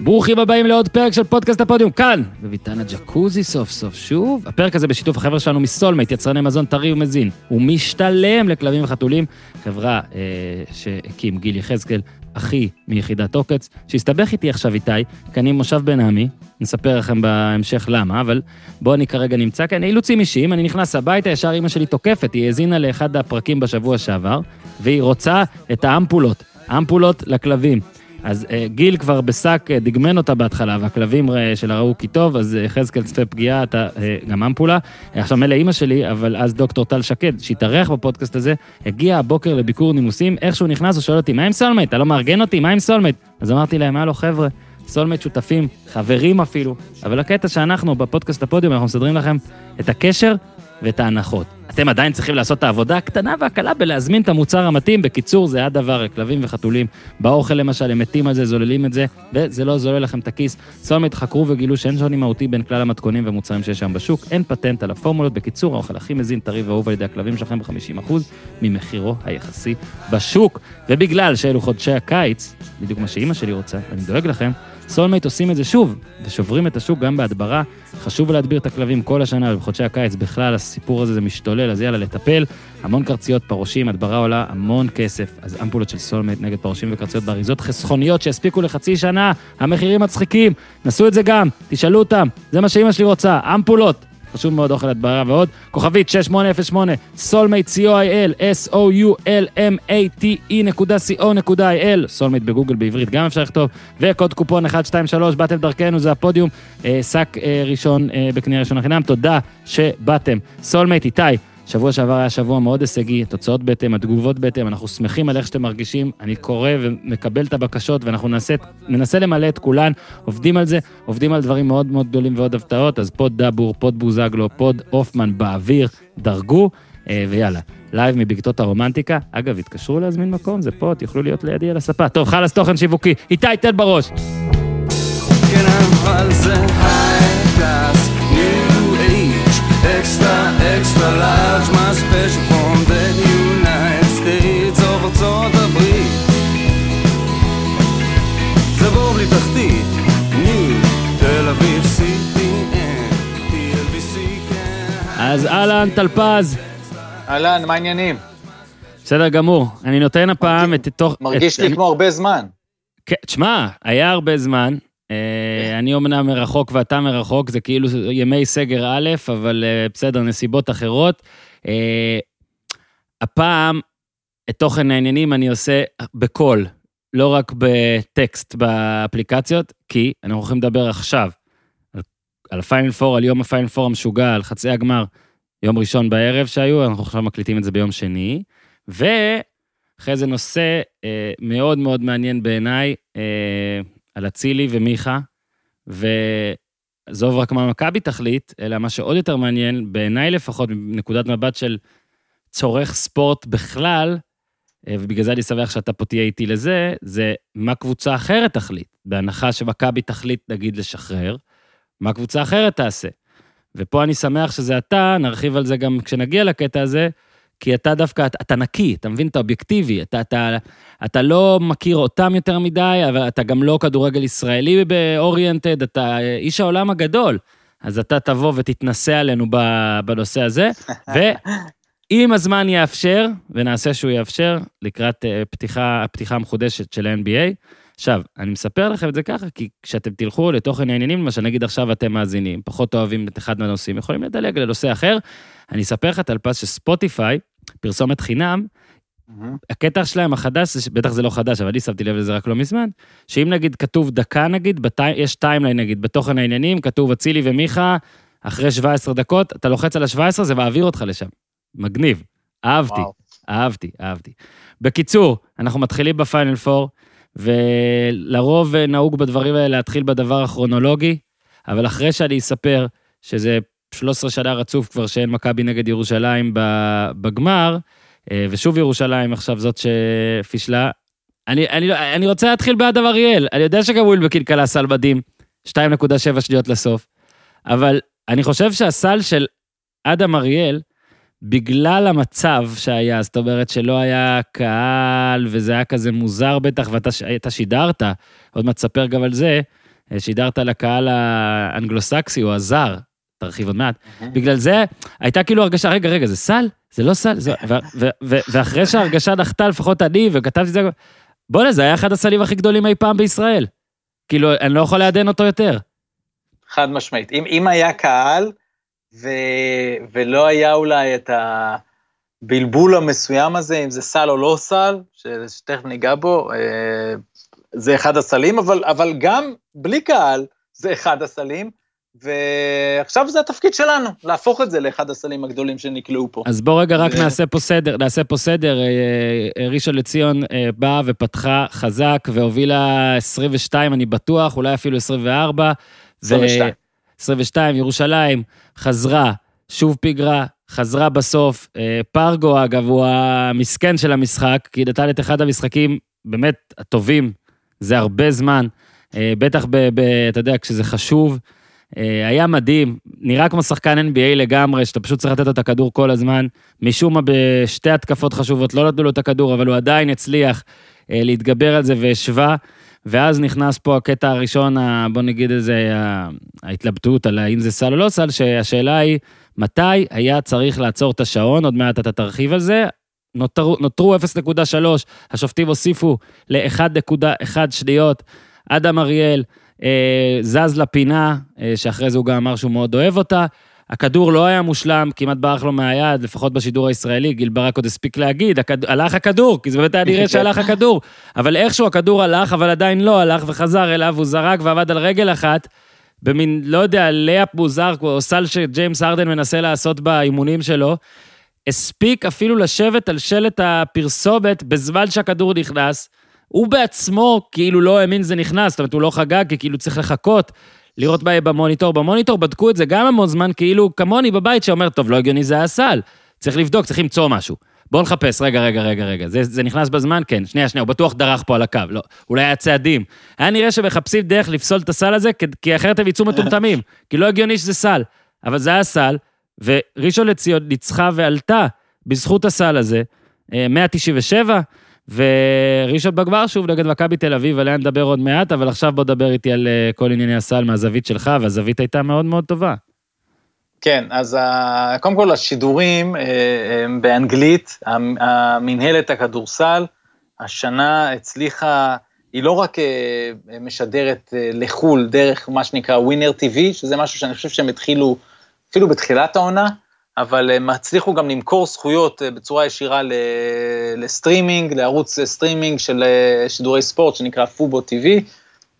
ברוכים הבאים לעוד פרק של פודקאסט הפודיום, כאן, בביתן הג'קוזי סוף סוף שוב. הפרק הזה בשיתוף החבר'ה שלנו מסולמייט, יצרני מזון טרי ומזין. הוא משתלם לכלבים וחתולים, חברה אה, שהקים גיל יחזקאל, אחי מיחידת עוקץ, שהסתבך איתי עכשיו איתי, כי אני מושב בן עמי, נספר לכם בהמשך למה, אבל בואו אני כרגע נמצא כאן, אילוצים אישיים, אני נכנס הביתה, ישר אימא שלי תוקפת, היא האזינה לאחד הפרקים בשבוע שעבר, והיא רוצה את האמפולות, אמפולות לכלבים. אז uh, גיל כבר בשק uh, דגמן אותה בהתחלה, והכלבים uh, שלה ראו כי טוב, אז יחזקאל צפה פגיעה, אתה uh, גם אמפולה. Uh, עכשיו מילא אימא שלי, אבל אז דוקטור טל שקד, שהתארח בפודקאסט הזה, הגיע הבוקר לביקור נימוסים, איך שהוא נכנס, הוא שואל אותי, מה עם סולמייט? אתה לא מארגן אותי? מה עם סולמייט? אז אמרתי להם, הלו חבר'ה, סולמייט שותפים, חברים אפילו, אבל הקטע שאנחנו בפודקאסט הפודיום, אנחנו מסדרים לכם את הקשר ואת ההנחות. אתם עדיין צריכים לעשות את העבודה הקטנה והקלה בלהזמין את המוצר המתאים. בקיצור, זה הדבר, כלבים וחתולים. באוכל למשל, הם מתים על זה, זוללים את זה, וזה לא זולל לכם את הכיס. סולמייט חקרו וגילו שאין שוני מהותי בין כלל המתכונים והמוצרים שיש שם בשוק. אין פטנט על הפורמולות. בקיצור, האוכל הכי מזין, טרי ואהוב על ידי הכלבים שלכם ב-50% ממחירו היחסי בשוק. ובגלל שאלו חודשי הקיץ, בדיוק מה שאימא שלי רוצה, ואני דואג לכם, סולמייט עושים את זה שוב, ושוברים את השוק גם בהדברה. חשוב להדביר את הכלבים כל השנה, ובחודשי הקיץ בכלל הסיפור הזה זה משתולל, אז יאללה, לטפל. המון קרציות, פרעושים, הדברה עולה המון כסף. אז אמפולות של סולמייט נגד פרעושים וקרציות באריזות חסכוניות שיספיקו לחצי שנה, המחירים מצחיקים, נסו את זה גם, תשאלו אותם, זה מה שאימא שלי רוצה, אמפולות. חשוב מאוד אוכל הדברה ועוד. כוכבית 6808, סולמייט, co.il, s-o-u-l-m-a-t-e נקודה co.il, סולמייט בגוגל בעברית גם אפשר לכתוב, וקוד קופון 123, באתם דרכנו, זה הפודיום, אה, שק אה, ראשון אה, בקנייה ראשונה חינם, תודה שבאתם. סולמייט, איתי. שבוע שעבר היה שבוע מאוד הישגי, תוצאות בהתאם, התגובות בהתאם, אנחנו שמחים על איך שאתם מרגישים, אני קורא ומקבל את הבקשות, ואנחנו ננסה, ננסה למלא את כולן, עובדים על זה, עובדים על דברים מאוד מאוד גדולים ועוד הפתעות, אז פוד דבור, פוד בוזגלו, פוד הופמן באוויר, דרגו, אה, ויאללה. לייב מבקתות הרומנטיקה. אגב, התקשרו להזמין מקום, זה פה, תוכלו להיות לידי על הספה. טוב, חלאס תוכן שיווקי. איתי, תן בראש. כן, אבל זה היי אקסטרה לארג', מה ספיישל פרום דה יונייט סטייטס אוף ארצות הברית. זה בור בלי תחתית, ניו, תל אביב, CPN. אז אהלן, טלפז. אהלן, מה העניינים? בסדר גמור. אני נותן הפעם את תוך... מרגיש לי כמו הרבה זמן. כן, תשמע, היה הרבה זמן. אה, אני אומנם מרחוק ואתה מרחוק, זה כאילו ימי סגר א', אבל אה, בסדר, נסיבות אחרות. אה, הפעם, את תוכן העניינים אני עושה בקול, לא רק בטקסט באפליקציות, כי אנחנו הולכים לדבר עכשיו על הפיינל פור, על יום הפיינל פור המשוגע, על חצי הגמר, יום ראשון בערב שהיו, אנחנו עכשיו מקליטים את זה ביום שני, ואחרי זה נושא אה, מאוד מאוד מעניין בעיניי, אה, על אצילי ומיכה, ועזוב רק מה מכבי תחליט, אלא מה שעוד יותר מעניין, בעיניי לפחות, מנקודת מבט של צורך ספורט בכלל, אה, ובגלל זה אני שמח שאתה פה תהיה איתי לזה, זה מה קבוצה אחרת תחליט. בהנחה שמכבי תחליט, נגיד, לשחרר, מה קבוצה אחרת תעשה. ופה אני שמח שזה אתה, נרחיב על זה גם כשנגיע לקטע הזה, כי אתה דווקא, אתה, אתה נקי, אתה מבין? אתה אובייקטיבי, אתה, אתה, אתה לא מכיר אותם יותר מדי, אבל אתה גם לא כדורגל ישראלי באוריינטד, אתה איש העולם הגדול. אז אתה תבוא ותתנסה עלינו בנושא הזה, ואם הזמן יאפשר, ונעשה שהוא יאפשר, לקראת אה, פתיחה, הפתיחה המחודשת של ה-NBA, עכשיו, אני מספר לכם את זה ככה, כי כשאתם תלכו לתוכן העניינים, למשל, נגיד עכשיו אתם מאזינים, פחות אוהבים את אחד מהנושאים, יכולים לדלג לנושא אחר. אני אספר לך, טל פז, שספוטיפיי, פרסומת חינם. הקטע שלהם החדש, בטח זה לא חדש, אבל אני שמתי לב לזה רק לא מזמן, שאם נגיד כתוב דקה נגיד, בת... יש טיימליין נגיד, בתוכן העניינים, כתוב אצילי ומיכה, אחרי 17 דקות, אתה לוחץ על ה-17, זה מעביר אותך לשם. מגניב. אהבתי, וואו. אהבתי, אהבתי. בקיצור, אנחנו מתחילים בפיינל 4, ולרוב נהוג בדברים האלה להתחיל בדבר הכרונולוגי, אבל אחרי שאני אספר שזה 13 שנה רצוף כבר שאין מכבי נגד ירושלים בגמר, אה, ושוב ירושלים עכשיו זאת שפישלה. אני, אני, אני רוצה להתחיל בעד אריאל, אני יודע שגם ווילבקין קלע סל מדהים, 2.7 שניות לסוף, אבל אני חושב שהסל של אדם אריאל בגלל המצב שהיה, זאת אומרת שלא היה קהל, וזה היה כזה מוזר בטח, ואתה שידרת, עוד מעט תספר גם על זה, שידרת לקהל האנגלוסקסי או הזר, תרחיב עוד מעט. בגלל זה הייתה כאילו הרגשה, רגע, רגע, זה סל? זה לא סל? זה... ו- ו- ו- ואחרי שההרגשה נחתה, לפחות אני, וכתבתי את זה, בוא'נה, זה היה אחד הסלים הכי גדולים אי פעם בישראל. כאילו, אני לא יכול לעדן אותו יותר. חד משמעית. אם, אם היה קהל, ו, ולא היה אולי את הבלבול המסוים הזה, אם זה סל או לא סל, שתכף ניגע בו, אה, זה אחד הסלים, אבל, אבל גם בלי קהל זה אחד הסלים, ועכשיו זה התפקיד שלנו, להפוך את זה לאחד הסלים הגדולים שנקלעו פה. אז בוא רגע רק ו... נעשה פה סדר, נעשה פה סדר. אה, אה, ראשון לציון באה ופתחה חזק והובילה 22, אני בטוח, אולי אפילו 24. 22. 22, ירושלים חזרה, שוב פיגרה, חזרה בסוף. אה, פרגו, אגב, הוא המסכן של המשחק, כי נתן את אחד המשחקים באמת הטובים, זה הרבה זמן, אה, בטח, ב, ב, אתה יודע, כשזה חשוב. אה, היה מדהים, נראה כמו שחקן NBA לגמרי, שאתה פשוט צריך לתת לו את הכדור כל הזמן. משום מה בשתי התקפות חשובות לא נתנו לו את הכדור, אבל הוא עדיין הצליח להתגבר על זה והשווה. ואז נכנס פה הקטע הראשון, בוא נגיד איזה, ההתלבטות על האם זה סל או לא סל, שהשאלה היא, מתי היה צריך לעצור את השעון, עוד מעט אתה תרחיב על זה, נותרו, נותרו 0.3, השופטים הוסיפו ל-1.1 שניות, אדם אריאל אה, זז לפינה, אה, שאחרי זה הוא גם אמר שהוא מאוד אוהב אותה, הכדור לא היה מושלם, כמעט ברח לו מהיד, לפחות בשידור הישראלי, גיל ברק עוד הספיק להגיד, הכד... הלך הכדור, כי זה באמת היה נראה שהלך הכדור. אבל איכשהו הכדור הלך, אבל עדיין לא הלך, וחזר אליו, הוא זרק ועבד על רגל אחת, במין, לא יודע, לאפ מוזר, או סל שג'יימס ארדן מנסה לעשות באימונים שלו. הספיק אפילו לשבת על שלט הפרסומת בזמן שהכדור נכנס. הוא בעצמו כאילו לא האמין שזה נכנס, זאת אומרת, הוא לא חגג, כי כאילו צריך לחכות. לראות במוניטור. במוניטור בדקו את זה גם המון זמן, כאילו כמוני בבית שאומר, טוב, לא הגיוני, זה היה סל. צריך לבדוק, צריך למצוא משהו. בואו נחפש, רגע, רגע, רגע, רגע. זה, זה נכנס בזמן? כן. שנייה, שנייה, הוא בטוח דרך פה על הקו. לא, אולי היה צעדים. היה נראה שמחפשים דרך לפסול את הסל הזה, כי אחרת הם יצאו מטומטמים. כי לא הגיוני שזה סל. אבל זה היה סל, וראשון לציון ניצחה ועלתה בזכות הסל הזה, 197, אה, וראשון בגמר שוב נגד מכבי תל אביב, עליה נדבר עוד מעט, אבל עכשיו בוא דבר איתי על אה, כל ענייני הסל מהזווית שלך, והזווית הייתה מאוד מאוד טובה. כן, אז קודם כל השידורים אה, הם באנגלית, המנהלת הכדורסל, השנה הצליחה, היא לא רק אה, משדרת לחו"ל דרך מה שנקרא ווינר TV, שזה משהו שאני חושב שהם התחילו אפילו בתחילת העונה, אבל הם הצליחו גם למכור זכויות אה, בצורה ישירה לסטרימינג, לערוץ סטרימינג של אה, שידורי ספורט שנקרא פובו TV,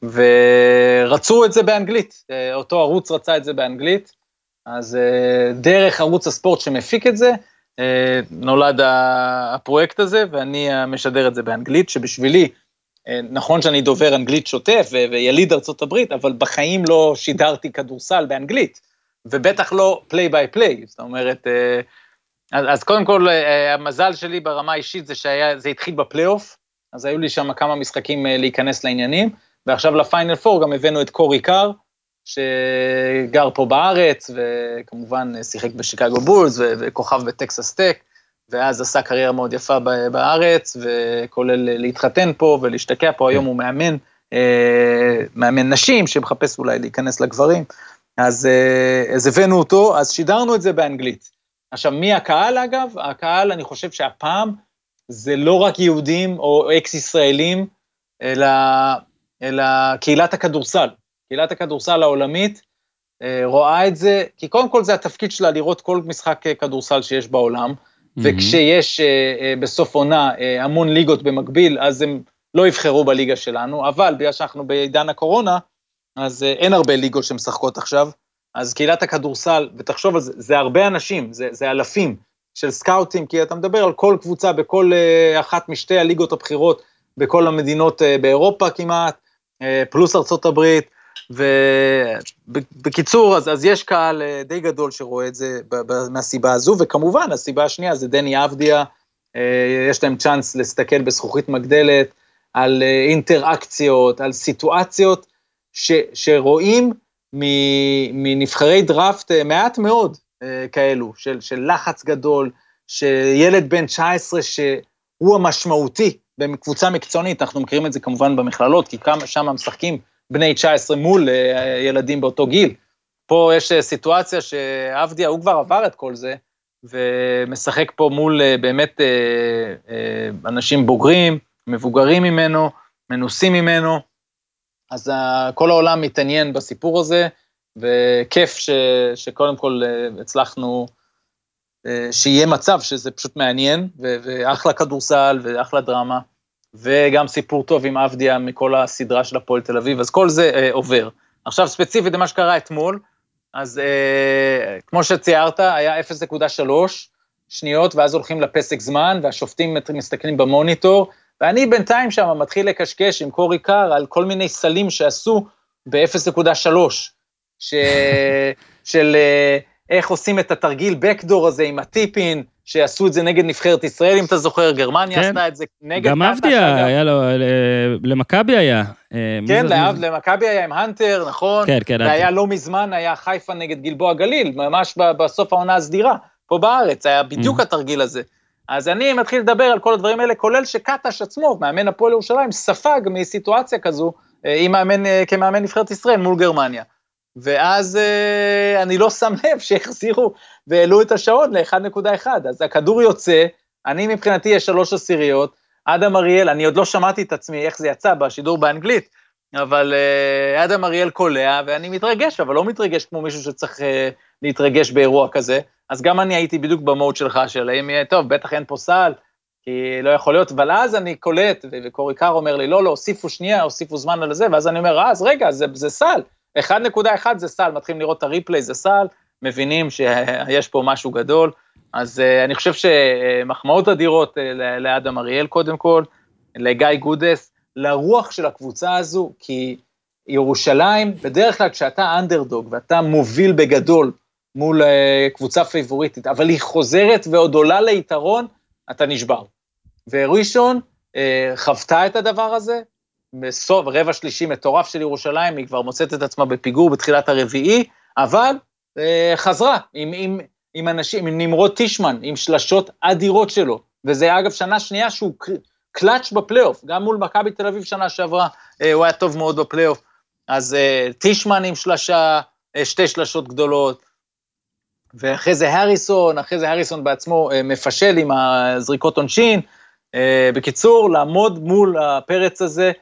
ורצו את זה באנגלית, אה, אותו ערוץ רצה את זה באנגלית, אז דרך ערוץ הספורט שמפיק את זה, נולד הפרויקט הזה, ואני משדר את זה באנגלית, שבשבילי, נכון שאני דובר אנגלית שוטף ויליד ארצות הברית, אבל בחיים לא שידרתי כדורסל באנגלית. ובטח לא play by play, זאת אומרת, אה, אז, אז קודם כל, אה, המזל שלי ברמה האישית זה שזה התחיל בפלייאוף, אז היו לי שם כמה משחקים אה, להיכנס לעניינים, ועכשיו לפיינל פור גם הבאנו את קורי קאר, שגר פה בארץ, וכמובן שיחק בשיקגו בולס, וכוכב בטקסס טק, ואז עשה קריירה מאוד יפה בארץ, וכולל להתחתן פה ולהשתקע פה, היום הוא מאמן, מאמן נשים, שמחפש אולי להיכנס לגברים. אז, אה, אז הבאנו אותו, אז שידרנו את זה באנגלית. עכשיו, מי הקהל אגב? הקהל, אני חושב שהפעם זה לא רק יהודים או אקס-ישראלים, אלא, אלא קהילת הכדורסל. קהילת הכדורסל העולמית אה, רואה את זה, כי קודם כל זה התפקיד שלה לראות כל משחק אה, כדורסל שיש בעולם, mm-hmm. וכשיש בסוף עונה המון ליגות במקביל, אז הם לא יבחרו בליגה שלנו, אבל בגלל שאנחנו בעידן הקורונה, אז אה, אין הרבה ליגות שמשחקות עכשיו, אז קהילת הכדורסל, ותחשוב על זה, זה הרבה אנשים, זה, זה אלפים של סקאוטים, כי אתה מדבר על כל קבוצה בכל uh, אחת משתי הליגות הבכירות בכל המדינות uh, באירופה כמעט, פלוס ארצות הברית, ובקיצור, אז, אז יש קהל די גדול שרואה את זה מהסיבה הזו, וכמובן, הסיבה השנייה זה דני אבדיה, יש להם צ'אנס להסתכל בזכוכית מגדלת, על אינטראקציות, על סיטואציות, ש, שרואים מנבחרי דראפט אה, מעט מאוד, אה, כאלו, של, של לחץ גדול, שילד בן 19 שהוא המשמעותי בקבוצה מקצוענית, אנחנו מכירים את זה כמובן במכללות, כי שם משחקים בני 19 מול אה, ילדים באותו גיל. פה יש סיטואציה שעבדיה, הוא כבר עבר את כל זה, ומשחק פה מול באמת אנשים בוגרים, מבוגרים ממנו, מנוסים ממנו, אז כל העולם מתעניין בסיפור הזה, וכיף ש, שקודם כל הצלחנו, שיהיה מצב שזה פשוט מעניין, ואחלה כדורסל ואחלה דרמה. וגם סיפור טוב עם עבדיה מכל הסדרה של הפועל תל אביב, אז כל זה אה, עובר. עכשיו, ספציפית למה שקרה אתמול, אז אה, כמו שציירת, היה 0.3 שניות, ואז הולכים לפסק זמן, והשופטים מסתכלים במוניטור, ואני בינתיים שם מתחיל לקשקש עם קורי קאר על כל מיני סלים שעשו ב-0.3, ש... של אה, איך עושים את התרגיל בקדור הזה עם הטיפין, שעשו את זה נגד נבחרת ישראל, אם אתה זוכר, גרמניה כן. עשתה את זה נגד... גם עבדיה, היה לו, למכבי היה. אה, כן, לעב, למכבי היה עם הנטר, נכון? כן, כן. והיה לא מזמן, היה חיפה נגד גלבוע גליל, ממש בסוף העונה הסדירה, פה בארץ, היה בדיוק mm. התרגיל הזה. אז אני מתחיל לדבר על כל הדברים האלה, כולל שקטש עצמו, מאמן הפועל ירושלים, ספג מסיטואציה כזו, אה, עם מאמן, אה, כמאמן נבחרת ישראל מול גרמניה. ואז אה, אני לא שם לב שהחזירו והעלו את השעון ל-1.1, אז הכדור יוצא, אני מבחינתי יש שלוש עשיריות, אדם אריאל, אני עוד לא שמעתי את עצמי איך זה יצא בשידור באנגלית, אבל אדם אריאל קולע, ואני מתרגש, אבל לא מתרגש כמו מישהו שצריך להתרגש באירוע כזה, אז גם אני הייתי בדיוק במוד שלך, של האם יהיה טוב, בטח אין פה סל, כי לא יכול להיות, אבל אז אני קולט, וקורי קאר אומר לי, לא, לא, הוסיפו שנייה, הוסיפו זמן על זה, ואז אני אומר, אז רגע, זה, זה סל, 1.1 זה סל, מתחילים לראות את הריפליי, זה סל, מבינים שיש פה משהו גדול. אז uh, אני חושב שמחמאות אדירות uh, לאדם אריאל קודם כל, לגיא גודס, לרוח של הקבוצה הזו, כי ירושלים, בדרך כלל כשאתה אנדרדוג ואתה מוביל בגדול מול uh, קבוצה פייבוריטית, אבל היא חוזרת ועוד עולה ליתרון, אתה נשבר. וראשון uh, חוותה את הדבר הזה, בסוף, רבע שלישי מטורף של ירושלים, היא כבר מוצאת את עצמה בפיגור בתחילת הרביעי, אבל אה, חזרה עם, עם, עם אנשים, עם נמרוד טישמן, עם שלשות אדירות שלו, וזה אגב שנה שנייה שהוא קלאץ' בפלייאוף, גם מול מכבי תל אביב שנה שעברה, אה, הוא היה טוב מאוד בפלייאוף. אז אה, טישמן עם שלשה, אה, שתי שלשות גדולות, ואחרי זה הריסון, אחרי זה הריסון בעצמו אה, מפשל עם הזריקות עונשין. אה, בקיצור, לעמוד מול הפרץ הזה,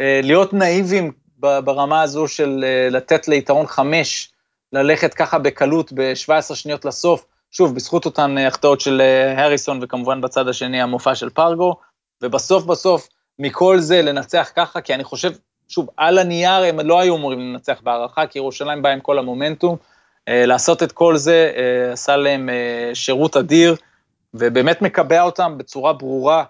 אה, להיות נאיבים ברמה הזו של לתת ליתרון חמש, ללכת ככה בקלות ב-17 שניות לסוף, שוב, בזכות אותן החטאות של הריסון, וכמובן בצד השני המופע של פרגו, ובסוף בסוף, מכל זה לנצח ככה, כי אני חושב, שוב, על הנייר הם לא היו אמורים לנצח בהערכה, כי ירושלים באה עם כל המומנטום. לעשות את כל זה עשה להם שירות אדיר, ובאמת מקבע אותם בצורה ברורה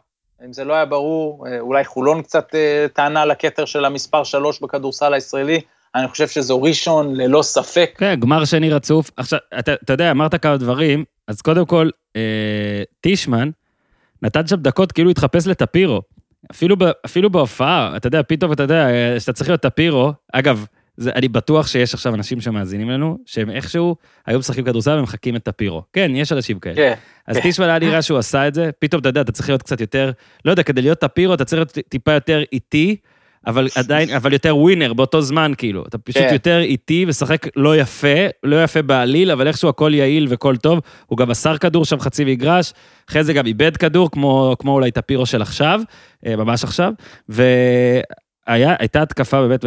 אם זה לא היה ברור, אה, אולי חולון קצת אה, טענה לכתר של המספר שלוש בכדורסל הישראלי, אני חושב שזו ראשון ללא ספק. כן, גמר שני רצוף. עכשיו, אתה, אתה יודע, אמרת כמה דברים, אז קודם כל, אה, טישמן נתן שם דקות כאילו התחפש לטפירו. אפילו, אפילו בהופעה, אתה יודע, פתאום אתה יודע, אה, שאתה צריך להיות טפירו, אגב, זה, אני בטוח שיש עכשיו אנשים שמאזינים לנו, שהם איכשהו היו משחקים כדורסל ומחקים את טפירו. כן, יש אנשים כאלה. כן. אז כן. טישמן היה נראה שהוא עשה את זה, פתאום אתה יודע, אתה צריך להיות קצת יותר, לא יודע, כדי להיות טפירו אתה צריך להיות טיפה יותר איטי, אבל עדיין, אבל יותר ווינר באותו זמן, כאילו. אתה פשוט כן. יותר איטי ושחק לא יפה, לא יפה בעליל, אבל איכשהו הכל יעיל וכל טוב. הוא גם מסר כדור שם חצי מגרש, אחרי זה גם איבד כדור, כמו, כמו אולי טפירו של עכשיו, אה, ממש עכשיו, והייתה התקפה באמת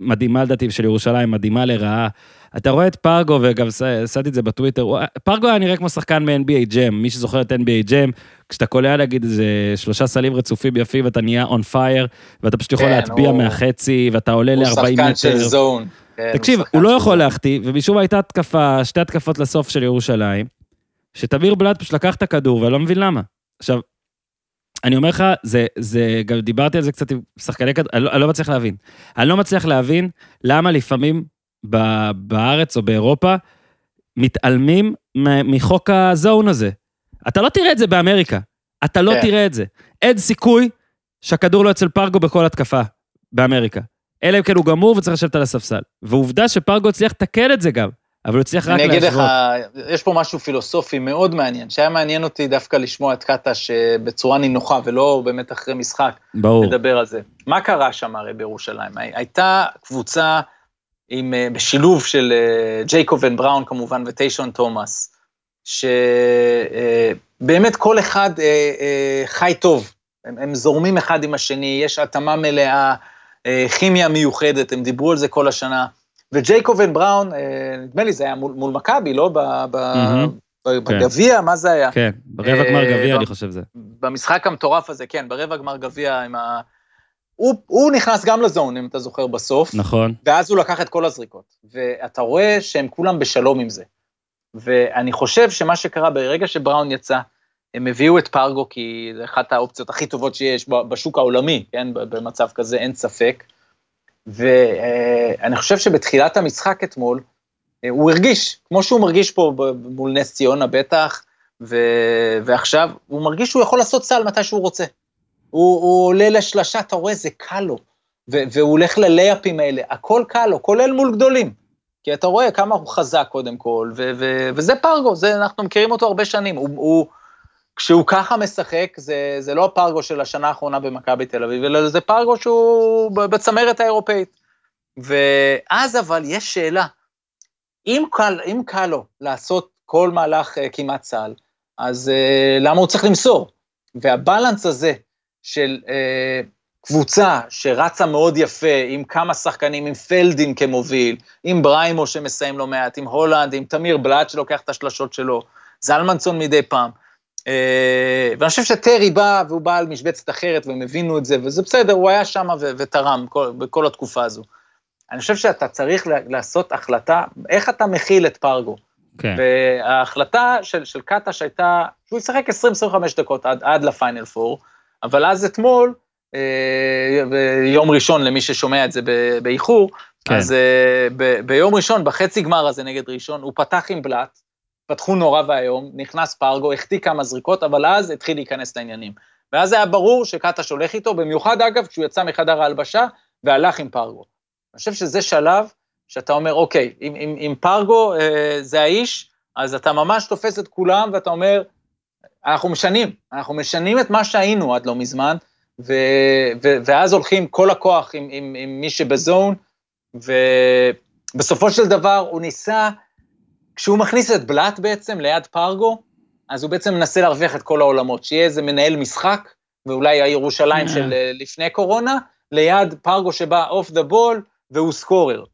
מדהימה לדעתי של ירושלים, מדהימה לרעה. אתה רואה את פרגו, וגם עשיתי את זה בטוויטר, פרגו היה נראה כמו שחקן מ-NBA ג'ם, מי שזוכר את NBA ג'ם, כשאתה קולע נגיד איזה שלושה סלים רצופים יפים ואתה נהיה און פייר, ואתה פשוט יכול כן, להטביע הוא... מהחצי, ואתה עולה ל-40 מטר. הוא שחקן של זון. כן, תקשיב, הוא, הוא לא יכול להחטיא, ומשום מה הייתה התקפה, שתי התקפות לסוף של ירושלים, שתמיר בלאט פשוט לקח את הכדור, ואני לא מבין למה. עכשיו, אני אומר לך, זה, זה, גם דיברתי על זה קצת עם שחקני כדור, אני, לא, אני לא מצליח להבין. אני לא מצליח להבין למה לפעמים ב, בארץ או באירופה מתעלמים מחוק הזון הזה. אתה לא תראה את זה באמריקה, אתה לא yeah. כן. תראה את זה. אין סיכוי שהכדור לא אצל פרגו בכל התקפה באמריקה. אלא אם כן הוא גמור וצריך לשבת על הספסל. ועובדה שפרגו הצליח לתקן את זה גם. אבל הוא הצליח רק אני אגיד לך, להשוות. יש פה משהו פילוסופי מאוד מעניין, שהיה מעניין אותי דווקא לשמוע את קטש אה, בצורה נינוחה, ולא באמת אחרי משחק, ברור. לדבר על זה. מה קרה שם הרי בירושלים? הי- הייתה קבוצה עם, אה, בשילוב של אה, ג'ייקובן בראון כמובן וטיישון תומאס, שבאמת כל אחד אה, אה, חי טוב, הם, הם זורמים אחד עם השני, יש התאמה מלאה, אה, כימיה מיוחדת, הם דיברו על זה כל השנה. וג'ייקובן בראון, אה, נדמה לי זה היה מול, מול מכבי, לא? ב- בגביע, מה זה היה? כן, ברבע גמר אה, גביע, אני חושב זה. במשחק המטורף הזה, כן, ברבע גמר גביע עם ה... הוא, הוא נכנס גם לזון, אם אתה זוכר, בסוף, נכון. ואז הוא לקח את כל הזריקות. ואתה רואה שהם כולם בשלום עם זה. ואני חושב שמה שקרה ברגע שבראון יצא, הם הביאו את פרגו, כי זו אחת האופציות הכי טובות שיש בשוק העולמי, כן, במצב כזה, אין ספק. ואני חושב שבתחילת המשחק אתמול, אה, הוא הרגיש, כמו שהוא מרגיש פה מול נס ציונה בטח, ו- ועכשיו, הוא מרגיש שהוא יכול לעשות סל מתי שהוא רוצה. הוא, הוא עולה לשלשה, אתה רואה, זה קל לו. ו- והוא הולך ללייפים האלה, הכל קל לו, כולל מול גדולים. כי אתה רואה כמה הוא חזק קודם כל, ו- ו- וזה פרגו, זה, אנחנו מכירים אותו הרבה שנים. הוא, הוא, כשהוא ככה משחק, זה, זה לא הפרגו של השנה האחרונה במכבי תל אביב, אלא זה פרגו שהוא בצמרת האירופאית. ואז אבל יש שאלה, אם קל, אם קל לו לעשות כל מהלך uh, כמעט צה"ל, אז uh, למה הוא צריך למסור? והבלנס הזה של uh, קבוצה שרצה מאוד יפה, עם כמה שחקנים, עם פלדין כמוביל, עם בריימו שמסיים לא מעט, עם הולנד, עם תמיר בלאט שלוקח את השלשות שלו, זלמנסון מדי פעם. Uh, ואני חושב שטרי בא, והוא בא על משבצת אחרת, והם הבינו את זה, וזה בסדר, הוא היה שם ותרם כל, בכל התקופה הזו. אני חושב שאתה צריך לעשות החלטה, איך אתה מכיל את פרגו. כן. וההחלטה של, של קטש הייתה שהוא ישחק 20-25 דקות עד, עד לפיינל פור, אבל אז אתמול, אה, ביום ראשון, למי ששומע את זה באיחור, כן. אז אה, ב, ביום ראשון, בחצי גמר הזה נגד ראשון, הוא פתח עם בלאט, פתחו נורא ואיום, נכנס פרגו, החטיא כמה זריקות, אבל אז התחיל להיכנס לעניינים. ואז היה ברור שקטש הולך איתו, במיוחד אגב, כשהוא יצא מחדר ההלבשה והלך עם פרגו. אני חושב שזה שלב שאתה אומר, אוקיי, אם, אם, אם פרגו אה, זה האיש, אז אתה ממש תופס את כולם ואתה אומר, אנחנו משנים, אנחנו משנים את מה שהיינו עד לא מזמן, ו, ו, ואז הולכים כל הכוח עם, עם, עם מי שבזון, ובסופו של דבר הוא ניסה, כשהוא מכניס את בלאט בעצם ליד פרגו, אז הוא בעצם מנסה להרוויח את כל העולמות, שיהיה איזה מנהל משחק, ואולי הירושלים של אה, לפני קורונה, ליד פרגו שבא off the ball, והוא scorer.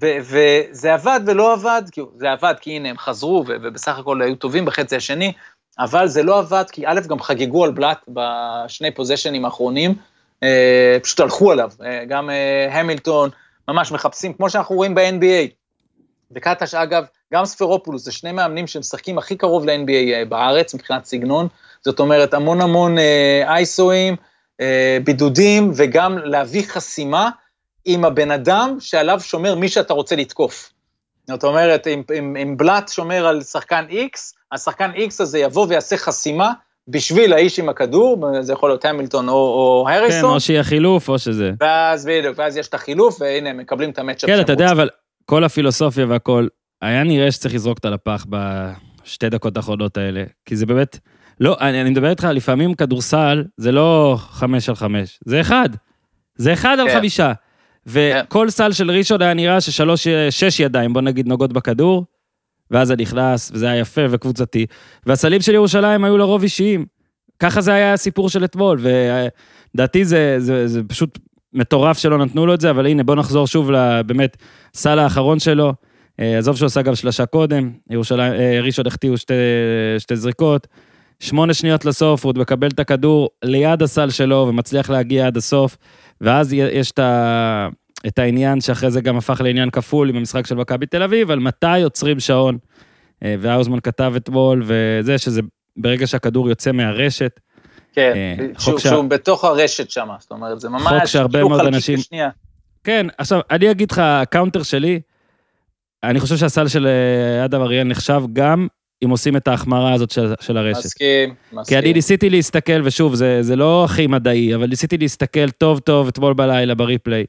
וזה עבד ולא עבד, כי זה עבד כי הנה הם חזרו ובסך הכל היו טובים בחצי השני, אבל זה לא עבד כי א', גם חגגו על בלאט בשני פוזיישנים האחרונים, אה, פשוט הלכו עליו, אה, גם אה, המילטון ממש מחפשים, כמו שאנחנו רואים ב-NBA. וקטש אגב, גם ספרופולוס, זה שני מאמנים שמשחקים הכי קרוב ל-NBA אה, בארץ מבחינת סגנון, זאת אומרת המון המון אה, אייסואים, אה, בידודים, וגם להביא חסימה עם הבן אדם שעליו שומר מי שאתה רוצה לתקוף. זאת אומרת, אם, אם, אם בלאט שומר על שחקן X, השחקן X הזה יבוא ויעשה חסימה בשביל האיש עם הכדור, זה יכול להיות המילטון או, או כן, הריסון, או שיהיה חילוף או שזה. ואז בדיוק, ואז יש את החילוף, והנה, הם מקבלים את המצ'אפ כן, אתה יודע. אבל כל הפילוסופיה והכל, היה נראה שצריך לזרוק אותה לפח בשתי דקות האחרונות האלה, כי זה באמת, לא, אני, אני מדבר איתך, לפעמים כדורסל זה לא חמש על חמש, זה אחד. זה אחד על כן. חמישה. וכל סל של ראשון היה נראה ששלוש, שש ידיים, בוא נגיד, נוגעות בכדור, ואז זה נכנס, וזה היה יפה וקבוצתי. והסלים של ירושלים היו לרוב אישיים. ככה זה היה הסיפור של אתמול, ולדעתי זה, זה, זה פשוט מטורף שלא נתנו לו את זה, אבל הנה, בוא נחזור שוב לבאמת סל האחרון שלו. אה, עזוב שהוא עשה גם שלושה קודם, ירושלים, אה, ראשון החטיאו שתי, שתי זריקות. שמונה שניות לסוף, הוא עוד מקבל את הכדור ליד הסל שלו ומצליח להגיע עד הסוף, ואז יש את, ה, את העניין שאחרי זה גם הפך לעניין כפול עם המשחק של מכבי תל אביב, על מתי עוצרים שעון. אה, והאוזמן כתב אתמול, וזה שזה ברגע שהכדור יוצא מהרשת, כן, שהוא, שה- שהוא בתוך הרשת שם, זאת אומרת, זה ממש... חוק שהרבה מאוד אנשים- בשנייה. כן, עכשיו, אני אגיד לך, ה counter שלי, אני חושב שהסל של אה, אדם אריאל נחשב גם אם עושים את ההחמרה הזאת של, של הרשת. מסכים, כי מסכים. אני ניסיתי להסתכל, ושוב, זה, זה לא הכי מדעי, אבל ניסיתי להסתכל טוב טוב אתמול בלילה בריפליי,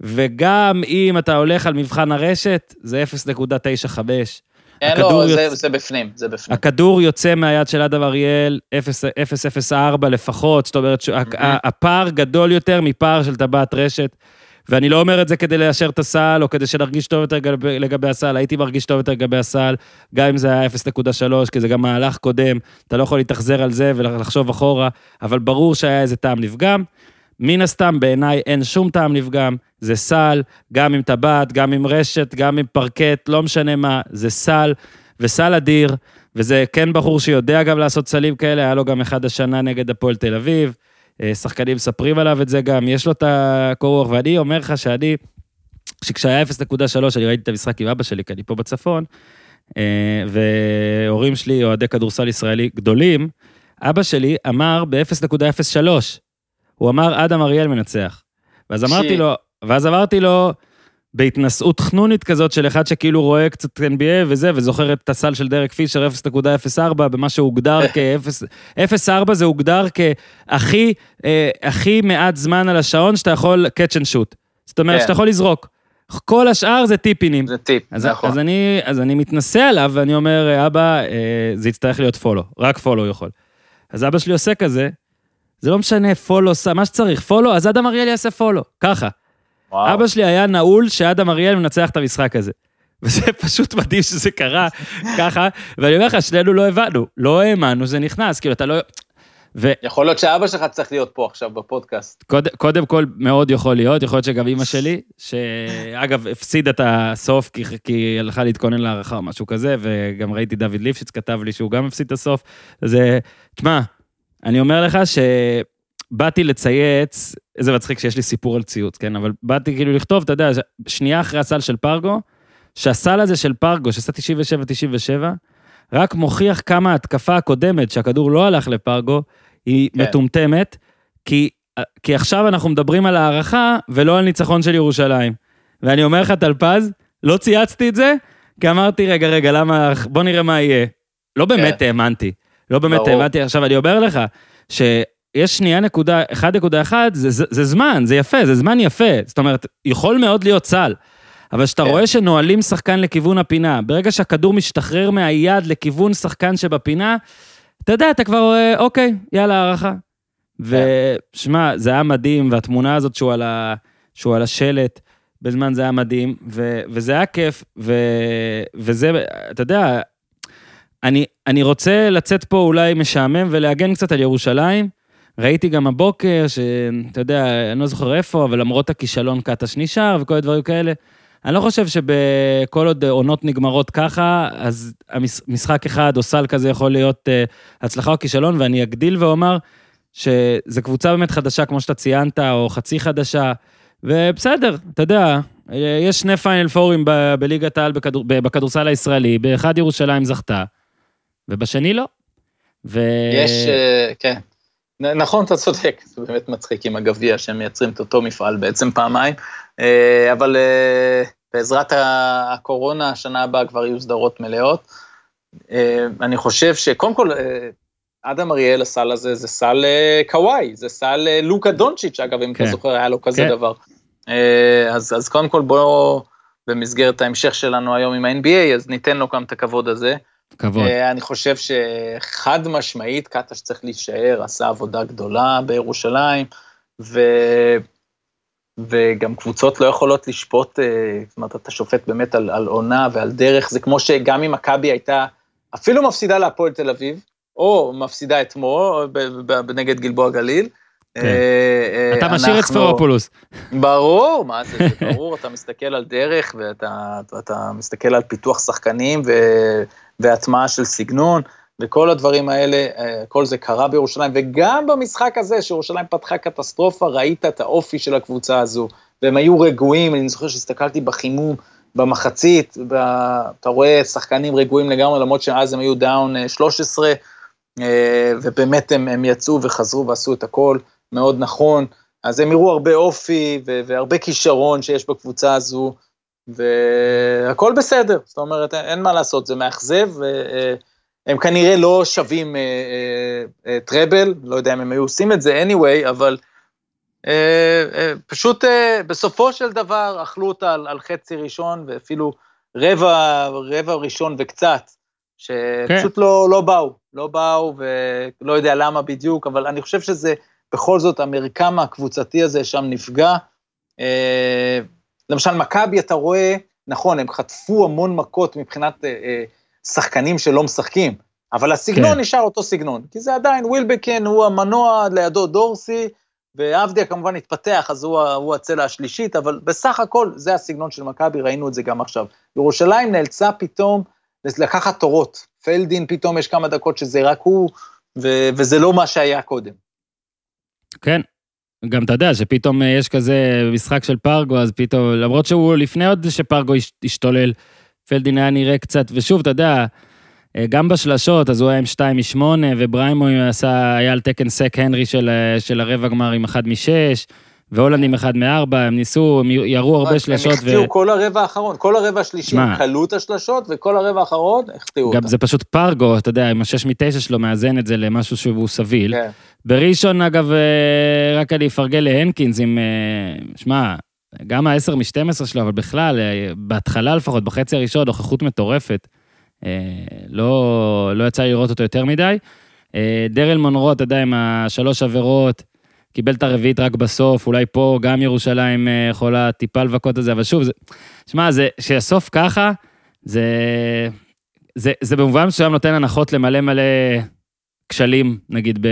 וגם אם אתה הולך על מבחן הרשת, זה 0.95. כן, לא, יוצ... זה, זה בפנים, זה בפנים. הכדור יוצא מהיד של אדם אריאל 0.04 לפחות, זאת אומרת שהפער גדול יותר מפער של טבעת רשת. ואני לא אומר את זה כדי ליישר את הסל, או כדי שנרגיש טוב יותר לגבי, לגבי הסל, הייתי מרגיש טוב יותר לגבי הסל, גם אם זה היה 0.3, כי זה גם מהלך קודם, אתה לא יכול להתאכזר על זה ולחשוב אחורה, אבל ברור שהיה איזה טעם לפגם. מן הסתם, בעיניי אין שום טעם לפגם, זה סל, גם עם טבעת, גם עם רשת, גם עם פרקט, לא משנה מה, זה סל, וסל אדיר, וזה כן בחור שיודע גם לעשות סלים כאלה, היה לו גם אחד השנה נגד הפועל תל אביב. אה, שחקנים מספרים עליו את זה גם, יש לו את הקור רוח, ואני אומר לך שאני, שכשהיה 0.3, אני ראיתי את המשחק עם אבא שלי, כי אני פה בצפון, אה, והורים שלי, אוהדי כדורסל ישראלי גדולים, אבא שלי אמר ב-0.03, הוא אמר אדם אריאל מנצח. ואז אמרתי לו, ואז אמרתי לו, בהתנשאות חנונית כזאת של אחד שכאילו רואה קצת NBA וזה, וזוכר את הסל של דרק פישר 0.04 במה שהוגדר כ-0.4 זה הוגדר כהכי אה, הכי מעט זמן על השעון שאתה יכול catch and shoot. זאת אומרת כן. שאתה יכול לזרוק. כל השאר זה טיפינים. זה טיפ, אז, נכון. אז אני, אז אני מתנשא עליו ואני אומר, אבא, אה, זה יצטרך להיות פולו, רק פולו יכול. אז אבא שלי עושה כזה, זה לא משנה, פולו, מה שצריך, פולו, אז אדם אריאל יעשה פולו, ככה. וואו. אבא שלי היה נעול שאדם אריאל מנצח את המשחק הזה. וזה פשוט מדהים שזה קרה ככה, ואני אומר לך, שנינו לא הבנו, לא האמנו, זה נכנס, כאילו, אתה לא... ו... יכול להיות שאבא שלך צריך להיות פה עכשיו בפודקאסט. קוד, קודם כל, מאוד יכול להיות, יכול להיות שגם אימא שלי, שאגב, הפסידה את הסוף כי, כי היא הלכה להתכונן להערכה או משהו כזה, וגם ראיתי דוד ליפשיץ כתב לי שהוא גם הפסיד את הסוף. זה, תשמע, אני אומר לך ש... באתי לצייץ, איזה מצחיק שיש לי סיפור על ציוץ, כן? אבל באתי כאילו לכתוב, אתה יודע, שנייה אחרי הסל של פרגו, שהסל הזה של פרגו, שעשה 97-97, רק מוכיח כמה ההתקפה הקודמת, שהכדור לא הלך לפרגו, היא כן. מטומטמת, כי, כי עכשיו אנחנו מדברים על הערכה ולא על ניצחון של ירושלים. ואני אומר לך, טלפז, לא צייצתי את זה, כי אמרתי, רגע, רגע, למה, בוא נראה מה יהיה. לא באמת כן. האמנתי. לא באמת האמנתי. עכשיו, אני אומר לך, ש... יש שנייה נקודה, 1.1, זה, זה, זה זמן, זה יפה, זה זמן יפה. זאת אומרת, יכול מאוד להיות סל. אבל כשאתה כן. רואה שנועלים שחקן לכיוון הפינה, ברגע שהכדור משתחרר מהיד לכיוון שחקן שבפינה, אתה יודע, אתה כבר רואה, אוקיי, יאללה, הערכה. כן. ושמע, זה היה מדהים, והתמונה הזאת שהוא על, ה, שהוא על השלט, בזמן זה היה מדהים, ו, וזה היה כיף, ו, וזה, אתה יודע, אני, אני רוצה לצאת פה אולי משעמם ולהגן קצת על ירושלים, ראיתי גם הבוקר, שאתה יודע, אני לא זוכר איפה, אבל למרות הכישלון קטש נשאר וכל הדברים כאלה. אני לא חושב שבכל עוד עונות נגמרות ככה, אז משחק אחד או סל כזה יכול להיות uh, הצלחה או כישלון, ואני אגדיל ואומר שזו קבוצה באמת חדשה, כמו שאתה ציינת, או חצי חדשה, ובסדר, אתה יודע, יש שני פיינל פורים בליגת העל בכדור, בכדורסל הישראלי, באחד ירושלים זכתה, ובשני לא. ו... יש, uh, כן. נכון, אתה צודק, זה באמת מצחיק עם הגביע שהם מייצרים את אותו מפעל בעצם פעמיים, אה, אבל אה, בעזרת הקורונה, השנה הבאה כבר יהיו סדרות מלאות. אה, אני חושב שקודם כל, אדם אריאל, הסל הזה זה סל קוואי, זה סל לוקה דונצ'יץ', אגב, אם כן. אתה זוכר, היה לו כזה כן. דבר. אז, אז קודם כל בואו, במסגרת ההמשך שלנו היום עם ה-NBA, אז ניתן לו גם את הכבוד הזה. כבוד. אה, אני חושב שחד משמעית, קטש צריך להישאר, עשה עבודה גדולה בירושלים, ו... וגם קבוצות לא יכולות לשפוט, אה, זאת אומרת, אתה שופט באמת על, על עונה ועל דרך, זה כמו שגם אם מכבי הייתה אפילו מפסידה להפועל תל אביב, או מפסידה אתמול נגד גלבוע גליל, כן. אה, אתה משאיר את ספרופולוס. ברור, מה זה ברור, אתה מסתכל על דרך ואתה מסתכל על פיתוח שחקנים והטמעה של סגנון, וכל הדברים האלה, אה, כל זה קרה בירושלים, וגם במשחק הזה, שירושלים פתחה קטסטרופה, ראית את האופי של הקבוצה הזו, והם היו רגועים, אני זוכר שהסתכלתי בחימום במחצית, אתה רואה שחקנים רגועים לגמרי, למרות שאז הם היו דאון 13, אה, אה, ובאמת הם, הם יצאו וחזרו ועשו את הכל מאוד נכון, אז הם הראו הרבה אופי והרבה כישרון שיש בקבוצה הזו, והכל בסדר, זאת אומרת, אין, אין מה לעשות, זה מאכזב, הם כנראה לא שווים אה, אה, אה, טראבל, לא יודע אם הם היו עושים את זה anyway, אבל אה, אה, פשוט אה, בסופו של דבר אכלו אותה על, על חצי ראשון, ואפילו רבע, רבע ראשון וקצת, שפשוט כן. לא, לא באו, לא באו, ולא יודע למה בדיוק, אבל אני חושב שזה בכל זאת המרקם הקבוצתי הזה שם נפגע. למשל, מכבי, אתה רואה, נכון, הם חטפו המון מכות מבחינת שחקנים שלא משחקים, אבל הסגנון כן. נשאר אותו סגנון, כי זה עדיין, ווילבקן הוא המנוע, לידו דורסי, ועבדיה כמובן התפתח, אז הוא, הוא הצלע השלישית, אבל בסך הכל זה הסגנון של מכבי, ראינו את זה גם עכשיו. ירושלים נאלצה פתאום לקחת תורות. פלדין פתאום יש כמה דקות שזה רק הוא, ו, וזה לא מה שהיה קודם. כן, גם אתה יודע שפתאום יש כזה משחק של פרגו, אז פתאום, למרות שהוא לפני עוד שפרגו השתולל, פלדין היה נראה קצת, ושוב, אתה יודע, אה, גם בשלשות, אז הוא היה עם 2 מ-8, ובריימו עשה, היה על תקן סק הנרי של, אה, של הרבע גמר עם 1 מ-6, והולנד עם 1 מ-4, הם ניסו, הם ירו הרבה שלשות. הם החטיאו ו... כל הרבע האחרון, כל הרבע השלישי, הם כלו את השלשות, וכל הרבע האחרון החטיאו אותם. גם זה פשוט פרגו, אתה יודע, עם ה-6 מ-9 שלו מאזן את זה למשהו שהוא סביל. כן. בראשון, אגב, אה, רק אני אפרגן להנקינס עם, שמע, גם ה-10 מ-12 שלו, אבל בכלל, בהתחלה לפחות, בחצי הראשון, נוכחות מטורפת. אה, לא, לא יצא לראות אותו יותר מדי. אה, דרל מונרו, אתה יודע, עם השלוש עבירות, קיבל את הרביעית רק בסוף, אולי פה גם ירושלים אה, יכולה טיפה לבכות את זה, אבל שוב, שמע, זה, שיסוף ככה, זה, זה, זה במובן מסוים נותן הנחות למלא מלא כשלים, נגיד, ב...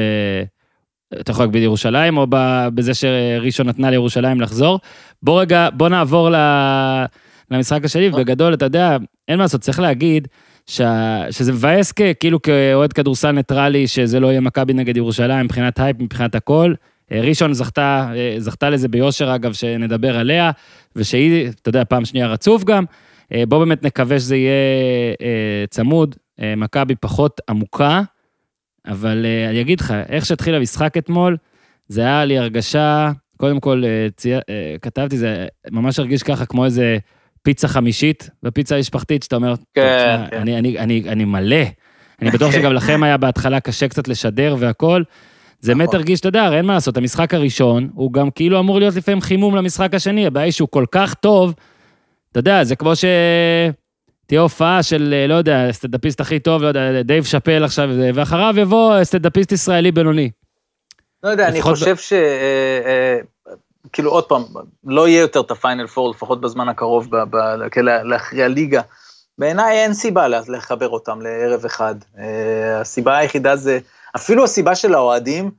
אתה יכול להגיד בירושלים, או בזה שראשון נתנה לירושלים לחזור. בוא רגע, בוא נעבור למשחק השני, ובגדול, אתה יודע, אין מה לעשות, צריך להגיד ש... שזה מבאס כאילו כאוהד כדורסל ניטרלי, שזה לא יהיה מכבי נגד ירושלים מבחינת הייפ, מבחינת הכל. אה, ראשון זכתה, אה, זכתה לזה ביושר, אגב, שנדבר עליה, ושהיא, אתה יודע, פעם שנייה רצוף גם. אה, בוא באמת נקווה שזה יהיה צמוד. מכבי פחות עמוקה, אבל אני אגיד לך, איך שהתחיל המשחק אתמול, זה היה לי הרגשה, קודם כל, צי... כתבתי, זה ממש הרגיש ככה כמו איזה פיצה חמישית בפיצה המשפחתית, שאתה אומר, כן, כן. אני, אני, אני, אני מלא. אני בטוח שגם לכם היה בהתחלה קשה קצת לשדר והכל. זה באמת נכון. הרגיש, אתה יודע, אין מה לעשות, המשחק הראשון, הוא גם כאילו אמור להיות לפעמים חימום למשחק השני, הבעיה היא שהוא כל כך טוב, אתה יודע, זה כמו ש... תהיה הופעה של, לא יודע, סטנדאפיסט הכי טוב, לא יודע, דייב שאפל עכשיו, ואחריו יבוא סטנדאפיסט ישראלי בינוני. לא יודע, אני חושב ש... אה, אה, כאילו עוד פעם, לא יהיה יותר את הפיינל פור, לפחות בזמן הקרוב, להכריע ליגה. בעיניי אין סיבה לחבר אותם לערב אחד. אה, הסיבה היחידה זה, אפילו הסיבה של האוהדים,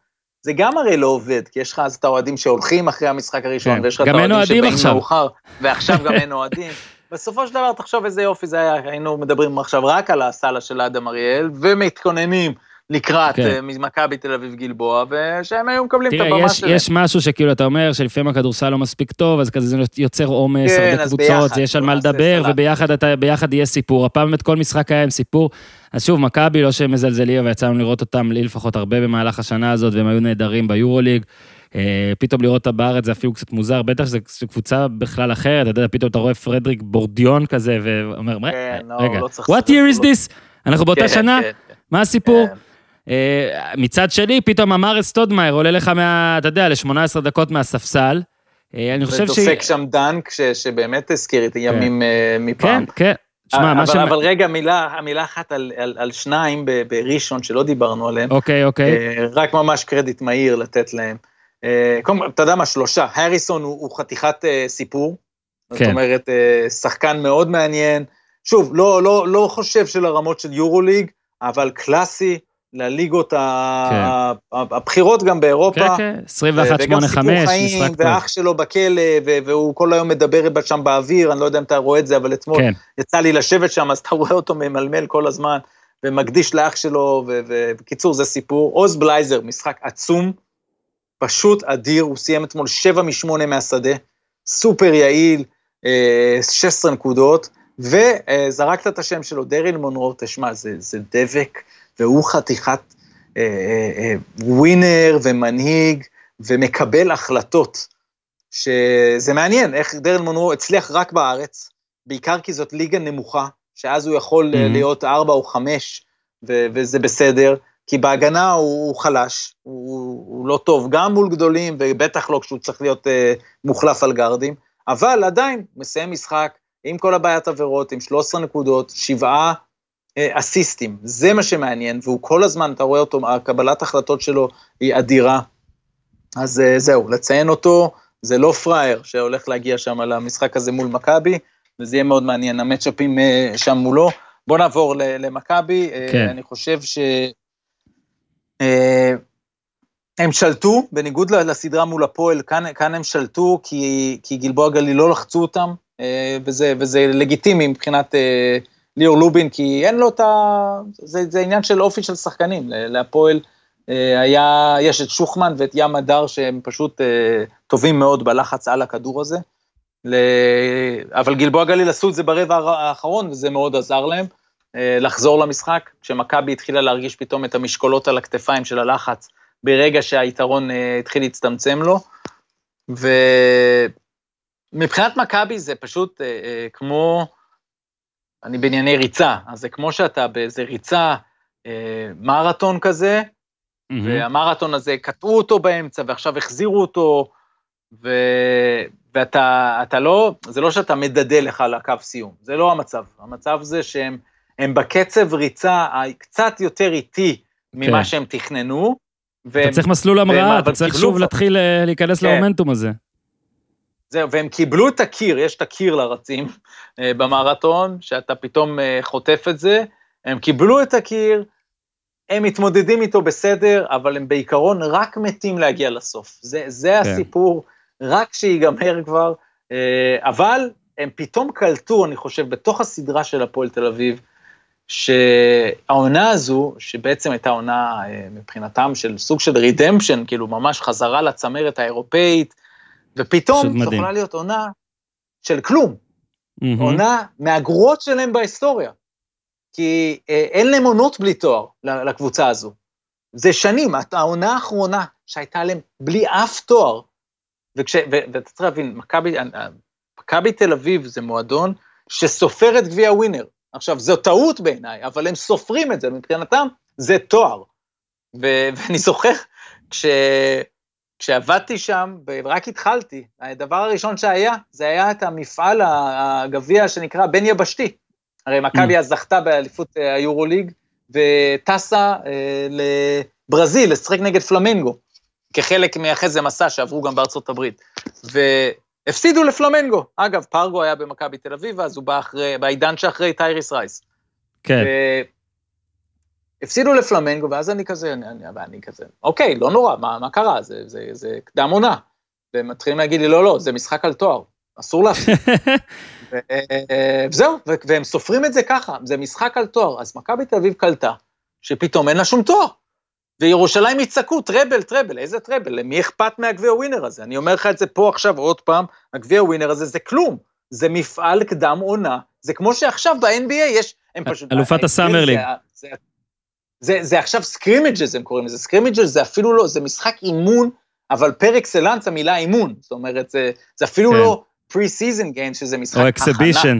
זה גם הרי לא עובד, כי יש לך אז את האוהדים שהולכים אחרי המשחק הראשון, כן. ויש לך את האוהדים שבאים מאוחר, ועכשיו גם אין אוהדים. בסופו של דבר, תחשוב איזה יופי זה היה, היינו מדברים עכשיו רק על הסאלה של אדם אריאל, ומתכוננים לקראת כן. אה, מכבי תל אביב גלבוע, ושהם היו מקבלים תראה, את הבמה שלהם. יש משהו שכאילו, אתה אומר שלפעמים הכדורסל לא מספיק טוב, אז כזה זה יוצר עומס, כן, הרבה קבוצות, יש על מה לדבר, וביחד אתה, ביחד יהיה סיפור. הפעם באמת כל משחק היה עם סיפור. אז שוב, מכבי, לא שהם מזלזלים, אבל יצאנו לראות אותם, לי לפחות הרבה במהלך השנה הזאת, והם היו נהדרים ביורוליג. אה, פתאום לראות אותה בארץ זה אפילו קצת מוזר, בטח שזו קבוצה בכלל אחרת, אתה יודע, פתאום אתה רואה פרדריק בורדיון כזה, ואומר, כן, לא, רגע, לא, what year is this? אנחנו באותה כן, שנה? כן. מה הסיפור? כן. אה, מצד שני, פתאום אמר סטודמאייר עולה לך מה... אתה יודע, ל-18 דקות מהספסל. אה, אני חושב ש... ודופק שם דנק, שבאמת הזכיר את הימים אה, מפעם. כן, כן. שמע, מה ש... אבל רגע, מילה, מילה אחת על, על, על שניים בראשון שלא דיברנו עליהם. אוקיי, אוקיי. רק ממש קרדיט מהיר לתת להם. קודם כל, אתה יודע מה, שלושה. הריסון הוא, הוא חתיכת סיפור. כן. זאת אומרת, שחקן מאוד מעניין. שוב, לא, לא, לא חושב שלרמות של יורוליג, אבל קלאסי, לליגות כן. הבכירות גם באירופה. כן, כן, 21-8-5, משחק טוב. ואח שלו בכלא, והוא כל היום מדבר שם באוויר, אני לא יודע אם אתה רואה את זה, אבל אתמול כן. יצא לי לשבת שם, אז אתה רואה אותו ממלמל כל הזמן, ומקדיש לאח שלו, ובקיצור, זה סיפור. עוז בלייזר, משחק עצום, פשוט אדיר, הוא סיים אתמול 7 מ-8 מהשדה, סופר יעיל, 16 אה, נקודות, וזרקת את השם שלו, דריל מונרו, תשמע, זה, זה דבק. והוא חתיכת אה, אה, אה, ווינר ומנהיג ומקבל החלטות, שזה מעניין איך דרל מונרו הצליח רק בארץ, בעיקר כי זאת ליגה נמוכה, שאז הוא יכול mm-hmm. להיות ארבע או חמש, ו- וזה בסדר, כי בהגנה הוא, הוא חלש, הוא, הוא לא טוב גם מול גדולים, ובטח לא כשהוא צריך להיות אה, מוחלף על גארדים, אבל עדיין מסיים משחק עם כל הבעיית עבירות, עם 13 נקודות, שבעה אה, אסיסטים, זה מה שמעניין, והוא כל הזמן, אתה רואה אותו, הקבלת החלטות שלו היא אדירה. אז אה, זהו, לציין אותו, זה לא פראייר שהולך להגיע שם למשחק הזה מול מכבי, וזה יהיה מאוד מעניין, המצ'אפים אה, שם מולו. בוא נעבור למכבי, אה, כן. אני חושב ש... אה, הם שלטו, בניגוד לסדרה מול הפועל, כאן, כאן הם שלטו כי, כי גלבוע גליל לא לחצו אותם, וזה, וזה לגיטימי מבחינת ליאור לובין, כי אין לו את ה... זה, זה עניין של אופי של שחקנים, להפועל היה, יש את שוחמן ואת ים הדר שהם פשוט טובים מאוד בלחץ על הכדור הזה. ל... אבל גלבוע גליל עשו את זה ברבע האחרון, וזה מאוד עזר להם אה, לחזור למשחק, כשמכבי התחילה להרגיש פתאום את המשקולות על הכתפיים של הלחץ, ברגע שהיתרון אה, התחיל להצטמצם לו. ומבחינת מכבי זה פשוט אה, כמו, אני בענייני ריצה, אז זה כמו שאתה באיזה ריצה, מרתון כזה, mm-hmm. והמרתון הזה, קטעו אותו באמצע, ועכשיו החזירו אותו, ו... ואתה לא, זה לא שאתה מדדה לך לקו סיום, זה לא המצב. המצב זה שהם בקצב ריצה קצת יותר איטי ממה כן. שהם תכננו. והם, אתה צריך מסלול המראה, אתה צריך שוב להתחיל אה, להיכנס כן. למומנטום הזה. זהו, והם קיבלו את הקיר, יש את הקיר לרצים אה, במרתון, שאתה פתאום אה, חוטף את זה, הם קיבלו את הקיר, הם מתמודדים איתו בסדר, אבל הם בעיקרון רק מתים להגיע לסוף. זה, זה כן. הסיפור. רק שיגמר כבר, אה, אבל הם פתאום קלטו, אני חושב, בתוך הסדרה של הפועל תל אביב, שהעונה הזו, שבעצם הייתה עונה מבחינתם של סוג של רידמפשן, כאילו ממש חזרה לצמרת האירופאית, ופתאום זו יכולה להיות עונה של כלום. Mm-hmm. עונה מהגרועות שלהם בהיסטוריה. כי אה, אין להם עונות בלי תואר לקבוצה הזו. זה שנים, העונה האחרונה שהייתה להם בלי אף תואר, וכש, ו, ואתה צריך להבין, מכבי, מכבי תל אביב זה מועדון שסופר את גביע ווינר. עכשיו, זו טעות בעיניי, אבל הם סופרים את זה, מבחינתם זה תואר. ו, ואני זוכר, כש, כשעבדתי שם, ורק התחלתי, הדבר הראשון שהיה, זה היה את המפעל הגביע שנקרא בן יבשתי. הרי מכבי mm. אז זכתה באליפות אה, היורוליג, וטסה אה, לברזיל, לשחק נגד פלמנגו. כחלק מאחרי זה מסע שעברו גם בארצות הברית. והפסידו לפלמנגו. אגב, פרגו היה במכבי תל אביב, אז הוא בא אחרי, בעידן שאחרי טייריס רייס. כן. הפסידו לפלמנגו, ואז אני כזה, אני, אני, אני כזה, אוקיי, לא נורא, מה, מה קרה? זה, זה, זה קדם עונה. והם מתחילים להגיד לי, לא, לא, זה משחק על תואר, אסור להפסיד. וזהו, והם סופרים את זה ככה, זה משחק על תואר. אז מכבי תל אביב קלטה, שפתאום אין לה שום תואר. וירושלים יצעקו, טרבל, טרבל, איזה טרבל? למי אכפת מהגביע ווינר הזה? אני אומר לך את זה פה עכשיו עוד פעם, הגביע ווינר הזה זה כלום. זה מפעל קדם עונה, זה כמו שעכשיו ב-NBA יש, הם פשוט... אלופת ה Summer League. זה, זה, עכשיו scrimmages, הם קוראים לזה, scrimmages זה אפילו לא, זה משחק אימון, אבל פר אקסלנס המילה אימון, זאת אומרת, זה, זה אפילו כן. לא pre-season game, שזה משחק הכנה. או exhibition.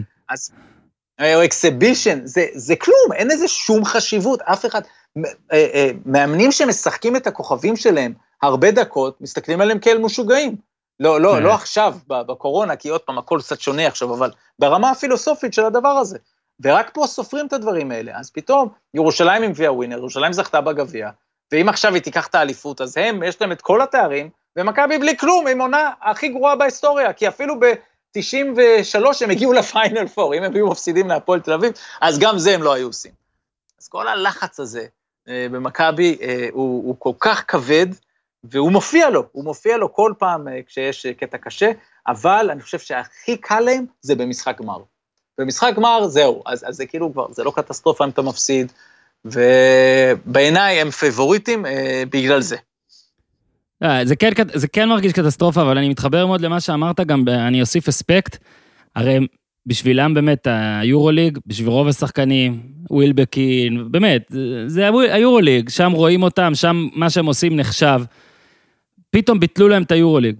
או exhibition, זה, זה כלום, אין לזה שום חשיבות, אף אחד, אה, אה, מאמנים שמשחקים את הכוכבים שלהם הרבה דקות, מסתכלים עליהם כאל משוגעים. לא, לא, לא עכשיו, בקורונה, כי עוד פעם, הכל קצת שונה עכשיו, אבל ברמה הפילוסופית של הדבר הזה. ורק פה סופרים את הדברים האלה. אז פתאום, ירושלים עם גביע ווינר, ירושלים זכתה בגביע, ואם עכשיו היא תיקח את האליפות, אז הם, יש להם את כל התארים, ומכבי בלי כלום, עם עונה הכי גרועה בהיסטוריה, כי אפילו ב-93 הם הגיעו לפיינל פור, אם הם היו מפסידים להפועל תל אביב, אז גם זה הם לא היו עושים. אז כל הלחץ הזה, אה, במכבי אה, הוא, הוא כל כך כבד, והוא מופיע לו, הוא מופיע לו כל פעם אה, כשיש קטע קשה, אבל אני חושב שהכי קל להם זה במשחק גמר. במשחק גמר, זהו, אז, אז זה כאילו כבר, זה לא קטסטרופה אם אתה מפסיד, ובעיניי הם פבוריטים אה, בגלל זה. זה כן, זה כן מרגיש קטסטרופה, אבל אני מתחבר מאוד למה שאמרת, גם אני אוסיף אספקט. הרי בשבילם באמת היורוליג, בשביל רוב השחקנים, ווילבקין, באמת, זה היורוליג, שם רואים אותם, שם מה שהם עושים נחשב. פתאום ביטלו להם את היורוליג.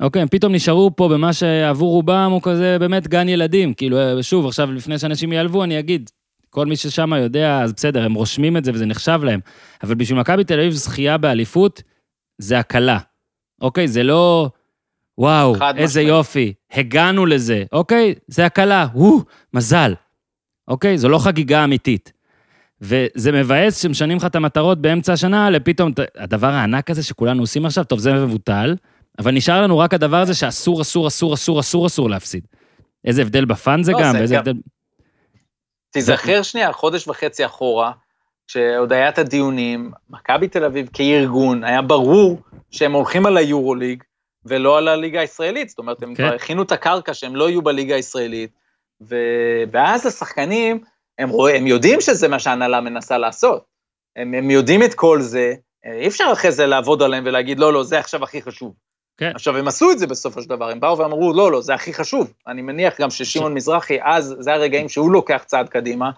אוקיי, הם פתאום נשארו פה במה שעבור רובם הוא כזה באמת גן ילדים. כאילו, שוב, עכשיו, לפני שאנשים ייעלבו, אני אגיד, כל מי ששם יודע, אז בסדר, הם רושמים את זה וזה נחשב להם. אבל בשביל מכבי תל אביב זכייה באליפות, זה הקלה, אוקיי? זה לא, וואו, איזה משמע. יופי, הגענו לזה, אוקיי? זה הקלה, וואו, מזל, אוקיי? זו לא חגיגה אמיתית. וזה מבאס שמשנים לך את המטרות באמצע השנה, לפתאום, הדבר הענק הזה שכולנו עושים עכשיו, טוב, זה מבוטל, אבל נשאר לנו רק הדבר הזה שאסור, אסור, אסור, אסור, אסור, אסור להפסיד. איזה הבדל בפאן זה לא, גם, ואיזה הבדל... תיזכר שנייה, חודש וחצי אחורה, כשעוד היה את הדיונים, מכבי תל אביב כארגון, היה ברור שהם הולכים על היורוליג ולא על הליגה הישראלית, זאת אומרת, הם כן. כבר הכינו את הקרקע שהם לא יהיו בליגה הישראלית, ו... ואז השחקנים, הם, רוא... הם יודעים שזה מה שההנהלה מנסה לעשות. הם, הם יודעים את כל זה, אי אפשר אחרי זה לעבוד עליהם ולהגיד, לא, לא, זה עכשיו הכי חשוב. כן. עכשיו, הם עשו את זה בסופו של דבר, הם באו ואמרו, לא, לא, זה הכי חשוב. אני מניח גם ששמעון ש... מזרחי, אז זה הרגעים שהוא לוקח צעד קדימה,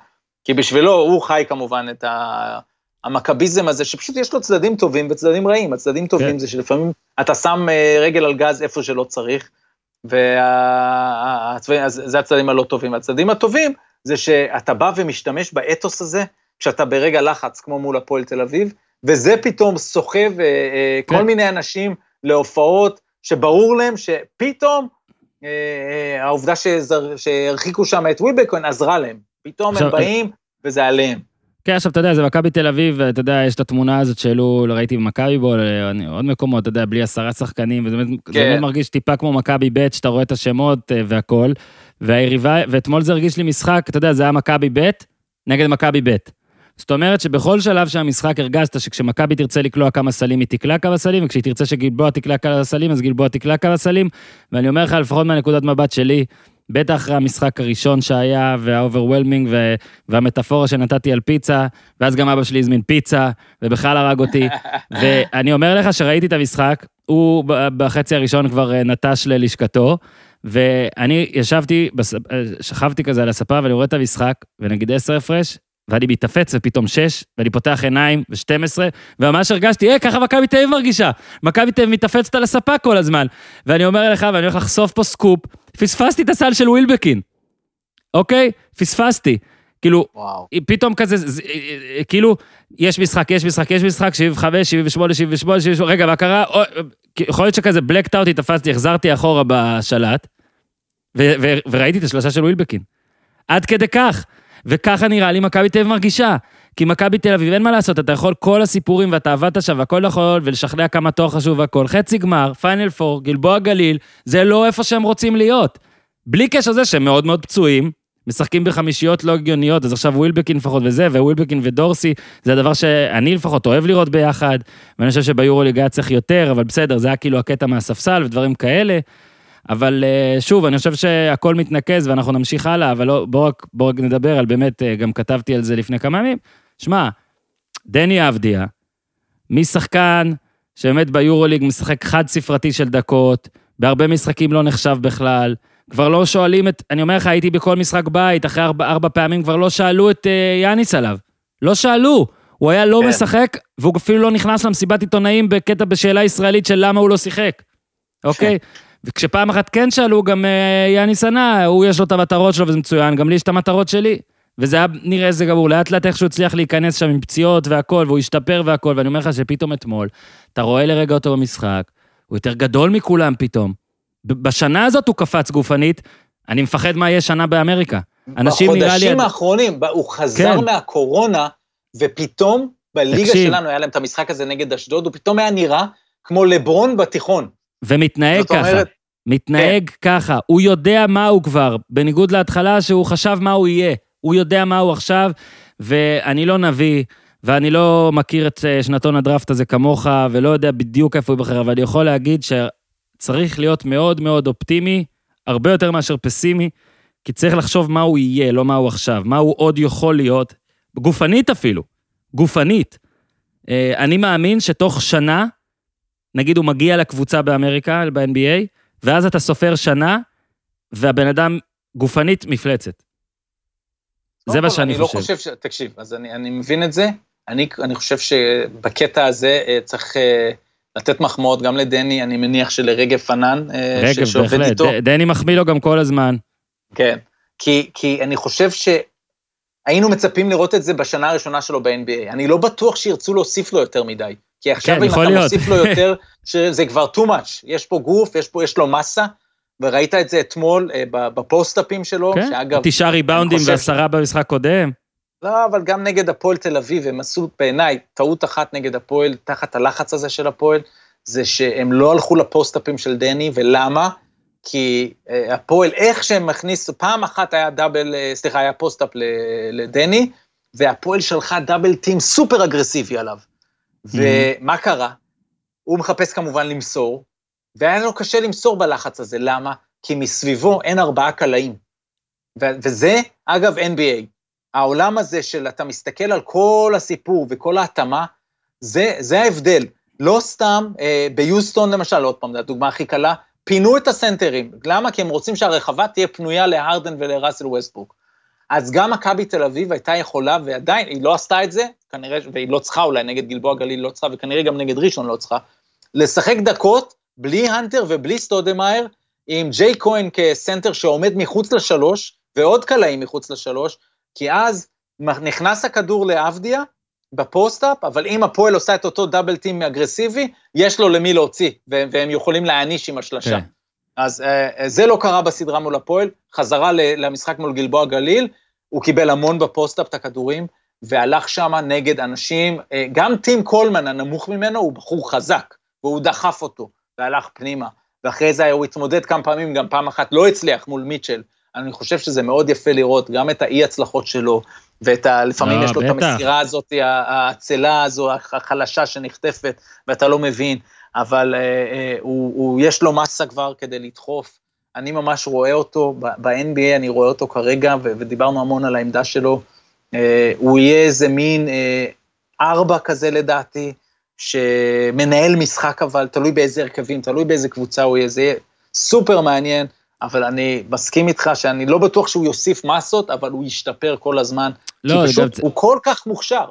כי בשבילו, הוא חי כמובן את ה... המכביזם הזה, שפשוט יש לו צדדים טובים וצדדים רעים. הצדדים טובים כן. זה שלפעמים אתה שם אה, רגל על גז איפה שלא צריך, וזה הצדדים הלא טובים. הצדדים הטובים זה שאתה בא ומשתמש באתוס הזה, כשאתה ברגע לחץ, כמו מול הפועל תל אביב, וזה פתאום סוחב אה, אה, כן. כל מיני אנשים להופעות שברור להם שפתאום העובדה שהרחיקו שם את ווילבקון עזרה להם. פתאום עכשיו, הם באים וזה עליהם. כן, עכשיו, אתה יודע, זה מכבי תל אביב, אתה יודע, יש את התמונה הזאת שהעלו, ראיתי במכבי בו, עוד מקומות, אתה יודע, בלי עשרה שחקנים, וזה באמת, כן. מרגיש טיפה כמו מכבי ב', שאתה רואה את השמות אה, והכל, והיריבה, ואתמול זה הרגיש לי משחק, אתה יודע, זה היה מכבי ב' נגד מכבי ב'. זאת אומרת שבכל שלב של המשחק הרגשת שכשמכבי תרצה לקלוע כמה סלים, היא תקלע כמה סלים, וכשהיא תרצה שגלבוע תקלע כמה סלים, אז גלבוע תקלע כמה סלים, ואני אומר לך, לפחות מהנקודת מבט שלי, בטח אחרי המשחק הראשון שהיה, וה overwhelming, והמטאפורה שנתתי על פיצה, ואז גם אבא שלי הזמין פיצה, ובכלל הרג אותי. ואני אומר לך שראיתי את המשחק, הוא בחצי הראשון כבר אה, נטש ללשכתו, ואני ישבתי, אה, שכבתי כזה על הספה, ואני רואה את המשחק, ונגיד עשר הפרש, ואני מתעפץ ופתאום שש, ואני פותח עיניים ו-12, וממש הרגשתי, אה, ככה מכבי תל אביב מרגישה. מכבי תל אביב מתעפצת על הספה כל הזמן. ואני אומר לך, ואני הולך לחשוף פה סקופ, פספסתי את הסל של ווילבקין, אוקיי? פספסתי. כאילו, וואו. פתאום כזה, זה, אה, אה, כאילו, יש משחק, יש משחק, יש משחק, 75, 78, 78, 78, רגע, מה קרה? או, יכול להיות שכזה ב blackout תפסתי, החזרתי אחורה בשלט, ו- ו- וראיתי את השלושה של ווילבקין. עד כדי כך. וככה נראה לי מכבי תל אביב מרגישה. כי מכבי תל אביב, אין מה לעשות, אתה יכול כל הסיפורים ואתה עבדת שם והכל יכול, ולשכנע כמה התואר חשוב והכל. חצי גמר, פיינל פור, גלבוע גליל, זה לא איפה שהם רוצים להיות. בלי קשר לזה שהם מאוד מאוד פצועים, משחקים בחמישיות לא הגיוניות, אז עכשיו ווילבקין לפחות וזה, וווילבקין ודורסי, זה הדבר שאני לפחות אוהב לראות ביחד, ואני חושב שביורוליג היה צריך יותר, אבל בסדר, זה היה כאילו הקטע מהספסל ודברים כאלה. אבל אה, שוב, אני חושב שהכל מתנקז ואנחנו נמשיך הלאה, אבל לא, בואו רק, בוא רק נדבר על באמת, אה, גם כתבתי על זה לפני כמה ימים. שמע, דני אבדיה, משחקן שבאמת ביורוליג משחק חד ספרתי של דקות, בהרבה משחקים לא נחשב בכלל, כבר לא שואלים את, אני אומר לך, הייתי בכל משחק בית, אחרי ארבע, ארבע פעמים כבר לא שאלו את uh, יאניס עליו. לא שאלו. הוא היה לא כן. משחק, והוא אפילו לא נכנס למסיבת עיתונאים בקטע בשאלה ישראלית של למה הוא לא שיחק. אוקיי? וכשפעם אחת כן שאלו, גם uh, יאניס ענה, הוא יש לו את המטרות שלו וזה מצוין, גם לי יש את המטרות שלי. וזה היה נראה איזה גמור, לאט לאט איך שהוא הצליח להיכנס שם עם פציעות והכל, והוא השתפר והכל, ואני אומר לך שפתאום אתמול, אתה רואה לרגע אותו במשחק, הוא יותר גדול מכולם פתאום. בשנה הזאת הוא קפץ גופנית, אני מפחד מה יהיה שנה באמריקה. אנשים נראה לי... בחודשים האחרונים, הוא חזר כן. מהקורונה, ופתאום בליגה תקשיב. שלנו היה להם את המשחק הזה נגד אשדוד, הוא פתאום היה נראה כמו לברון בתיכון. ומתנהג ככה. אומרת, מתנהג כן. ככה, הוא יודע מה הוא כבר, בניגוד להתחלה שהוא חשב מה הוא יהיה. הוא יודע מה הוא עכשיו, ואני לא נביא, ואני לא מכיר את אה, שנתון הדראפט הזה כמוך, ולא יודע בדיוק איפה הוא יבחר, אבל אני יכול להגיד שצריך להיות מאוד מאוד אופטימי, הרבה יותר מאשר פסימי, כי צריך לחשוב מה הוא יהיה, לא מה הוא עכשיו, מה הוא עוד יכול להיות, גופנית אפילו, גופנית. אה, אני מאמין שתוך שנה, נגיד הוא מגיע לקבוצה באמריקה, ב-NBA, ואז אתה סופר שנה, והבן אדם גופנית מפלצת. זה מה שאני חושב. אני לא חושב ש... תקשיב, אז אני, אני מבין את זה. אני, אני חושב שבקטע הזה אה, צריך אה, לתת מחמאות גם לדני, אני מניח שלרגב פנן, אה, רגב, שעובד איתו. רגב, בהחלט, דני מחמיא לו גם כל הזמן. כן, כי, כי אני חושב ש... היינו מצפים לראות את זה בשנה הראשונה שלו ב-NBA. אני לא בטוח שירצו להוסיף לו יותר מדי. כי עכשיו כן, אם אתה להיות. מוסיף לו יותר, שזה כבר too much. יש פה גוף, יש, פה, יש לו מסה, וראית את זה אתמול אה, בפוסט-אפים שלו, כן, שאגב... תשעה ריבאונדים ועשרה במשחק קודם. לא, אבל גם נגד הפועל תל אביב, הם עשו בעיניי טעות אחת נגד הפועל, תחת הלחץ הזה של הפועל, זה שהם לא הלכו לפוסט-אפים של דני, ולמה? כי אה, הפועל, איך שהם הכניסו, פעם אחת היה double, אה, סליחה, היה post-up לדני, והפועל שלחה double team סופר אגרסיבי עליו. ומה קרה? הוא מחפש כמובן למסור, והיה לו קשה למסור בלחץ הזה, למה? כי מסביבו אין ארבעה קלעים. ו- וזה, אגב, NBA. העולם הזה של אתה מסתכל על כל הסיפור וכל ההתאמה, זה, זה ההבדל. לא סתם, אה, ביוסטון למשל, עוד פעם, זו הדוגמה הכי קלה, פינו את הסנטרים. למה? כי הם רוצים שהרחבה תהיה פנויה להרדן ולראסל ווסטברוק. אז גם מכבי תל אביב הייתה יכולה, ועדיין, היא לא עשתה את זה, כנראה, והיא לא צריכה אולי, נגד גלבוע גליל לא צריכה, וכנראה גם נגד ראשון לא צריכה, לשחק דקות בלי הנטר ובלי סטודמאייר, עם ג'ייק כהן כסנטר שעומד מחוץ לשלוש, ועוד קלעים מחוץ לשלוש, כי אז נכנס הכדור לאבדיה ב post-up, אבל אם הפועל עושה את אותו double team אגרסיבי, יש לו למי להוציא, והם, יכולים להעניש עם השלשה. כן. אז uh, זה לא קרה בסדרה מול הפועל, חזרה למשחק מול גלבוע גליל, הוא קיבל המון ב post-up את הכדורים, והלך שם נגד אנשים, uh, גם טים קולמן הנמוך ממנו הוא בחור חזק, והוא דחף אותו, והלך פנימה. ואחרי זה הוא התמודד כמה פעמים, גם פעם אחת לא הצליח מול מיטשל. אני חושב שזה מאוד יפה לראות גם את האי-הצלחות שלו, ואת ה... לפעמים לא, יש לו את בטח. המסירה הזאת, העצלה הזו, החלשה שנחטפת, ואתה לא מבין, אבל אה, אה, הוא, הוא, יש לו מסה כבר כדי לדחוף. אני ממש רואה אותו, ב-NBA אני רואה אותו כרגע, ו- ודיברנו המון על העמדה שלו. אה, הוא יהיה איזה מין אה, ארבע כזה לדעתי, שמנהל משחק אבל, תלוי באיזה הרכבים, תלוי באיזה קבוצה הוא יהיה, זה יהיה סופר מעניין, אבל אני מסכים איתך שאני לא בטוח שהוא יוסיף מסות, אבל הוא ישתפר כל הזמן. לא, כי זה פשוט גם- הוא כל כך מוכשר,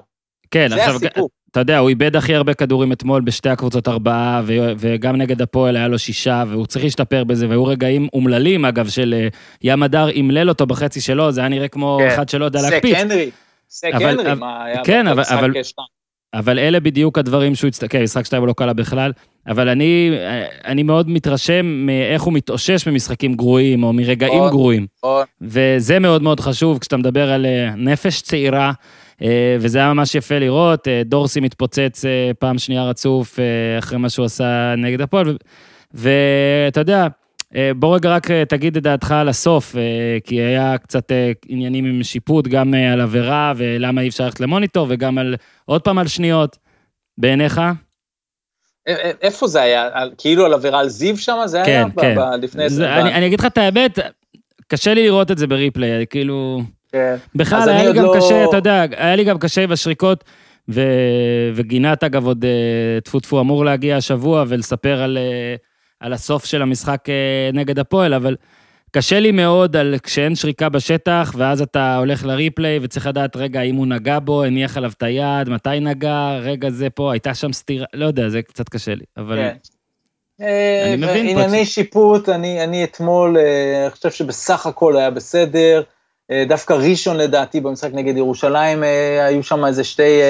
כן, זה עכשיו, הסיפור. אתה יודע, הוא איבד הכי הרבה כדורים אתמול בשתי הקבוצות ארבעה, ו- וגם נגד הפועל היה לו שישה, והוא צריך להשתפר בזה, והיו רגעים אומללים, אגב, של אה, ים הדר אמלל אותו בחצי שלו, זה היה נראה כמו כן. אחד שלא יודע להקפיץ. סק הנרי, סק אבל- הנרי, אבל- מה היה כן, אבל- במשחק אבל- שתיים. אבל אלה בדיוק הדברים שהוא הצטרך, כן, משחק שתיים הוא לא קלה בכלל, אבל אני, אני מאוד מתרשם מאיך הוא מתאושש ממשחקים גרועים, או מרגעים נכון. גרועים. נכון. וזה מאוד מאוד חשוב כשאתה מדבר על אה, נפש צעירה, אה, וזה היה ממש יפה לראות, אה, דורסי מתפוצץ אה, פעם שנייה רצוף אה, אחרי מה שהוא עשה נגד הפועל, ואתה יודע, אה, בוא רגע רק אה, תגיד את דעתך על הסוף, אה, כי היה קצת אה, עניינים עם שיפוט, גם אה, על עבירה ולמה אי אפשר ללכת למוניטור, וגם על, עוד פעם על שניות, בעיניך? איפה זה היה? כאילו על עבירה על זיו שם? זה היה כן, ב- כן. ב- לפני זה? אני, אני אגיד לך את האמת, קשה לי לראות את זה בריפליי, כאילו... כן. בכלל, היה לי גם לא- קשה, אתה יודע, היה לי גם קשה עם השריקות, ו... וגינת, אגב, עוד אה, טפו טפו אמור להגיע השבוע ולספר על, אה, על הסוף של המשחק אה, נגד הפועל, אבל קשה לי מאוד על כשאין שריקה בשטח, ואז אתה הולך לריפליי וצריך לדעת, רגע, האם הוא נגע בו, הניח עליו את היד, מתי נגע, רגע זה פה, הייתה שם סתירה, לא יודע, זה קצת קשה לי, אבל... כן. אני מבין פה ענייני שיפוט, אני, אני אתמול, אני חושב שבסך הכל היה בסדר. אה, דווקא ראשון לדעתי במשחק נגד ירושלים, אה, היו שם איזה שתי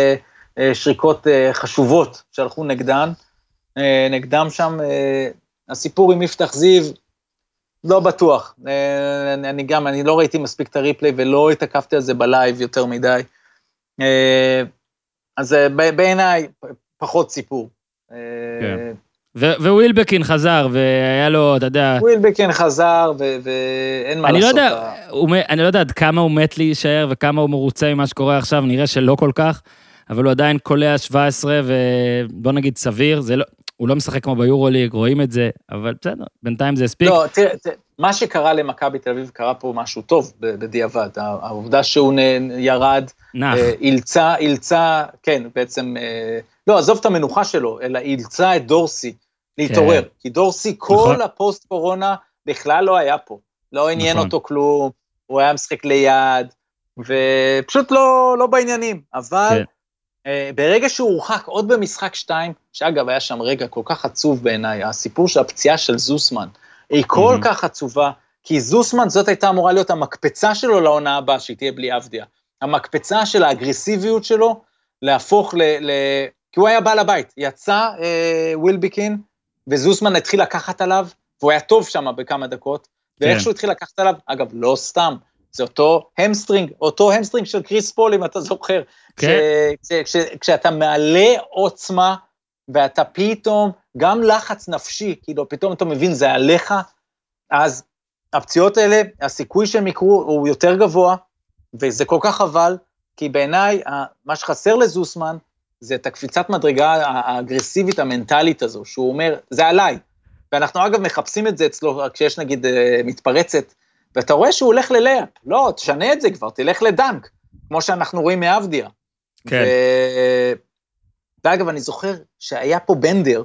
אה, שריקות חשובות שהלכו נגדן, נגדם שם. הסיפור עם יפתח זיו, לא בטוח. אני, גם, אני לא ראיתי מספיק את הריפליי ולא התעכבתי על זה בלייב יותר מדי. אז בעיניי, פחות סיפור. כן. ווילבקין חזר, והיה לו, אתה יודע, ווילבקין חזר, ואין מה אני לא לעשות. יודע, הוא, מת- אני לא יודע עד כמה הוא מת להישאר וכמה הוא מרוצה ממה שקורה עכשיו, נראה שלא כל כך, אבל הוא עדיין קולע 17 ובוא נגיד סביר, זה לא, הוא לא משחק כמו ביורוליג, רואים את זה, אבל בסדר, בינתיים זה הספיק. לא, תראה, תראה, מה שקרה למכבי תל אביב, קרה פה משהו טוב בדיעבד. העובדה שהוא נ- ירד, נח, אה, אילצה, אילצה, כן, בעצם, אה, לא, עזוב את המנוחה שלו, אלא אילצה את דורסי להתעורר. כן. כי דורסי, כל נכון. הפוסט-קורונה בכלל לא היה פה. לא עניין נכון. אותו כלום, הוא היה משחק ליד, ופשוט לא, לא בעניינים. אבל כן. אה, ברגע שהוא הורחק עוד במשחק שתיים, שאגב, היה שם רגע כל כך עצוב בעיניי, הסיפור של הפציעה של זוסמן, היא כל מהמם. כך עצובה, כי זוסמן זאת הייתה אמורה להיות המקפצה שלו לעונה הבאה, שהיא תהיה בלי אבדיה. המקפצה של האגרסיביות שלו, להפוך ל... ל... כי הוא היה בעל הבית. יצא אה, ווילביקין, וזוסמן התחיל לקחת עליו, והוא היה טוב שם בכמה דקות, כן. ואיכשהו התחיל לקחת עליו, אגב, לא סתם, זה אותו ה hamstring, אותו ה hamstring של קריס פול, אם אתה זוכר. כן. כש, כש, כש, כשאתה מעלה עוצמה, ואתה פתאום, גם לחץ נפשי, כאילו, פתאום אתה מבין, זה עליך, אז הפציעות האלה, הסיכוי שהם יקרו הוא יותר גבוה, וזה כל כך חבל, כי בעיניי, מה שחסר לזוסמן, זה את הקפיצת מדרגה האגרסיבית המנטלית הזו, שהוא אומר, זה עליי. ואנחנו אגב מחפשים את זה אצלו, כשיש נגיד אה, מתפרצת, ואתה רואה שהוא הולך ללאפ, לא, תשנה את זה כבר, תלך לדנק, כמו שאנחנו רואים מאבדיה. כן. ו... ואגב, אני זוכר שהיה פה בנדר,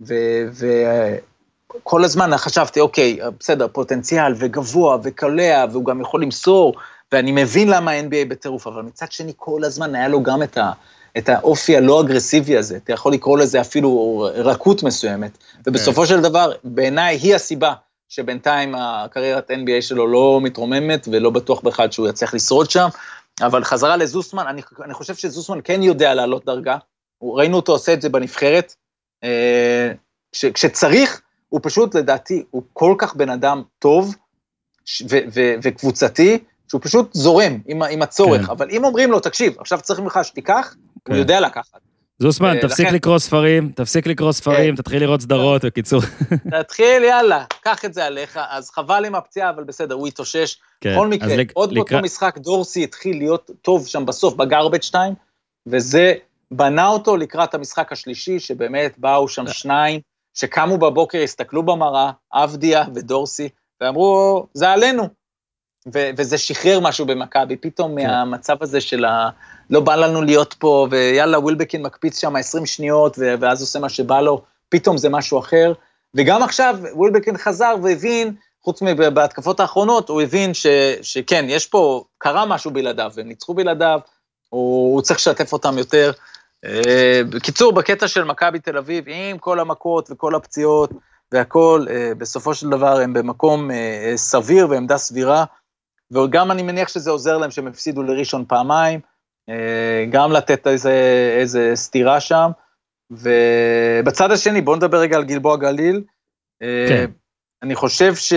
וכל ו... הזמן חשבתי, אוקיי, בסדר, פוטנציאל וגבוה וקולע, והוא גם יכול למסור, ואני מבין למה ה-NBA בטירוף, אבל מצד שני, כל הזמן היה לו גם את, ה, את האופי הלא אגרסיבי הזה, אתה יכול לקרוא לזה אפילו רכות מסוימת. ובסופו כן. של דבר, בעיניי היא הסיבה שבינתיים הקריירת NBA שלו לא מתרוממת, ולא בטוח בכלל שהוא יצליח לשרוד שם. אבל חזרה לזוסמן, אני, אני חושב שזוסמן כן יודע לעלות דרגה, ראינו אותו עושה את זה בנבחרת, אה, כש, כשצריך, הוא פשוט, לדעתי, הוא כל כך בן אדם טוב ו, ו, וקבוצתי, שהוא פשוט זורם עם, עם הצורך, כן. אבל אם אומרים לו, תקשיב, עכשיו צריך ממך שתיקח, כן. הוא יודע לקחת. זוסמן, תפסיק לקרוא ספרים, תפסיק לקרוא ספרים, כן. תתחיל לראות סדרות, בקיצור. תתחיל, יאללה, קח את זה עליך, אז חבל עם הפציעה, אבל בסדר, הוא התאושש. כן, בכל מקרה, עוד באותו משחק דורסי התחיל להיות טוב שם בסוף בגרבג' 2, וזה בנה אותו לקראת המשחק השלישי, שבאמת באו שם שניים, שקמו בבוקר, הסתכלו במראה, אבדיה ודורסי, ואמרו, זה עלינו. ו- וזה שחרר משהו במכבי, פתאום כן. מהמצב הזה של ה... לא בא לנו להיות פה, ויאללה, ווילבקין מקפיץ שם 20 שניות, ו- ואז עושה מה שבא לו, פתאום זה משהו אחר. וגם עכשיו, ווילבקין חזר והבין, חוץ מבהתקפות האחרונות, הוא הבין ש- שכן, יש פה, קרה משהו בלעדיו, והם ניצחו בלעדיו, הוא, הוא צריך לשתף אותם יותר. אה, בקיצור, בקטע של מכבי תל אביב, עם כל המכות וכל הפציעות והכול, אה, בסופו של דבר הם במקום אה, סביר ועמדה סבירה. וגם אני מניח שזה עוזר להם שהם הפסידו לראשון פעמיים, אה, גם לתת איזה, איזה סתירה שם. ובצד השני, בואו נדבר רגע על גלבוע גליל. אה, כן. אני חושב ש...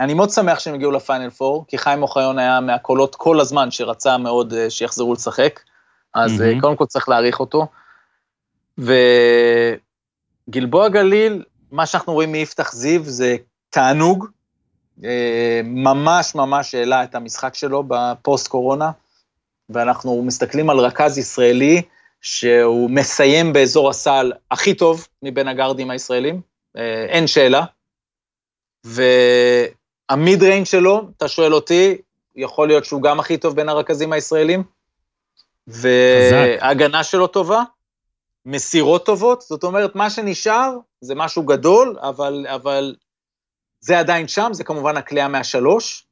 אני מאוד שמח שהם הגיעו לפיינל פור, כי חיים אוחיון היה מהקולות כל הזמן שרצה מאוד אה, שיחזרו לשחק, אז mm-hmm. קודם כל צריך להעריך אותו. וגלבוע גליל, מה שאנחנו רואים מיפתח זיו זה תענוג, ממש ממש העלה את המשחק שלו בפוסט קורונה, ואנחנו מסתכלים על רכז ישראלי שהוא מסיים באזור הסל הכי טוב מבין הגארדים הישראלים, אה, אין שאלה. והמיד ריינג שלו, אתה שואל אותי, יכול להיות שהוא גם הכי טוב בין הרכזים הישראלים. וההגנה שלו טובה, מסירות טובות, זאת אומרת, מה שנשאר זה משהו גדול, אבל, אבל זה עדיין שם, זה כמובן הכלייה מהשלוש.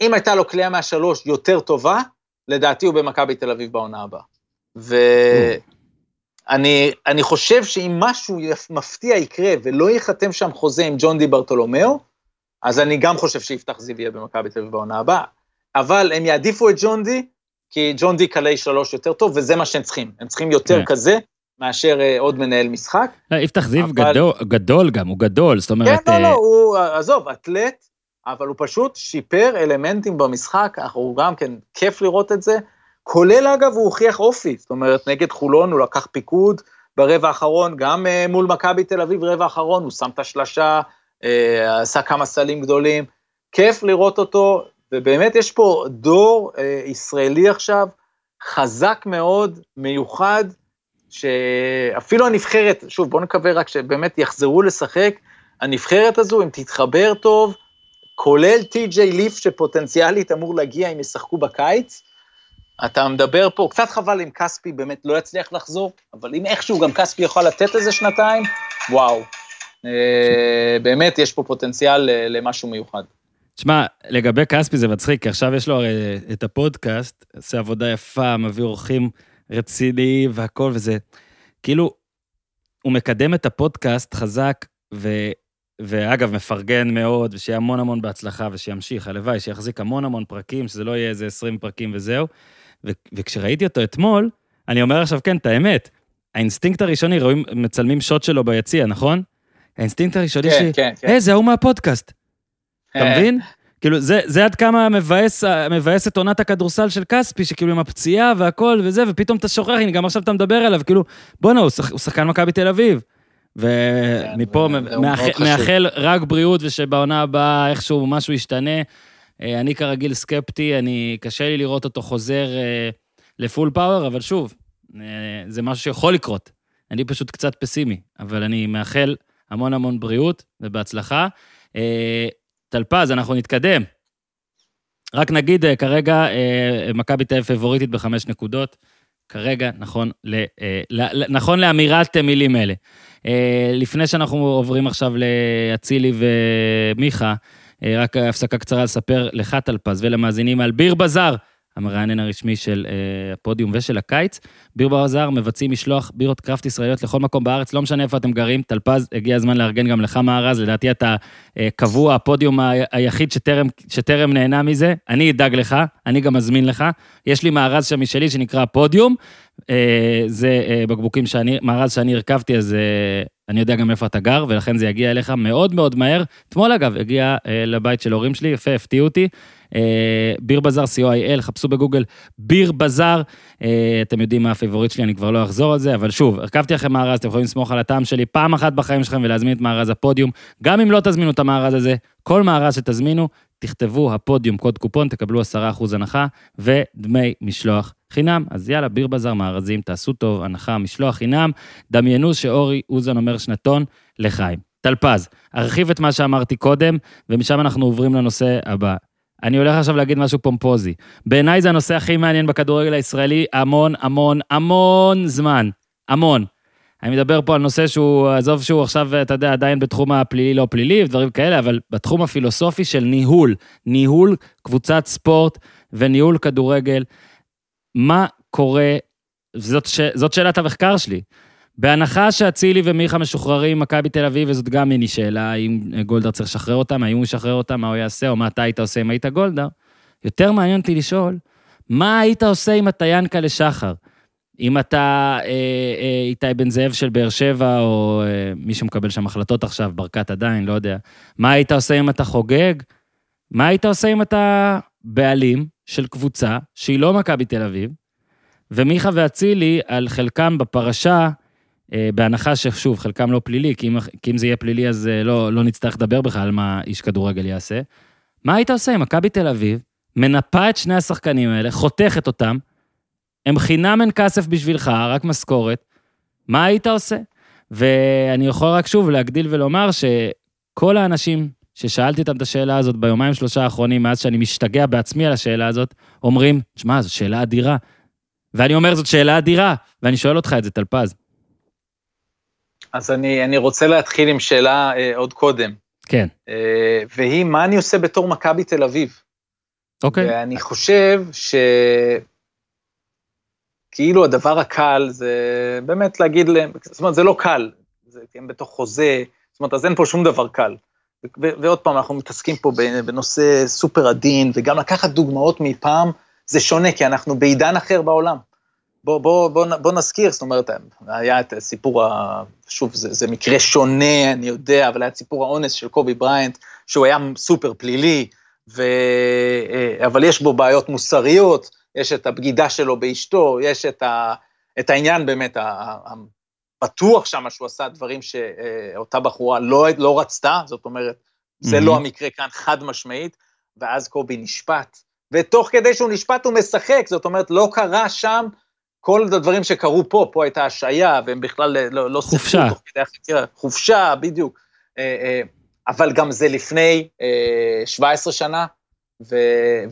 אם הייתה לו כלייה מהשלוש יותר טובה, לדעתי הוא במכבי תל אביב בעונה הבאה. ואני חושב שאם משהו מפתיע יקרה ולא ייחתם שם חוזה עם ג'ון די ברטולומיאו, אז אני גם חושב שיפתח זיו יהיה במכבי תל אביב בעונה הבאה. אבל הם יעדיפו את ג'ון די, כי ג'ון די קלעי שלוש יותר טוב, וזה מה שהם צריכים. הם צריכים יותר כן. כזה, מאשר uh, עוד מנהל משחק. לא, יפתח זיו אבל... גדול, גדול גם, הוא גדול, זאת אומרת... כן, לא, לא, הוא, עזוב, אתלט, אבל הוא פשוט שיפר אלמנטים במשחק, הוא גם כן, כיף לראות את זה. כולל, אגב, הוא הוכיח אופי, זאת אומרת, נגד חולון הוא לקח פיקוד ברבע האחרון, גם מול מכבי תל אביב, רבע האחרון, הוא שם את השלשה, עשה כמה סלים גדולים. כיף לראות אותו, ובאמת יש פה דור ישראלי עכשיו, חזק מאוד, מיוחד, שאפילו הנבחרת, שוב, בואו נקווה רק שבאמת יחזרו לשחק, הנבחרת הזו, אם תתחבר טוב, כולל טי.ג'יי ליף שפוטנציאלית אמור להגיע אם ישחקו בקיץ, אתה מדבר פה, קצת חבל אם כספי באמת לא יצליח לחזור, אבל אם איכשהו גם כספי יכול לתת איזה שנתיים, וואו. אה, באמת יש פה פוטנציאל אה, למשהו מיוחד. תשמע, לגבי כספי זה מצחיק, כי עכשיו יש לו הרי את הפודקאסט, עושה עבודה יפה, מביא אורחים רציני והכל, וזה כאילו, הוא מקדם את הפודקאסט חזק, ו, ואגב, מפרגן מאוד, ושיהיה המון המון בהצלחה, ושימשיך, הלוואי, שיחזיק המון המון פרקים, שזה לא יהיה איזה 20 פרקים וזהו. ו- וכשראיתי אותו אתמול, אני אומר עכשיו, כן, את האמת, האינסטינקט הראשוני, רואים, מצלמים shot שלו ביציע, נכון? האינסטינקט הראשוני כן, שלי, כן, כן. היי, זה ההוא מהפודקאסט, אתה אה, מבין? כאילו, זה, זה עד כמה מבאס, מבאס את עונת הכדורסל של כספי, שכאילו עם הפציעה והכל וזה, ופתאום אתה שוכח, הנה, גם עכשיו אתה מדבר עליו, כאילו, בואנה, הוא, שח, הוא שחקן מכבי תל אביב. ומפה מאוד מאחל, חשוב. מאחל רק בריאות, ושבעונה הבאה איכשהו משהו ישתנה. אה, אני כרגיל סקפטי, אני, קשה לי לראות אותו חוזר אה, לפול פאוור, אבל שוב, אה, זה משהו שיכול לקרות. אני פשוט קצת פסימי, אבל אני מאחל המון המון בריאות ובהצלחה. טלפז, אנחנו נתקדם. רק נגיד, אה, כרגע אה, מכבי תל אביב פבוריטית בחמש נקודות. כרגע, נכון, ל, אה, ל, ל, נכון לאמירת מילים אלה. לפני שאנחנו עוברים עכשיו לאצילי ומיכה, רק הפסקה קצרה לספר לך, טלפז, ולמאזינים על ביר בזאר, המרענן הרשמי של אה, הפודיום ושל הקיץ. ביר בזאר מבצעים משלוח בירות קראפט ישראליות לכל מקום בארץ, לא משנה איפה אתם גרים. טלפז, הגיע הזמן לארגן גם לך מארז, לדעתי אתה אה, קבוע, הפודיום ה- היחיד שטרם, שטרם נהנה מזה. אני אדאג לך, אני גם אזמין לך. יש לי מארז שם משלי שנקרא פודיום. אה, זה אה, בקבוקים שאני, מארז שאני הרכבתי, אז אה, אני יודע גם איפה אתה גר, ולכן זה יגיע אליך מאוד מאוד מהר. אתמול אגב, הגיע אה, לבית של ההורים שלי, יפה, הפתיעו אותי. אה, ביר בזאר, co.il, חפשו בגוגל ביר בזאר. אה, אתם יודעים מה ה favorite שלי, אני כבר לא אחזור על זה, אבל שוב, הרכבתי לכם מארז, אתם יכולים לסמוך על הטעם שלי פעם אחת בחיים שלכם ולהזמין את מארז הפודיום. גם אם לא תזמינו את המארז הזה, כל מארז שתזמינו, תכתבו הפודיום קוד קופון, תקבלו 10% הנחה ודמי משלוח חינם. אז יאללה, ביר בזאר מארזים, תעשו טוב, הנחה, משלוח חינם. דמיינו שאורי אוזן אומר שנתון לחיים. טלפז, ארחיב את מה שאמרתי קודם, ומשם אנחנו עוברים לנושא הבא. אני הולך עכשיו להגיד משהו פומפוזי. בעיניי זה הנושא הכי מעניין בכדורגל הישראלי המון, המון, המון זמן. המון. אני מדבר פה על נושא שהוא, עזוב שהוא עכשיו, אתה יודע, עדיין בתחום הפלילי, לא פלילי ודברים כאלה, אבל בתחום הפילוסופי של ניהול. ניהול קבוצת ספורט וניהול כדורגל. מה קורה, זאת, ש... זאת שאלת המחקר שלי. בהנחה שאצילי ומיכה משוחררים, מכבי תל אביב, וזאת גם מיני שאלה, האם גולדהר צריך לשחרר אותם, האם הוא ישחרר אותם, מה הוא יעשה, או מה אתה היית עושה אם היית גולדהר, יותר מעניין אותי לשאול, מה היית עושה אם אתה ינקלה שחר? אם אתה אה, אה, איתי בן זאב של באר שבע, או אה, מי שמקבל שם החלטות עכשיו, ברקת עדיין, לא יודע. מה היית עושה אם אתה חוגג? מה היית עושה אם אתה בעלים של קבוצה שהיא לא מכבי תל אביב, ומיכה ואצילי, על חלקם בפרשה, בהנחה ששוב, חלקם לא פלילי, כי אם, כי אם זה יהיה פלילי אז אה, לא, לא נצטרך לדבר בכלל על מה איש כדורגל יעשה. מה היית עושה אם מכבי תל אביב מנפה את שני השחקנים האלה, חותכת אותם, הם חינם אין כסף בשבילך, רק משכורת, מה היית עושה? ואני יכול רק שוב להגדיל ולומר שכל האנשים ששאלתי אותם את השאלה הזאת ביומיים שלושה האחרונים, מאז שאני משתגע בעצמי על השאלה הזאת, אומרים, שמע, זו שאלה אדירה. ואני אומר, זאת שאלה אדירה, ואני שואל אותך את זה, טלפז. אז אני, אני רוצה להתחיל עם שאלה אה, עוד קודם, כן, אה, והיא, מה אני עושה בתור מכבי תל אביב? אוקיי. ואני חושב ש... כאילו הדבר הקל זה באמת להגיד להם, זאת אומרת, זה לא קל, זה, הם בתוך חוזה, זאת אומרת, אז אין פה שום דבר קל. ו- ועוד פעם, אנחנו מתעסקים פה בנושא סופר עדין, וגם לקחת דוגמאות מפעם, זה שונה, כי אנחנו בעידן אחר בעולם. בוא, בוא, בוא, בוא נזכיר, זאת אומרת, היה את סיפור, ה... שוב, זה, זה מקרה שונה, אני יודע, אבל היה את סיפור האונס של קובי בריינט, שהוא היה סופר פלילי, ו... אבל יש בו בעיות מוסריות, יש את הבגידה שלו באשתו, יש את, ה... את העניין באמת, בטוח שם שהוא עשה דברים שאותה בחורה לא, לא רצתה, זאת אומרת, זה mm-hmm. לא המקרה כאן חד משמעית, ואז קובי נשפט, ותוך כדי שהוא נשפט הוא משחק, זאת אומרת, לא קרה שם כל הדברים שקרו פה, פה הייתה השעיה, והם בכלל לא, לא חופשה. תוך כדי החקירה, חופשה, בדיוק. אבל גם זה לפני 17 שנה, ו...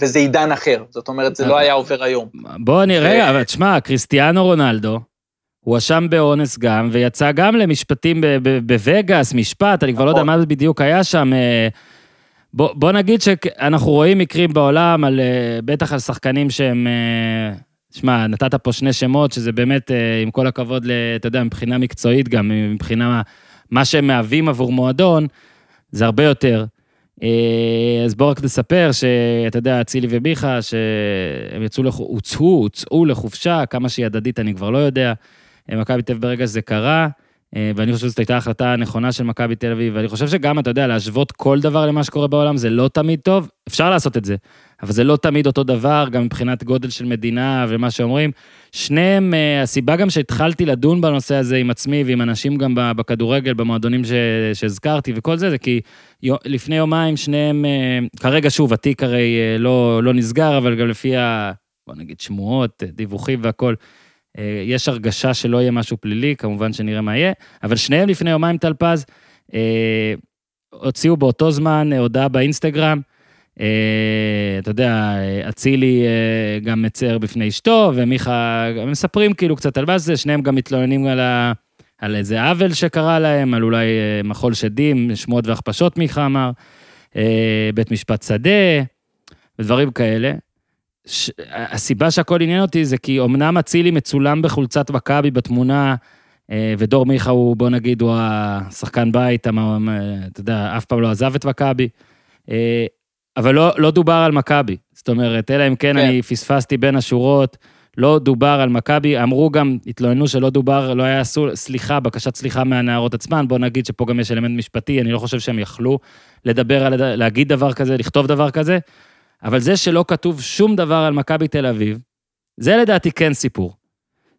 וזה עידן אחר, זאת אומרת, זה לא היה עובר היום. בוא נראה, ו... אבל תשמע, קריסטיאנו רונלדו, הואשם באונס גם, ויצא גם למשפטים בווגאס, משפט, אני כבר לא יודע מה בדיוק היה שם. בוא, בוא נגיד שאנחנו רואים מקרים בעולם, על, בטח על שחקנים שהם... שמע, נתת פה שני שמות, שזה באמת, עם כל הכבוד, אתה יודע, מבחינה מקצועית גם, מבחינה מה שהם מהווים עבור מועדון, זה הרבה יותר. אה, אז בואו רק נספר שאתה יודע, אצילי ומיכה, שהם יצאו, לח... הוצאו, הוצאו לחופשה, כמה שהיא הדדית אני כבר לא יודע. מכבי תל אביב ברגע שזה קרה, אה, ואני חושב שזאת הייתה החלטה נכונה של מכבי תל אביב, ואני חושב שגם, אתה יודע, להשוות כל דבר למה שקורה בעולם זה לא תמיד טוב, אפשר לעשות את זה, אבל זה לא תמיד אותו דבר, גם מבחינת גודל של מדינה ומה שאומרים. שניהם, אה, הסיבה גם שהתחלתי לדון בנושא הזה עם עצמי ועם אנשים גם בכדורגל, במועדונים שהזכרתי וכל זה, זה כי לפני יומיים שניהם, אה, כרגע שוב, התיק הרי לא, לא נסגר, אבל גם לפי ה... בוא נגיד שמועות, דיווחים והכול, אה, יש הרגשה שלא יהיה משהו פלילי, כמובן שנראה מה יהיה, אבל שניהם לפני יומיים טלפז, אה, הוציאו באותו זמן הודעה באינסטגרם, אה, אתה יודע, אצילי גם מצר בפני אשתו, ומיכה, הם מספרים כאילו קצת על זה, שניהם גם מתלוננים על, ה, על איזה עוול שקרה להם, על אולי מחול שדים, שמועות והכפשות, מיכה אמר, בית משפט שדה, ודברים כאלה. ש... הסיבה שהכל עניין אותי זה כי אמנם אצילי מצולם בחולצת מכבי בתמונה, אה, ודור מיכה הוא, בוא נגיד, הוא השחקן בית, אתה יודע, אף פעם לא עזב את מכבי, אה, אבל לא, לא דובר על מכבי. זאת אומרת, אלא אם כן, כן אני פספסתי בין השורות, לא דובר על מכבי, אמרו גם, התלוננו שלא דובר, לא היה עשו סליחה, בקשת סליחה מהנערות עצמן, בוא נגיד שפה גם יש אלמנט משפטי, אני לא חושב שהם יכלו לדבר על, להגיד דבר כזה, לכתוב דבר כזה. אבל זה שלא כתוב שום דבר על מכבי תל אביב, זה לדעתי כן סיפור.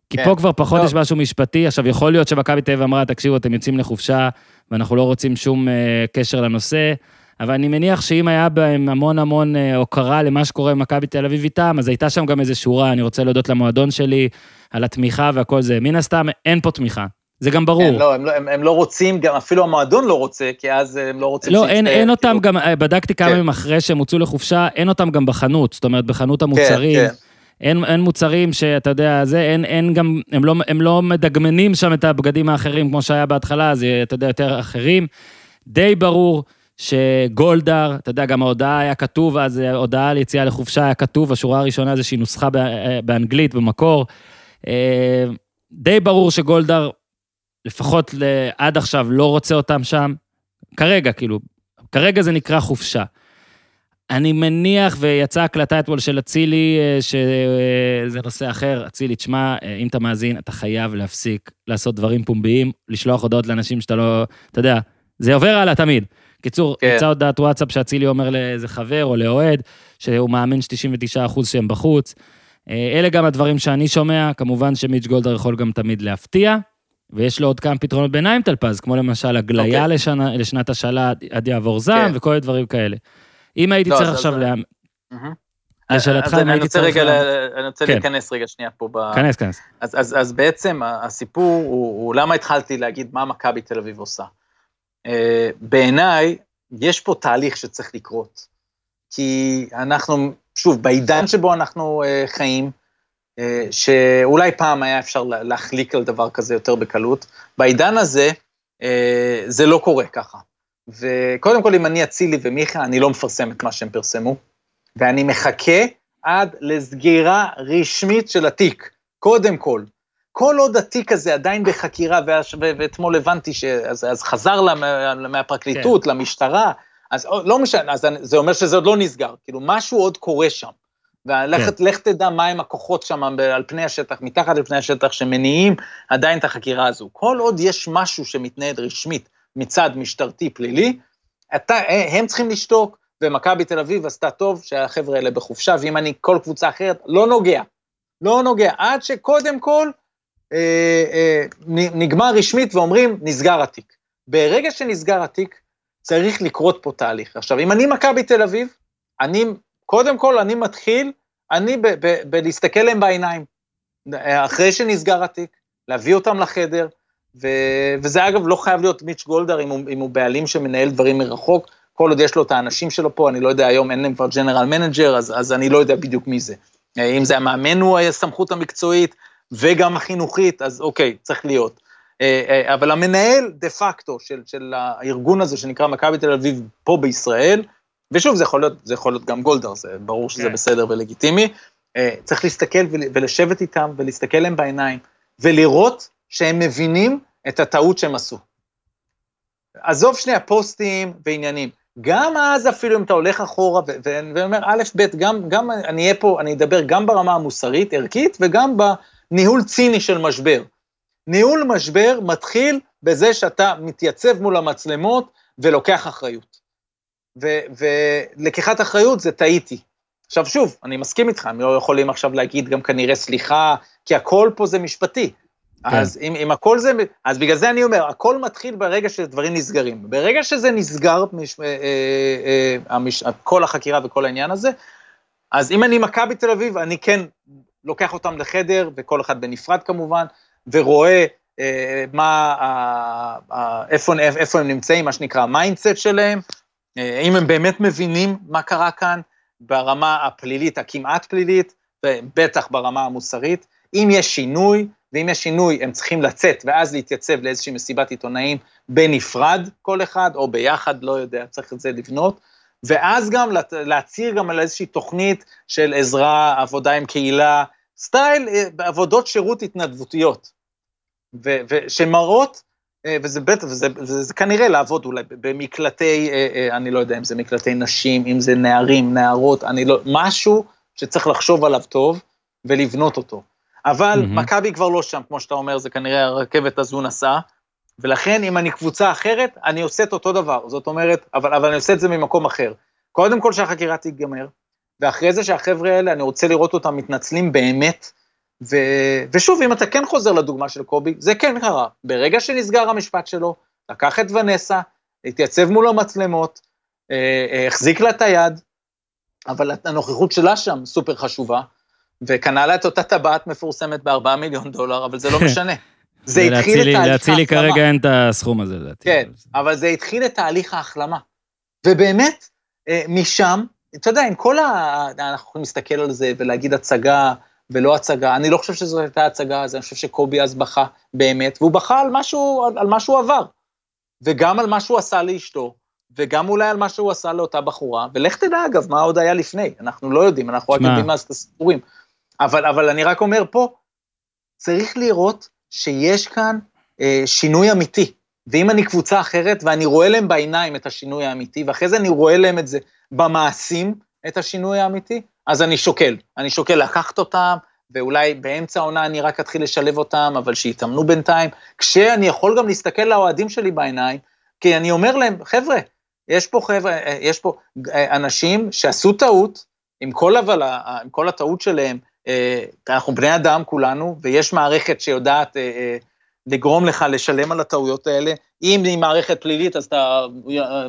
כי כן. פה כבר פחות לא. יש משהו משפטי. עכשיו, יכול להיות שמכבי תל אביב אמרה, תקשיבו, אתם יוצאים לחופשה, ואנחנו לא רוצים שום uh, קשר לנושא, אבל אני מניח שאם היה בהם המון המון uh, הוקרה למה שקורה במכבי תל אביב איתם, אז הייתה שם גם איזו שורה, אני רוצה להודות למועדון שלי, על התמיכה והכל זה. מן הסתם, אין פה תמיכה. זה גם ברור. כן, לא, הם, לא, הם, הם לא רוצים, גם אפילו המועדון לא רוצה, כי אז הם לא רוצים לא, אין, אין אותם כאילו... גם, אה, בדקתי כמה כן. ימים אחרי שהם הוצאו לחופשה, אין אותם גם בחנות, זאת אומרת, בחנות המוצרים. כן, כן. אין, אין מוצרים שאתה יודע, זה, אין, אין גם, הם לא, הם לא מדגמנים שם את הבגדים האחרים כמו שהיה בהתחלה, זה, אתה יודע, יותר אחרים. די ברור שגולדהר, אתה יודע, גם ההודעה היה כתוב, אז אה, הודעה על יציאה לחופשה היה כתוב, השורה הראשונה זה שהיא נוסחה אה, באנגלית, במקור. די ברור שגולדהר לפחות עד עכשיו לא רוצה אותם שם. כרגע, כאילו, כרגע זה נקרא חופשה. אני מניח, ויצאה הקלטה אתמול של אצילי, אה, שזה נושא אחר, אצילי, תשמע, אה, אם אתה מאזין, אתה חייב להפסיק לעשות דברים פומביים, לשלוח הודעות לאנשים שאתה לא, אתה יודע, זה עובר הלאה תמיד. קיצור, כן. יצאה הודעת וואטסאפ שאצילי אומר לאיזה חבר או לאוהד, שהוא מאמין ש-99% שהם בחוץ. אה, אלה גם הדברים שאני שומע, כמובן שמיץ' גולדר יכול גם תמיד להפתיע. ויש לו עוד כמה פתרונות ביניים טלפז, כמו למשל הגליה okay. אוקיי. לשנה, לשנת השאלה עד יעבור זעם okay. כן. וכל מיני דברים כאלה. אם הייתי לא, צריך עכשיו ל... לשאלתך, אם הייתי צריך... רגע, אני רוצה כן. להיכנס רגע שנייה פה. ב... כנס, כנס. אז, אז, אז בעצם הסיפור הוא, הוא למה התחלתי להגיד מה מכבי תל אביב עושה. Uh, בעיניי, יש פה תהליך שצריך לקרות. כי אנחנו, שוב, בעידן שבו אנחנו uh, חיים, אה, שאולי פעם היה אפשר להחליק על דבר כזה יותר בקלות. בעידן הזה, אה, זה לא קורה ככה. וקודם כל, אם אני אצילי ומיכה, אני לא מפרסם את מה שהם פרסמו, ואני מחכה עד לסגירה רשמית של התיק, קודם כל. כל עוד התיק הזה עדיין בחקירה, ואתמול הבנתי שאז חזר מהפרקליטות, כן. למשטרה, אז לא משנה, אז זה אומר שזה עוד לא נסגר, כאילו משהו עוד קורה שם. ולך כן. תדע מהם הכוחות שם על פני השטח, מתחת לפני השטח, שמניעים עדיין את החקירה הזו. כל עוד יש משהו שמתנהל רשמית מצד משטרתי פלילי, אתה, הם צריכים לשתוק, ומכבי תל אביב עשתה טוב שהחבר'ה האלה בחופשה, ואם אני כל קבוצה אחרת, לא נוגע. לא נוגע, עד שקודם כל נגמר רשמית ואומרים, נסגר התיק. ברגע שנסגר התיק, צריך לקרות פה תהליך. עכשיו, אם אני מכבי תל אביב, אני קודם כל, אני מתחיל, אני בא להסתכל להם בעיניים, אחרי שנסגר התיק, להביא אותם לחדר, ו, וזה אגב לא חייב להיות מיץ' גולדהאר אם אם הוא בעלים שמנהל דברים מרחוק, כל עוד יש לו את האנשים שלו פה, אני לא יודע, היום אין להם כבר general manager, אז, אז אני לא יודע בדיוק מי זה. אם זה המאמן הוא הסמכות המקצועית וגם החינוכית, אז אוקיי, צריך להיות. אה, אה, אבל המנהל דה פקטו של, של הארגון הזה שנקרא מכבי תל אביב פה בישראל, ושוב, זה יכול להיות, זה יכול להיות גם גולדהר, זה ברור שזה כן. בסדר ולגיטימי. Uh, צריך להסתכל ולשבת איתם ולהסתכל להם בעיניים, ולראות שהם מבינים את הטעות שהם עשו. עזוב שנייה פוסטים ועניינים. גם אז אפילו אם אתה הולך אחורה ואומר א', ב', גם, גם אני אהיה פה, אני אדבר גם ברמה המוסרית, ערכית, וגם בניהול ציני של משבר. ניהול משבר מתחיל בזה שאתה מתייצב מול המצלמות ולוקח אחריות. ולקיחת אחריות זה טעיתי. עכשיו שוב, אני מסכים איתך, הם לא יכולים עכשיו להגיד גם כנראה סליחה, כי הכל פה זה משפטי. כן. אז אם, אם הכל זה, אז בגלל זה אני אומר, הכל מתחיל ברגע שדברים נסגרים. ברגע שזה נסגר, מש, אה, אה, אה, המש, כל החקירה וכל העניין הזה, אז אם אני מכבי תל אביב, אני כן לוקח אותם לחדר, וכל אחד בנפרד כמובן, ורואה אה, מה, אה, אה, איפה, איפה הם נמצאים, מה שנקרא ה mindset שלהם, אה, אם הם באמת מבינים מה קרה כאן ברמה הפלילית, הכמעט פלילית, ובטח ברמה המוסרית. אם יש שינוי, ואם יש שינוי, הם צריכים לצאת ואז להתייצב לאיזושהי מסיבת עיתונאים בנפרד כל אחד, או ביחד, לא יודע, צריך את זה לבנות. ואז גם להצהיר גם על איזושהי תוכנית של עזרה, עבודה עם קהילה, סטייל, אה, עבודות שירות התנדבותיות, שמראות, אה, וזה בטח, וזה, וזה זה כנראה לעבוד אולי במקלטי, אה, אני לא יודע אם זה מקלטי נשים, אם זה נערים, נערות, אני לא, משהו שצריך לחשוב עליו טוב ולבנות אותו. אבל mm-hmm. מכבי כבר לא שם, כמו שאתה אומר, זה כנראה הרכבת הזו נסעה, ולכן אם אני קבוצה אחרת, אני עושה את אותו דבר. זאת אומרת, אבל, אבל אני עושה את זה ממקום אחר. קודם כל שהחקירה תיגמר, ואחרי זה שהחבר'ה האלה, אני רוצה לראות אותם מתנצלים באמת, ו, ושוב, אם אתה כן חוזר לדוגמה של קובי, זה כן קרה. ברגע שנסגר המשפט שלו, לקח את ונסה, התייצב מול המצלמות, אה, אה, החזיק לה את היד, אבל הנוכחות שלה שם סופר חשובה, וקנה לה את אותה טבעת מפורסמת בארבעה מיליון דולר, אבל זה לא משנה. זה התחיל את תהליך ההחלמה. להציל לי כרגע אין את הסכום הזה, לדעתי. כן, אבל זה התחיל את תהליך ההחלמה. ובאמת, אה, משם, אתה יודע, עם כל ה... אנחנו יכולים להסתכל על זה ולהגיד הצגה ולא הצגה, אני לא חושב שזו הייתה הצגה, אז אני חושב שקובי אז בכה באמת, והוא בכה על על, על מה שהוא עבר, וגם על מה שהוא עשה לאשתו, וגם אולי על מה שהוא עשה לאותה בחורה, ולך תדע אגב, מה עוד היה לפני, אנחנו לא יודעים, אנחנו רק יודעים מה הסיפורים. אבל, אבל אני רק אומר פה, צריך לראות שיש כאן אה, שינוי אמיתי. ואם אני קבוצה אחרת ואני רואה להם בעיניים את השינוי האמיתי, ואחרי זה אני רואה להם את זה במעשים, את השינוי האמיתי, אז אני שוקל. אני שוקל לקחת אותם, ואולי באמצע העונה אני רק אתחיל לשלב אותם, אבל שיתאמנו בינתיים, כשאני יכול גם להסתכל לאוהדים שלי בעיניים, כי אני אומר להם, חבר'ה, יש פה חבר'ה, אה, יש פה אה, אנשים שעשו טעות, עם כל, אבל, עם כל הטעות שלהם, אה, אנחנו בני אדם כולנו, ויש מערכת שיודעת אה, אה, לגרום לך לשלם על הטעויות האלה. אם היא מערכת פלילית, אז אתה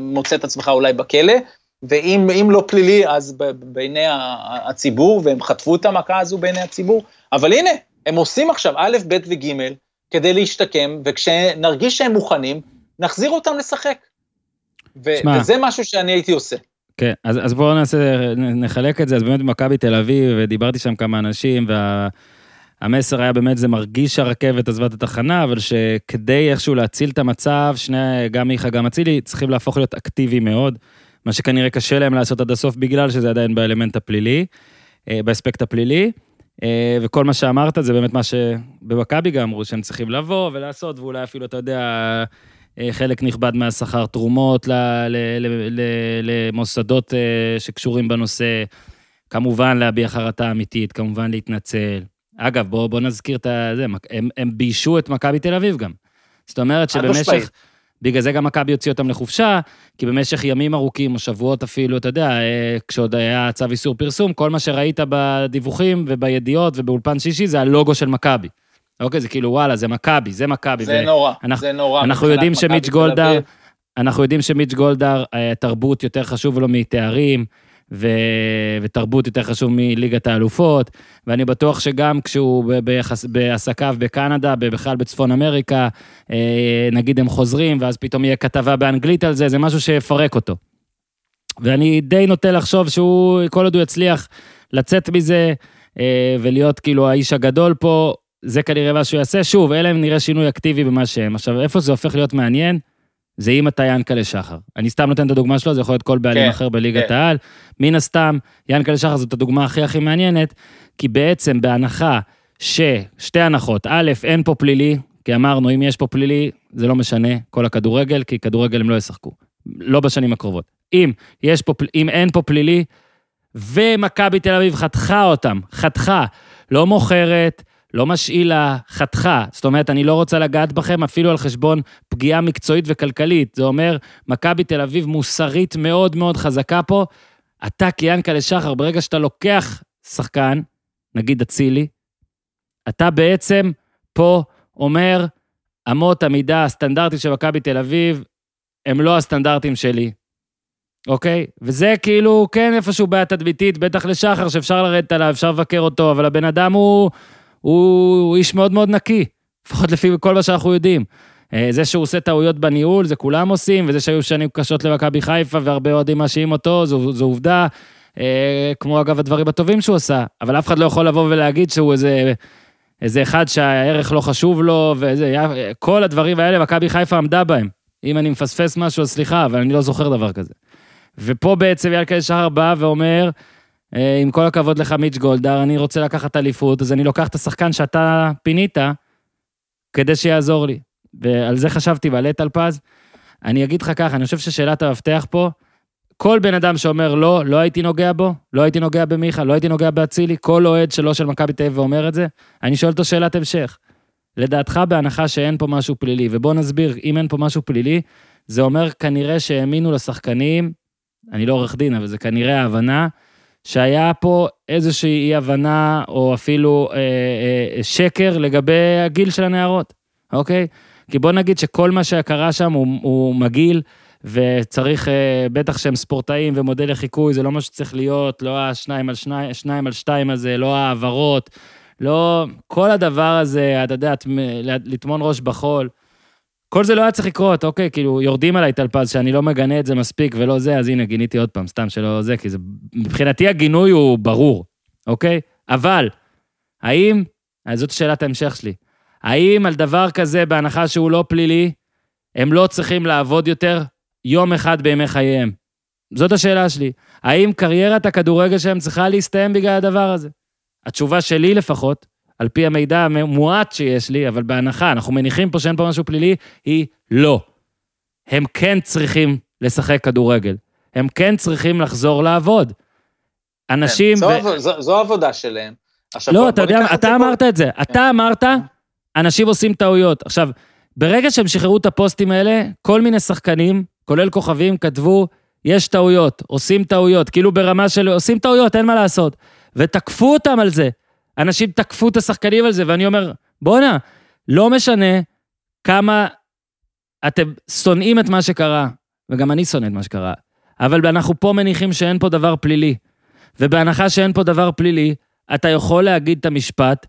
מוצא את עצמך אולי בכלא, ואם לא פלילי, אז בעיני הציבור, והם חטפו את המכה הזו בעיני הציבור. אבל הנה, הם עושים עכשיו א', ב' וג' כדי להשתקם, וכשנרגיש שהם מוכנים, נחזיר אותם לשחק. ו- שמה, וזה משהו שאני הייתי עושה. כן, אז, אז בואו נעשה, נחלק את זה, אז באמת מכבי תל אביב, ודיברתי שם כמה אנשים, וה, היה באמת, זה מרגיש שהרכבת עזבה את התחנה, אבל שכדי איכשהו להציל את המצב, שני, גם מיכה, גם אצילי, צריכים להפוך להיות אקטיביים מאוד, מה שכנראה קשה להם לעשות עד הסוף, בגלל שזה עדיין באלמנט הפלילי, אה, באספקט הפלילי. אה, וכל מה שאמרת זה באמת מה שבמכבי גם אמרו, שהם צריכים לבוא ולעשות, ואולי אפילו, אתה יודע, חלק נכבד מהשכר, תרומות למוסדות אה, שקשורים בנושא, כמובן להביע חרטה אמיתית, כמובן להתנצל. אגב, בואו בוא נזכיר את זה, הם, הם ביישו את מכבי תל אביב גם. זאת אומרת שבמשך, בגלל זה גם מכבי הוציא אותם לחופשה, כי במשך ימים ארוכים, או שבועות אפילו, אתה יודע, אה, כשעוד היה צו איסור פרסום, כל מה שראית בדיווחים ובידיעות ובאולפן שישי זה הלוגו של מכבי. אוקיי, זה כאילו, וואלה, זה מכבי, זה מכבי. זה נורא, אנחנו, זה נורא. אנחנו יודעים שמיץ' גולדהר, אנחנו יודעים שמיץ' גולדהר, אה, תרבות יותר חשוב לו מתארים, ו... ותרבות יותר חשוב מליגת האלופות, ואני בטוח שגם כשהוא ביחס... בעסקיו בקנדה, בכלל בצפון אמריקה, אה, נגיד הם חוזרים, ואז פתאום יהיה כתבה באנגלית על זה, זה משהו שיפרק אותו. ואני די נוטה לחשוב שהוא, כל עוד הוא יצליח לצאת מזה, אה, ולהיות כאילו האיש הגדול פה, זה כנראה מה שהוא יעשה. שוב, אלא אם נראה שינוי אקטיבי במה שהם. עכשיו, איפה זה הופך להיות מעניין? זה אם אתה ינקלה שחר. אני סתם נותן את הדוגמה שלו, זה יכול להיות כל בעלים כן, אחר בליגת כן. העל. מן הסתם, ינקלה שחר זאת הדוגמה הכי הכי מעניינת, כי בעצם בהנחה ששתי הנחות, א', אין פה פלילי, כי אמרנו, אם יש פה פלילי, זה לא משנה כל הכדורגל, כי כדורגל הם לא ישחקו. לא בשנים הקרובות. אם, יש פה, אם אין פה פלילי, ומכבי תל אביב חתכה אותם, חתכה, לא מוכרת, לא משאילה, חתכה. זאת אומרת, אני לא רוצה לגעת בכם אפילו על חשבון פגיעה מקצועית וכלכלית. זה אומר, מכבי תל אביב מוסרית מאוד מאוד חזקה פה. אתה קיאנקלה שחר, ברגע שאתה לוקח שחקן, נגיד אצילי, אתה בעצם פה אומר, אמות המידה הסטנדרטית של מכבי תל אביב, הם לא הסטנדרטים שלי. אוקיי? וזה כאילו, כן, איפשהו בעיה תדמיתית, בטח לשחר, שאפשר לרדת עליו, אפשר לבקר אותו, אבל הבן אדם הוא, הוא, הוא איש מאוד מאוד נקי, לפחות לפי כל מה שאנחנו יודעים. אה, זה שהוא עושה טעויות בניהול, זה כולם עושים, וזה שהיו שנים קשות למכבי חיפה, והרבה אוהדים מאשימים אותו, זו, זו עובדה. אה, כמו אגב הדברים הטובים שהוא עשה, אבל אף אחד לא יכול לבוא ולהגיד שהוא איזה, איזה אחד שהערך לא חשוב לו, וזה, כל הדברים האלה, מכבי חיפה עמדה בהם. אם אני מפספס משהו, אז סליחה, אבל אני לא זוכר דבר כזה. ופה בעצם ילקה שחר בא ואומר, אה, עם כל הכבוד לך, מיץ' גולדהר, אני רוצה לקחת אליפות, אז אני לוקח את השחקן שאתה פינית, כדי שיעזור לי. ועל זה חשבתי, ועל איתל פז. אני אגיד לך ככה, אני חושב ששאלת המפתח פה, כל בן אדם שאומר לא, לא הייתי נוגע בו, לא הייתי נוגע במיכה, לא הייתי נוגע באצילי, כל אוהד שלו של מכבי תל אביב ואומר את זה, אני שואל אותו שאלת המשך. לדעתך, בהנחה שאין פה משהו פלילי, ובוא נסביר, אם אין פה משהו פלילי, זה אומר כנראה שהאמינו לשחקנים, אני לא עורך דין, אבל זה כנראה ההבנה, שהיה פה איזושהי אי-הבנה, או אפילו אה, אה, שקר לגבי הגיל של הנערות, אוקיי? כי בוא נגיד שכל מה שקרה שם הוא, הוא מגעיל, וצריך, אה, בטח שהם ספורטאים ומודל לחיקוי, זה לא מה שצריך להיות, לא השניים על שניים, שניים על שתיים הזה, לא העברות, לא, כל הדבר הזה, אתה יודע, לטמון ראש בחול. כל זה לא היה צריך לקרות, אוקיי? כאילו, יורדים עליי טלפז שאני לא מגנה את זה מספיק ולא זה, אז הנה, גיניתי עוד פעם, סתם שלא זה, כי זה... מבחינתי הגינוי הוא ברור, אוקיי? אבל, האם, אז זאת שאלת ההמשך שלי, האם על דבר כזה, בהנחה שהוא לא פלילי, הם לא צריכים לעבוד יותר יום אחד בימי חייהם? זאת השאלה שלי. האם קריירת הכדורגל שלהם צריכה להסתיים בגלל הדבר הזה? התשובה שלי לפחות, על פי המידע המועט שיש לי, אבל בהנחה, אנחנו מניחים פה שאין פה משהו פלילי, היא לא. הם כן צריכים לשחק כדורגל. הם כן צריכים לחזור לעבוד. אנשים... כן, זו, ו... זו, זו עבודה שלהם. עכשיו, לא, בוא, אתה בוא יודע, אתה אמרת את זה. כן. אתה אמרת, אנשים עושים טעויות. עכשיו, ברגע שהם שחררו את הפוסטים האלה, כל מיני שחקנים, כולל כוכבים, כתבו, יש טעויות, עושים טעויות, כאילו ברמה של עושים טעויות, אין מה לעשות. ותקפו אותם על זה. אנשים תקפו את השחקנים על זה, ואני אומר, בואנה, לא משנה כמה אתם שונאים את מה שקרה, וגם אני שונא את מה שקרה, אבל אנחנו פה מניחים שאין פה דבר פלילי. ובהנחה שאין פה דבר פלילי, אתה יכול להגיד את המשפט,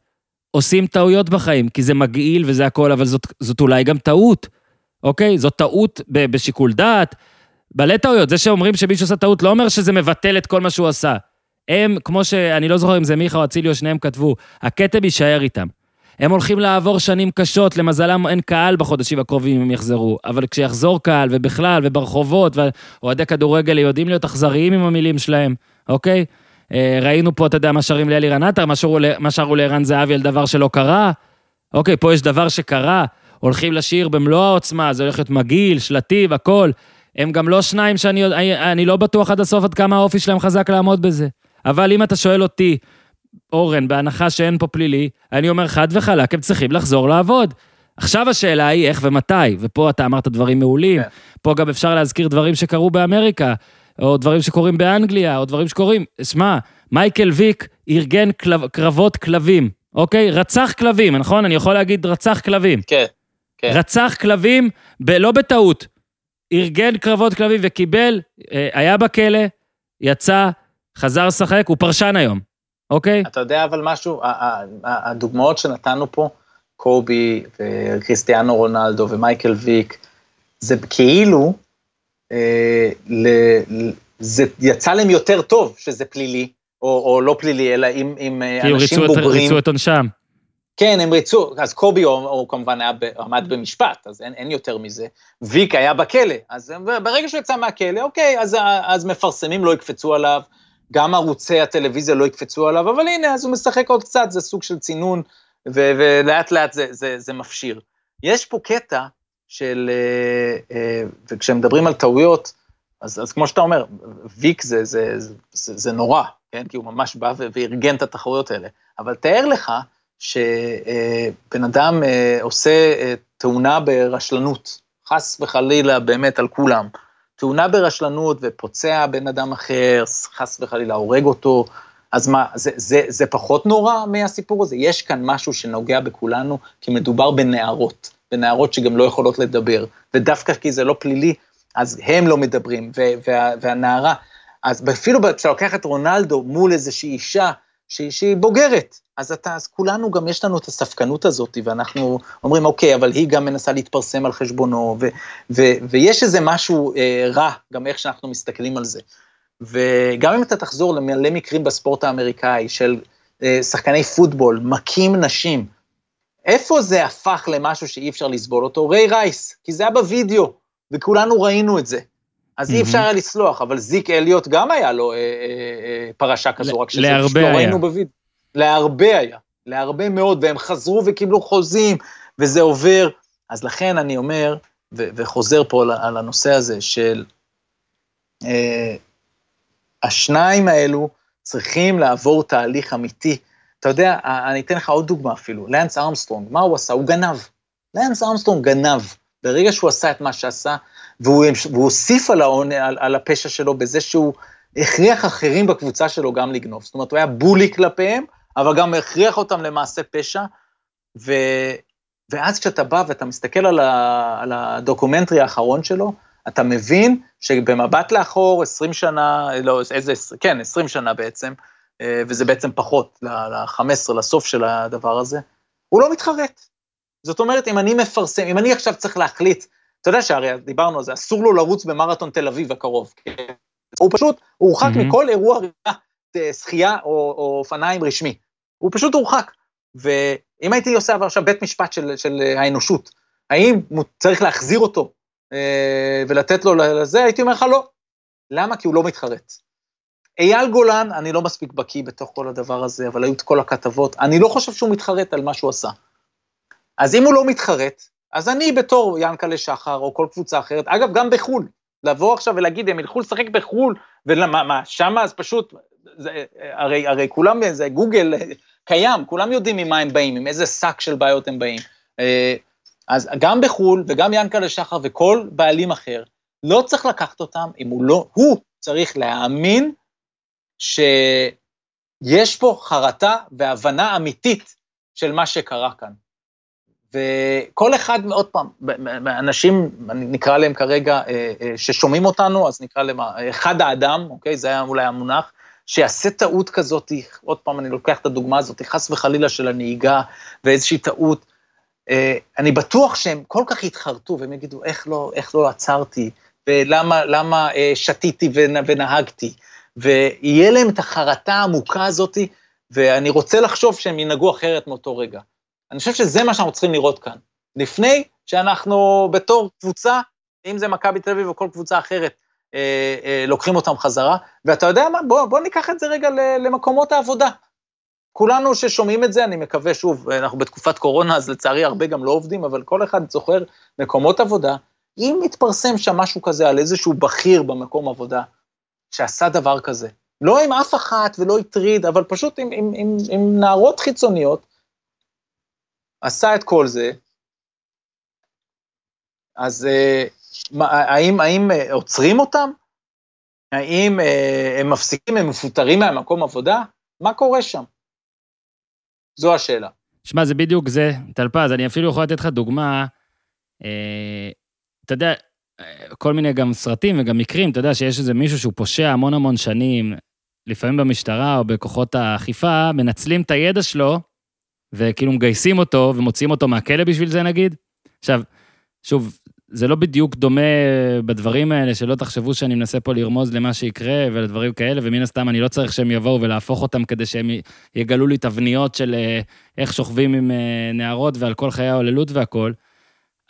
עושים טעויות בחיים, כי זה מגעיל וזה הכל, אבל זאת, זאת אולי גם טעות, אוקיי? זאת טעות בשיקול דעת, בעלי טעויות. זה שאומרים שמישהו עושה טעות לא אומר שזה מבטל את כל מה שהוא עשה. הם, כמו שאני לא זוכר אם זה מיכה או אצילי או שניהם כתבו, הכתם יישאר איתם. הם הולכים לעבור שנים קשות, למזלם אין קהל בחודשים הקרובים אם הם יחזרו, אבל כשיחזור קהל, ובכלל, וברחובות, ואוהדי כדורגל יודעים להיות אכזריים עם המילים שלהם, אוקיי? אה, ראינו פה, אתה יודע, מה שרים לאלירן עטר, מה שרו לערן זהבי על דבר שלא קרה. אוקיי, פה יש דבר שקרה, הולכים לשיר במלוא העוצמה, זה הולך להיות מגעיל, שלטי והכול. הם גם לא שניים שאני אני, אני לא בטוח עד הסוף עד כמה האופי שלהם חזק לעמוד בזה. אבל אם אתה שואל אותי, אורן, בהנחה שאין פה פלילי, אני אומר חד וחלק, הם צריכים לחזור לעבוד. עכשיו השאלה היא איך ומתי, ופה אתה אמרת דברים מעולים, כן. פה גם אפשר להזכיר דברים שקרו באמריקה, או דברים שקורים באנגליה, או דברים שקורים, שמע, מייקל ויק ארגן קלב, קרבות כלבים, אוקיי? רצח כלבים, נכון? אני יכול להגיד רצח כלבים. כן, כן. רצח כלבים, ב, לא בטעות, ארגן קרבות כלבים וקיבל, אה, היה בכלא, יצא, חזר לשחק, הוא פרשן היום, אוקיי? אתה יודע אבל משהו, הדוגמאות שנתנו פה, קובי וכריסטיאנו רונלדו ומייקל ויק, זה כאילו, אה, ל, זה יצא להם יותר טוב שזה פלילי, או, או לא פלילי, אלא עם אה, אנשים בוגרים. כי ריצו את עונשם. כן, הם ריצו, אז קובי הוא, הוא כמובן היה, עמד במשפט, אז אין, אין יותר מזה. ויק היה בכלא, אז ברגע שהוא יצא מהכלא, אוקיי, אז, אז מפרסמים לא יקפצו עליו, גם ערוצי הטלוויזיה לא יקפצו עליו, אבל הנה, אז הוא משחק עוד קצת, זה סוג של צינון, ו- ולאט לאט זה, זה, זה מפשיר. יש פה קטע של, וכשמדברים על טעויות, אז, אז כמו שאתה אומר, ויק זה, זה, זה, זה, זה נורא, כן? כי הוא ממש בא וארגן את התחרויות האלה. אבל תאר לך שבן אדם עושה תאונה ברשלנות, חס וחלילה באמת על כולם, תאונה ברשלנות ופוצע בן אדם אחר, חס וחלילה הורג אותו, אז מה, זה, זה, זה פחות נורא מהסיפור הזה? יש כאן משהו שנוגע בכולנו, כי מדובר בנערות, בנערות שגם לא יכולות לדבר, ודווקא כי זה לא פלילי, אז הם לא מדברים, וה, והנערה, אז אפילו כשאתה לוקח את רונלדו מול איזושהי אישה שהיא בוגרת, אז אתה, אז כולנו גם יש לנו את הספקנות הזאת, ואנחנו אומרים, אוקיי, אבל היא גם מנסה להתפרסם על חשבונו, ו, ו, ויש איזה משהו אה, רע, גם איך שאנחנו מסתכלים על זה. וגם אם אתה תחזור למלא מקרים בספורט האמריקאי של אה, שחקני פוטבול, מכים נשים, איפה זה הפך למשהו שאי אפשר לסבול אותו? ריי רייס, כי זה היה בווידאו, וכולנו ראינו את זה. אז mm-hmm. אי אפשר היה לסלוח, אבל זיק אליוט גם היה לו אה, אה, אה, פרשה כזו, רק שזה פשוט לא ראינו בווידאו. להרבה היה, להרבה מאוד, והם חזרו וקיבלו חוזים, וזה עובר. אז לכן אני אומר, ו- וחוזר פה על הנושא הזה של אה, השניים האלו צריכים לעבור תהליך אמיתי. אתה יודע, אני אתן לך עוד דוגמה אפילו, לאנס ארמסטרונג, מה הוא עשה? הוא גנב. לאנס ארמסטרונג גנב. ברגע שהוא עשה את מה שעשה, והוא, והוא הוסיף על, העונ, על, על הפשע שלו בזה שהוא הכריח אחרים בקבוצה שלו גם לגנוב. זאת אומרת, הוא היה בולי כלפיהם, אבל גם הכריח אותם למעשה פשע, ו, ואז כשאתה בא ואתה מסתכל על, ה, על הדוקומנטרי האחרון שלו, אתה מבין שבמבט לאחור, 20 שנה, לא, איזה, כן, 20 שנה בעצם, אה, וזה בעצם פחות, ל-15, לסוף של הדבר הזה, הוא לא מתחרט. זאת אומרת, אם אני מפרסם, אם אני עכשיו צריך להחליט, אתה יודע שהרי דיברנו על זה, אסור לו לרוץ במרתון תל אביב הקרוב. כן? הוא פשוט, הוא הורחק mm-hmm. מכל אירוע אה, שחייה או, או אופניים רשמי. הוא פשוט הורחק. ואם הייתי עושה עכשיו בית משפט של, של האנושות, האם צריך להחזיר אותו אה, ולתת לו לזה, הייתי אומר לך לא. למה? כי הוא לא מתחרט. אייל גולן, אני לא מספיק בקיא בתוך כל הדבר הזה, אבל היו את כל הכתבות, אני לא חושב שהוא מתחרט על מה שהוא עשה. אז אם הוא לא מתחרט, אז אני בתור ינקלה שחר או כל קבוצה אחרת, אגב, גם בחו"ל, לבוא עכשיו ולהגיד, הם ילכו לשחק בחו"ל, ולמה, מה, שמה אז פשוט, זה, הרי, הרי כולם, זה גוגל קיים, כולם יודעים ממה הם באים, עם איזה שק של בעיות הם באים. אה, אז גם בחו"ל, וגם ינקלה שחר וכל בעלים אחר, לא צריך לקחת אותם, אם הוא לא, הוא צריך להאמין שיש פה חרטה והבנה אמיתית של מה שקרה כאן. וכל אחד, עוד פעם, אנשים, נקרא להם כרגע, אה, אה, ששומעים אותנו, אז נקרא להם אחד האדם, אוקיי? זה היה אולי המונח, שיעשה טעות כזאת, עוד פעם, אני לוקח את הדוגמה הזאת, חס וחלילה של הנהיגה, ואיזושהי טעות, אה, אני בטוח שהם כל כך יתחרטו, והם יגידו, איך לא, איך לא עצרתי, ולמה למה, שתיתי ונהגתי, ויהיה להם את החרטה העמוקה הזאת, ואני רוצה לחשוב שהם ינהגו אחרת מאותו רגע. אני חושב שזה מה שאנחנו צריכים לראות כאן. לפני שאנחנו בתור קבוצה, אם זה מכבי תל אביב או כל קבוצה אחרת, אה, אה, לוקחים אותם חזרה, ואתה יודע מה, בוא, בוא ניקח את זה רגע למקומות העבודה. כולנו ששומעים את זה, אני מקווה, שוב, אנחנו בתקופת קורונה, אז לצערי הרבה גם לא עובדים, אבל כל אחד זוכר מקומות עבודה. אם מתפרסם שם משהו כזה על איזשהו בכיר במקום עבודה, שעשה דבר כזה, לא עם אף אחת ולא הטריד, אבל פשוט עם, עם, עם, עם נערות חיצוניות, עשה את כל זה, אז אה, האם, האם אה, עוצרים אותם? האם אה, הם מפסיקים, הם מפוטרים מהמקום עבודה? מה קורה שם? זו השאלה. שמע, זה בדיוק זה, טלפז, אני אפילו יכול לתת לך דוגמה. אה, אתה יודע, כל מיני גם סרטים וגם מקרים, אתה יודע שיש איזה מישהו שהוא פושע המון המון שנים, לפעמים במשטרה או בכוחות האכיפה, מנצלים את הידע שלו וכאילו מגייסים אותו ומוציאים אותו מהכלא בשביל זה נגיד. עכשיו, שוב, זה לא בדיוק דומה בדברים האלה, שלא תחשבו שאני מנסה פה לרמוז למה שיקרה ולדברים כאלה, ומן הסתם אני לא צריך שהם יבואו ולהפוך אותם כדי שהם יגלו לי תבניות של אה, איך שוכבים עם אה, נערות ועל כל חיי ההוללות והכול,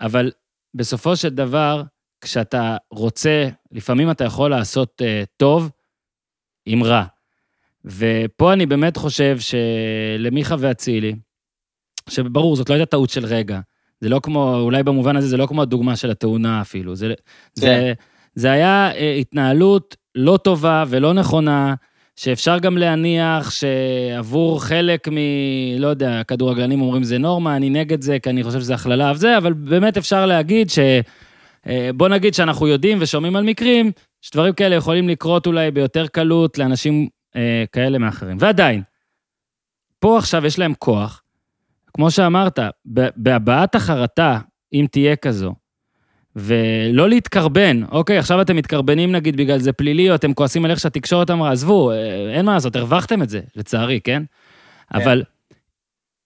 אבל בסופו של דבר, כשאתה רוצה, לפעמים אתה יכול לעשות uh, טוב עם רע. ופה אני באמת חושב שלמיכה ואצילי, שברור, זאת לא הייתה טעות של רגע. זה לא כמו, אולי במובן הזה זה לא כמו הדוגמה של התאונה אפילו. זה, כן. זה, זה היה אה, התנהלות לא טובה ולא נכונה, שאפשר גם להניח שעבור חלק מ... לא יודע, כדורגלנים אומרים זה נורמה, אני נגד זה, כי אני חושב שזה הכללה וזה, אבל באמת אפשר להגיד ש... אה, בוא נגיד שאנחנו יודעים ושומעים על מקרים, שדברים כאלה יכולים לקרות אולי ביותר קלות לאנשים אה, כאלה מאחרים. ועדיין, פה עכשיו יש להם כוח, כמו שאמרת, בהבעת החרטה, אם תהיה כזו, ולא להתקרבן, אוקיי, עכשיו אתם מתקרבנים נגיד בגלל זה פלילי, או אתם כועסים על איך שהתקשורת אמרה, עזבו, אה, אין מה לעשות, הרווחתם את זה, לצערי, כן? כן. אבל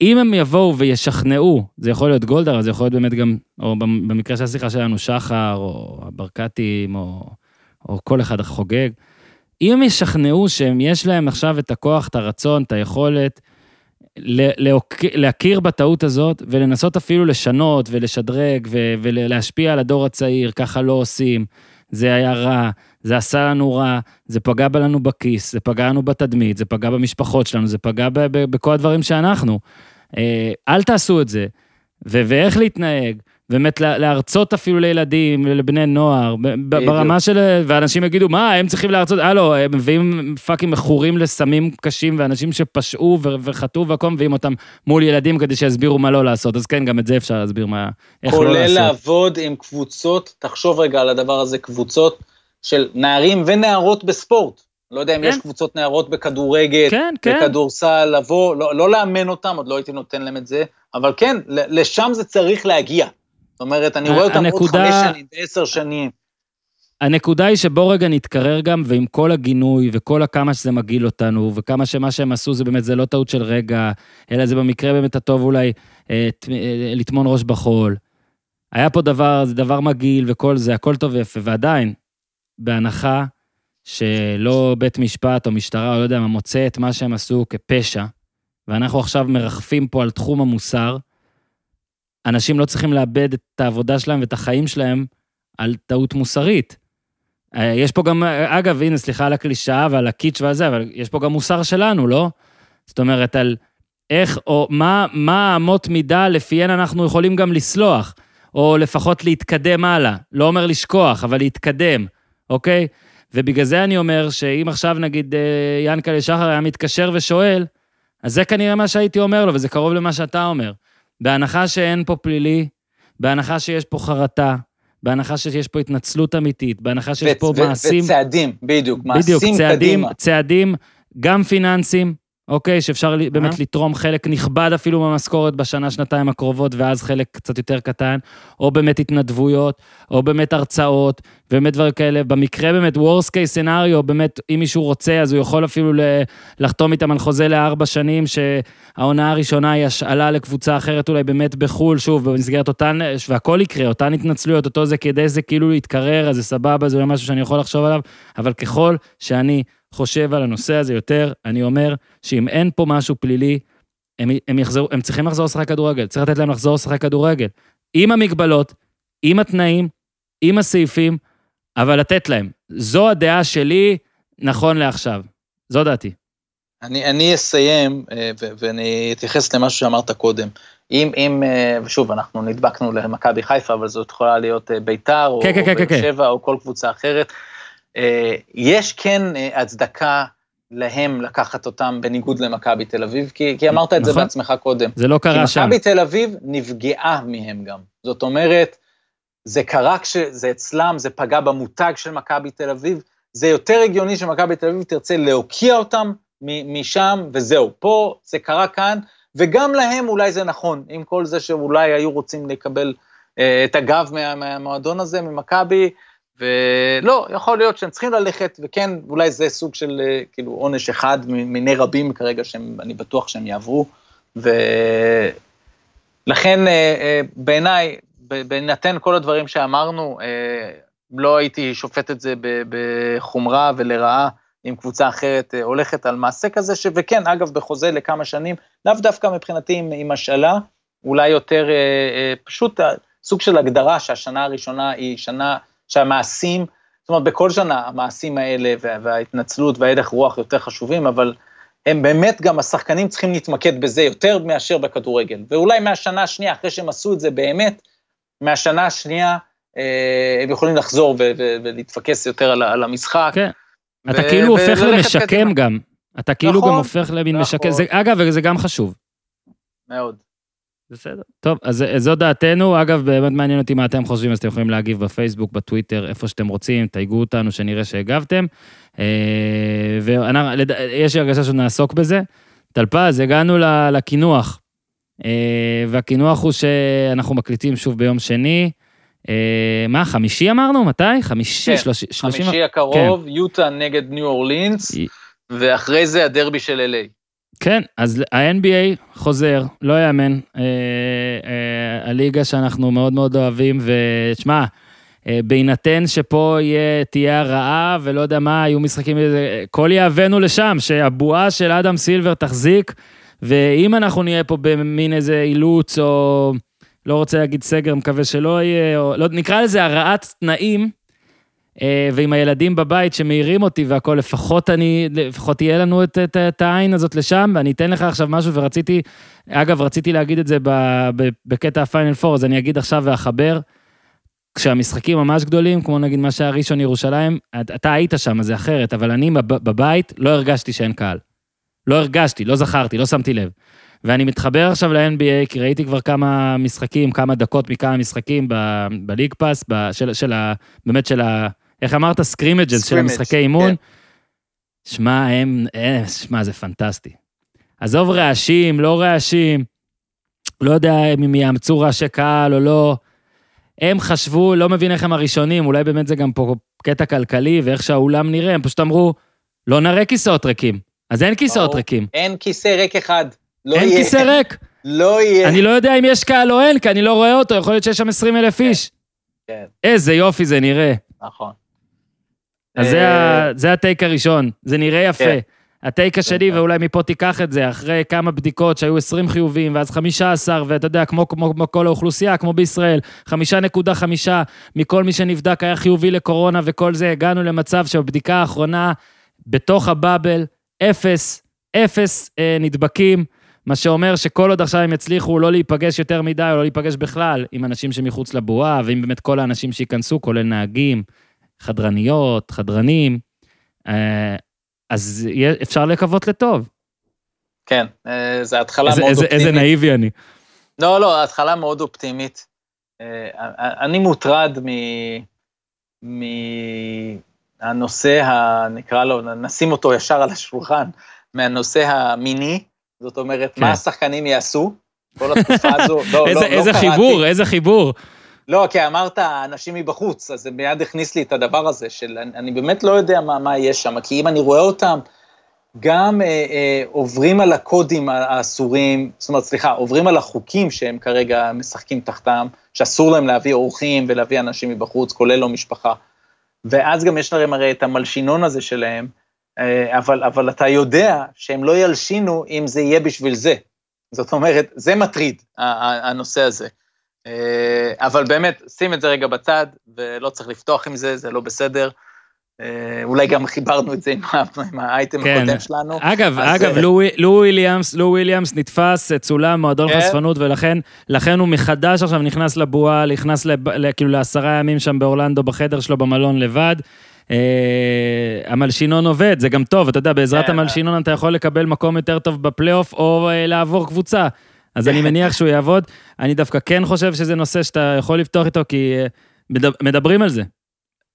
אם הם יבואו וישכנעו, זה יכול להיות גולדהר, זה יכול להיות באמת גם, או במקרה של השיחה שלנו, שחר, או הברקתים, או, או כל אחד החוגג, אם ישכנעו שיש להם עכשיו את הכוח, את הרצון, את היכולת, להכיר בטעות הזאת ולנסות אפילו לשנות ולשדרג ולהשפיע על הדור הצעיר, ככה לא עושים. זה היה רע, זה עשה לנו רע, זה פגע לנו בכיס, זה פגע לנו בתדמית, זה פגע במשפחות שלנו, זה פגע בכל הדברים שאנחנו. אה, אל תעשו את זה. ואיך להתנהג, באמת להרצות אפילו לילדים, לבני נוער, ברמה של... ואנשים יגידו, מה, הם צריכים להרצות? הלו, הם מביאים fucking מכורים לסמים קשים, ואנשים שפשעו וחטאו והכל, מביאים אותם מול ילדים כדי שיסבירו מה לא לעשות. אז כן, גם את זה אפשר להסביר מה, איך לא לעשות. כולל לעבוד עם קבוצות, תחשוב רגע על הדבר הזה, קבוצות של נערים ונערות בספורט. לא יודע אם כן. יש קבוצות נערות בכדורגל, כן, כן. בכדורסל, לבוא, לא, לא לאמן אותם, עוד לא הייתי נותן להם את זה, אבל כן, לשם זה צריך להגיע. זאת אומרת, אני רואה אותם עוד חמש שנים, עשר שנים. הנקודה היא שבוא רגע נתקרר גם, ועם כל הגינוי וכל הכמה שזה מגעיל אותנו, וכמה שמה שהם עשו זה באמת, זה לא טעות של רגע, אלא זה במקרה באמת הטוב אולי אה, אה, לטמון ראש בחול. היה פה דבר, זה דבר מגעיל וכל זה, הכל טוב ויפה, ועדיין, בהנחה שלא בית משפט או משטרה, או לא יודע מה, מוצא את מה שהם עשו כפשע, ואנחנו עכשיו מרחפים פה על תחום המוסר, אנשים לא צריכים לאבד את העבודה שלהם ואת החיים שלהם על טעות מוסרית. אה, יש פה גם, אגב, הנה, סליחה על הקלישאה ועל הקיץ' ועל אבל יש פה גם מוסר שלנו, לא? זאת אומרת, על איך, או מה, מה אמות מידה לפיהן אנחנו יכולים גם לסלוח, או לפחות להתקדם הלאה. לא אומר לשכוח, אבל להתקדם, אוקיי? ובגלל זה אני אומר שאם עכשיו נגיד אה, ינקלה שחר היה מתקשר ושואל, אז זה כנראה מה שהייתי אומר לו, וזה קרוב למה שאתה אומר. בהנחה שאין פה פלילי, בהנחה שיש פה חרטה, בהנחה שיש פה התנצלות אמיתית, בהנחה שיש ו- פה ו- מעשים... וצעדים, בדיוק, מעשים בדיוק, צעדים, קדימה. צעדים, גם פיננסיים, אוקיי? שאפשר uh-huh. באמת לתרום חלק נכבד אפילו במשכורת בשנה, שנתיים הקרובות, ואז חלק קצת יותר קטן, או באמת התנדבויות, או באמת הרצאות, ובאמת דברים כאלה. במקרה באמת, worst case scenario, באמת, אם מישהו רוצה, אז הוא יכול אפילו לחתום איתם על חוזה לארבע שנים, שהעונה הראשונה היא השאלה לקבוצה אחרת, אולי באמת בחו"ל, שוב, במסגרת אותן, והכל יקרה, אותן התנצלויות, אותו זה כדי זה כאילו להתקרר, אז זה סבבה, זה משהו שאני יכול לחשוב עליו, אבל ככל שאני חושב על הנושא הזה יותר, אני אומר שאם אין פה משהו פלילי, הם, הם, יחזרו, הם צריכים לחזור לשחק כדורגל, צריך לתת להם לחזור לשחק כדורגל. עם המגבלות, עם התנאים, עם הסעיפים, אבל לתת להם. זו הדעה שלי נכון לעכשיו. זו דעתי. אני, אני אסיים, אה, ו- ואני אתייחס למשהו שאמרת קודם. אם, אם, אה, ושוב, אנחנו נדבקנו למכבי חיפה, אבל זאת יכולה להיות אה, ביתר, או, כן, כן, או כן, באר כן, שבע, או כל קבוצה אחרת. אה, יש כן אה, הצדקה להם לקחת אותם בניגוד למכבי תל אביב, כי, כי אמרת את נכון. זה בעצמך קודם. זה לא קרה שם. כי מכבי תל אביב נפגעה מהם גם. זאת אומרת, זה קרה כשזה אצלם, זה פגע במותג של מכבי תל אביב, זה יותר הגיוני שמכבי תל אביב תרצה להוקיע אותם משם, וזהו. פה זה קרה כאן, וגם להם אולי זה נכון, עם כל זה שאולי היו רוצים לקבל אה, את הגב מה, מהמועדון הזה, ממכבי, ולא, יכול להיות שהם צריכים ללכת, וכן, אולי זה סוג של אה, כאילו עונש אחד מיני רבים כרגע שאני בטוח שהם יעברו, ולכן אה, אה, בעיניי, בהינתן כל הדברים שאמרנו, לא הייתי שופט את זה בחומרה ולרעה אם קבוצה אחרת הולכת על מעשה כזה, ש... וכן, אגב, בחוזה לכמה שנים, לאו דווקא מבחינתי עם, עם השאלה, אולי יותר פשוט סוג של הגדרה שהשנה הראשונה היא שנה שהמעשים, זאת אומרת, בכל שנה המעשים האלה וההתנצלות וההדך רוח יותר חשובים, אבל הם באמת גם, השחקנים צריכים להתמקד בזה יותר מאשר בכדורגל. ואולי מהשנה השנייה, אחרי שהם עשו את זה באמת, מהשנה השנייה אה, הם יכולים לחזור ולהתפקס יותר על, על המשחק. כן. אתה כאילו הופך למשקם גם. אתה כאילו נכון, גם הופך למין נכון. משקם. זה, אגב, זה גם חשוב. מאוד. בסדר. טוב, אז זו דעתנו. אגב, באמת מעניין אותי מה אתם חושבים, אז אתם יכולים להגיב בפייסבוק, בטוויטר, איפה שאתם רוצים, תייגו אותנו, שנראה שהגבתם. אה, ויש לי הרגשה שנעסוק בזה. טלפז, הגענו לקינוח, אה, והקינוח הוא שאנחנו מקליטים שוב ביום שני. אה, מה, חמישי אמרנו? מתי? חמישי, כן, שלושים... חמישי הקרוב, כן. יוטה נגד ניו אורלינס, ואחרי זה הדרבי של LA. כן, אז ה-NBA חוזר, לא יאמן, אה, אה, הליגה שאנחנו מאוד מאוד אוהבים, ותשמע, אה, בהינתן שפה יהיה, תהיה הרעה ולא יודע מה, היו משחקים, כל יהבנו לשם, שהבועה של אדם סילבר תחזיק, ואם אנחנו נהיה פה במין איזה אילוץ, או לא רוצה להגיד סגר, מקווה שלא יהיה, או לא, נקרא לזה הרעת תנאים, אה, ועם הילדים בבית שמעירים אותי והכול, לפחות אני, לפחות יהיה לנו את, את, את העין הזאת לשם, ואני אתן לך עכשיו משהו, ורציתי, אגב, רציתי להגיד את זה ב, ב, בקטע הפיינל פור, אז אני אגיד עכשיו ואחבר. כשהמשחקים ממש גדולים, כמו נגיד מה שהיה ראשון ירושלים, אתה היית שם, זה אחרת, אבל אני בבית לא הרגשתי שאין קהל. לא הרגשתי, לא זכרתי, לא שמתי לב. ואני מתחבר עכשיו ל-NBA, כי ראיתי כבר כמה משחקים, כמה דקות מכמה משחקים ב League Pass, של, של ה, באמת של ה... איך אמרת? scrimmages של המשחקי אימון. כן. שמע, הם, אה, שמע, זה פנטסטי. עזוב רעשים, לא רעשים, לא יודע אם הם יאמצו רעשי קהל או לא. הם חשבו, לא מבין איך הם הראשונים, אולי באמת זה גם פה קטע כלכלי ואיך שהאולם נראה, הם פשוט אמרו, לא נראה כיסאות ריקים. אז אין כיסאות ריקים. אין כיסא ריק אחד. לא אין יהיה. כיסא ריק. לא יהיה. אני לא יודע אם יש קהל או אין, כי אני לא רואה אותו, יכול להיות שיש שם 20 אלף איש. כן. איזה יופי זה נראה. נכון. אז אה, זה הטייק הראשון, זה נראה יפה. כן. הטייק השני, כן. ואולי מפה תיקח את זה, אחרי כמה בדיקות שהיו 20 חיובים, ואז 15, ואתה יודע, כמו, כמו, כמו כל האוכלוסייה, כמו בישראל, 5.5 מכל מי שנבדק היה חיובי לקורונה וכל זה, הגענו למצב שבבדיקה האחרונה, בתוך הבאבל, אפס, אפס אה, נדבקים, מה שאומר שכל עוד עכשיו הם יצליחו לא להיפגש יותר מדי, או לא להיפגש בכלל עם אנשים שמחוץ לבועה, ועם באמת כל האנשים שייכנסו, כולל נהגים, חדרניות, חדרנים, אה, אז אפשר לקוות לטוב. כן, אה, זו התחלה איזה, מאוד איזה, אופטימית. איזה נאיבי אני. לא, לא, התחלה מאוד אופטימית. אה, אני מוטרד מ... מהנושא, נקרא לו, נשים אותו ישר על השולחן, מהנושא המיני, זאת אומרת, כן. מה השחקנים יעשו כל התקופה הזו, לא, איזה, לא, איזה לא חיבור, קראתי. איזה חיבור. לא, כי אמרת אנשים מבחוץ, אז זה מיד הכניס לי את הדבר הזה, של אני, אני באמת לא יודע מה, מה יש שם, כי אם אני רואה אותם, גם אה, אה, עוברים על הקודים האסורים, זאת אומרת, סליחה, עוברים על החוקים שהם כרגע משחקים תחתם, שאסור להם להביא אורחים ולהביא אנשים מבחוץ, כולל לא משפחה. ואז גם יש להם הרי את המלשינון הזה שלהם, אה, אבל, אבל אתה יודע שהם לא ילשינו אם זה יהיה בשביל זה. זאת אומרת, זה מטריד, הנושא הזה. אה, אבל באמת, שים את זה רגע בצד, ולא צריך לפתוח עם זה, זה לא בסדר. אה, אולי גם חיברנו את זה עם, האייטם כן. הקודם שלנו. אגב, אגב, זה... לו, לו וויליאמס, לו וויליאמס נתפס, צולם, מועדון כן. חשפנות, ולכן לכן הוא מחדש עכשיו נכנס לבועה, נכנס לב, כאילו לעשרה ימים שם באורלנדו, בחדר שלו במלון לבד. אה, המלשינון עובד, זה גם טוב, אתה יודע, בעזרת כן. המלשינון אתה יכול לקבל מקום יותר טוב בפלייאוף, או אה, לעבור קבוצה. אז אני מניח שהוא יעבוד. אני דווקא כן חושב שזה נושא שאתה יכול לפתוח איתו, כי אה, מדברים על זה.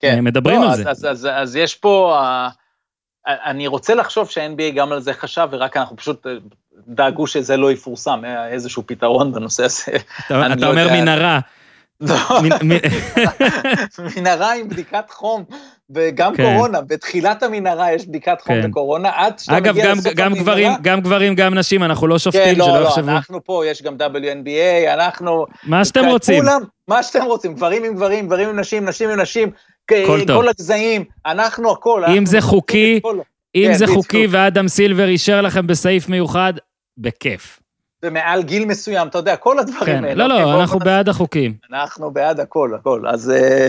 כן. מדברים לא, על אז, זה. אז, אז, אז יש פה, uh, אני רוצה לחשוב שה-NBA גם על זה חשב, ורק אנחנו פשוט דאגו שזה לא יפורסם, איזשהו פתרון בנושא הזה. אתה, אתה לא אומר יודע... מנהרה. לא, מנהרה עם בדיקת חום, וגם כן. קורונה, בתחילת המנהרה יש בדיקת חום כן. וקורונה, עד שאתה אגב, מגיע לסוף המנהרה. אגב, גם גברים, גם נשים, אנחנו לא שופטים, כן, לא, לא, יחשבו. אנחנו פה, יש גם WNBA, אנחנו... מה שאתם רוצים. כולם, מה שאתם רוצים, גברים עם גברים, גברים עם נשים, נשים עם נשים, כל, כל הגזעים, אנחנו הכל. אם זה חוקי, אם כן, זה חוקי ואדם סילבר אישר לכם בסעיף מיוחד, בכיף. ומעל גיל מסוים, אתה יודע, כל הדברים כן. האלה. לא, לא, אוקיי, אנחנו בעד החוקים. אנחנו בעד הכל, הכל. אז, אה,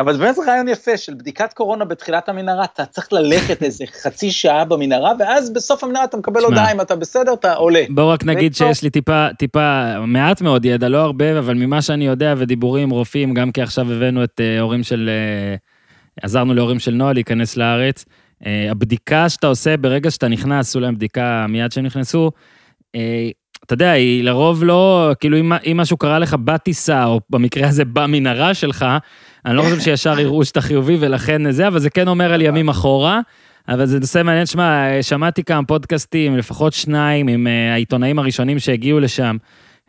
אבל באמת זה רעיון יפה של בדיקת קורונה בתחילת המנהרה, אתה צריך ללכת איזה חצי שעה במנהרה, ואז בסוף המנהרה אתה מקבל הודעה אם אתה בסדר, אתה עולה. בוא רק נגיד שיש לי טיפה, טיפה, מעט מאוד ידע, לא הרבה, אבל ממה שאני יודע ודיבורים עם רופאים, גם כי עכשיו הבאנו את אה, הורים של, אה, עזרנו להורים של נועה להיכנס לארץ, הבדיקה שאתה עושה ברגע שאתה נכנס, עשו להם בדיקה מיד שהם נכנסו, אתה יודע, היא לרוב לא, כאילו אם, אם משהו קרה לך בטיסה, או במקרה הזה במנהרה שלך, אני לא חושב שישר יראו שאתה חיובי ולכן זה, אבל זה כן אומר על ימים אחורה. אבל זה נושא מעניין, שמע, שמעתי כמה פודקאסטים, לפחות שניים, עם uh, העיתונאים הראשונים שהגיעו לשם.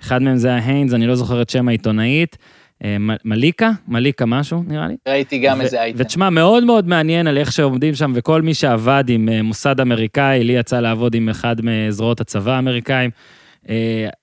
אחד מהם זה היה היינס, אני לא זוכר את שם העיתונאית. אה, מליקה? מליקה משהו, נראה לי. ראיתי גם איזה אייטם. ותשמע, מאוד מאוד מעניין על איך שעומדים שם, וכל מי שעבד עם אה, מוסד אמריקאי, לי יצא לעבוד עם אחד מזרועות הצבא האמריקאים.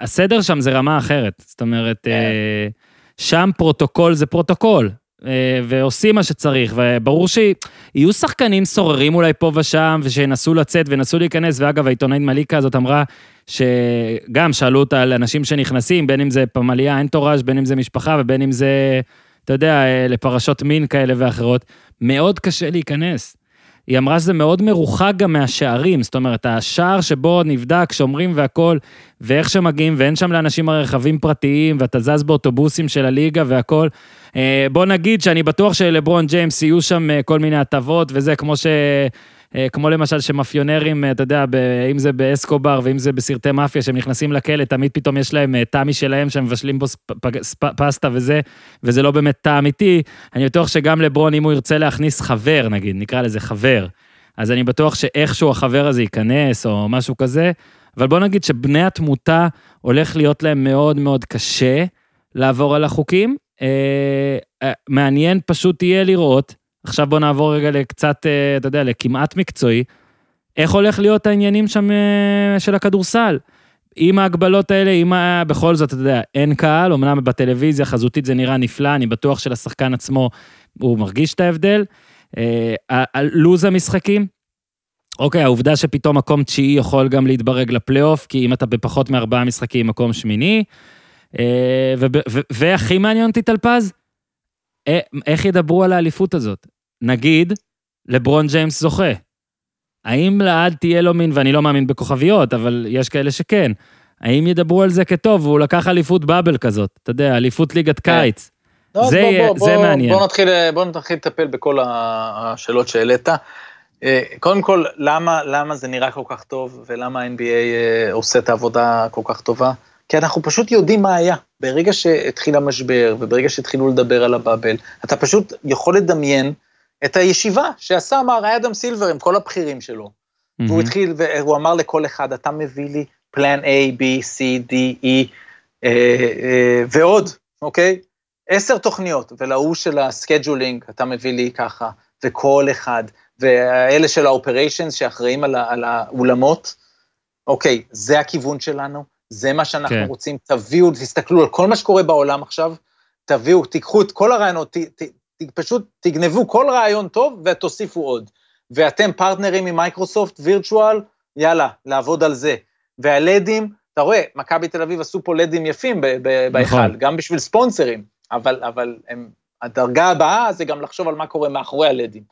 הסדר שם זה רמה אחרת, זאת אומרת, אה, שם פרוטוקול זה פרוטוקול. אה, ועושים מה שצריך, וברור שיהיו שחקנים סוררים אולי פה ושם, ושינסו לצאת וינסו להיכנס, ואגב, העיתונאית מליקה הזאת אמרה שגם שאלו אותה על אנשים שנכנסים, בין אם זה פמליה אנטוראז', בין אם זה משפחה ובין אם זה, אתה יודע, אה, לפרשות מין כאלה ואחרות, מאוד קשה להיכנס. היא אמרה שזה מאוד מרוחק גם מהשערים, זאת אומרת, השער שבו נבדק, שומרים והכול, ואיך שמגיעים, ואין שם לאנשים הרכבים פרטיים, ואתה זז באוטובוסים של הליגה והכול. אה, בוא נגיד שאני בטוח שלברון ג'יימס יהיו שם אה, כל מיני הטבות וזה, כמו ש... אה, כמו למשל שמאפיונרים, אתה יודע, אם זה באסקובר ואם זה בסרטי מאפיה, שהם נכנסים לכלא, תמיד פתאום יש להם טעם משלהם שהם מבשלים בו פסטה וזה, וזה לא באמת טעם אמיתי. אני בטוח שגם לברון, אם הוא ירצה להכניס חבר, נגיד, נקרא לזה חבר, אז אני בטוח שאיכשהו החבר הזה ייכנס או משהו כזה, אבל בוא נגיד שבני התמותה הולך להיות להם מאוד מאוד קשה לעבור על החוקים. אה, אה, מעניין פשוט יהיה לראות, עכשיו בוא נעבור רגע לקצת, אה, אתה יודע, לכמעט מקצועי, איך הולך להיות העניינים שם אה, של הכדורסל. עם ההגבלות האלה, עם ה... בכל זאת, אתה יודע, אין קהל, אמנם בטלוויזיה חזותית זה נראה נפלא, אני בטוח שלשחקן עצמו, הוא מרגיש את ההבדל. אה, לוז המשחקים, אוקיי, העובדה שפתאום מקום תשיעי יכול גם להתברג לפלייאוף, כי אם אתה בפחות מארבעה משחקים, מקום שמיני. והכי מעניין אותי טלפז, איך ידברו על האליפות הזאת? נגיד, לברון ג'יימס זוכה. האם לעד תהיה לו מין, ואני לא מאמין בכוכביות, אבל יש כאלה שכן, האם ידברו על זה כטוב, והוא לקח אליפות באבל כזאת, אתה יודע, אליפות ליגת כן. קיץ. לא, זה, בוא, בוא, זה בוא, מעניין. בוא נתחיל, בוא נתחיל לטפל בכל השאלות שהעלית. אה, קודם כל, למה, למה זה נראה כל כך טוב, ולמה ה-NBA עושה את העבודה כל כך טובה? כי אנחנו פשוט יודעים מה היה. ברגע שהתחיל המשבר, וברגע שהתחילו לדבר על הבאבל, אתה פשוט יכול לדמיין את הישיבה שעשה מר אדם סילבר עם כל הבכירים שלו. Mm-hmm. והוא התחיל, והוא אמר לכל אחד, אתה מביא לי plan A, B, C, D, E, אה, אה, ועוד, אוקיי? עשר תוכניות, ולהוא של ה scheduling, אתה מביא לי ככה, וכל אחד, ואלה של ה operations שאחראים על, על האולמות, אוקיי, זה הכיוון שלנו. זה מה שאנחנו כן. רוצים, תביאו, תסתכלו על כל מה שקורה בעולם עכשיו, תביאו, תיקחו את כל הרעיונות, ת, ת, ת, פשוט תגנבו כל רעיון טוב ותוסיפו עוד. ואתם פרטנרים עם מייקרוסופט וירטואל, יאללה, לעבוד על זה. והלדים, אתה רואה, מכבי תל אביב עשו פה לדים יפים בהיכל, נכון. גם בשביל ספונסרים, אבל, אבל הם, הדרגה הבאה זה גם לחשוב על מה קורה מאחורי הלדים,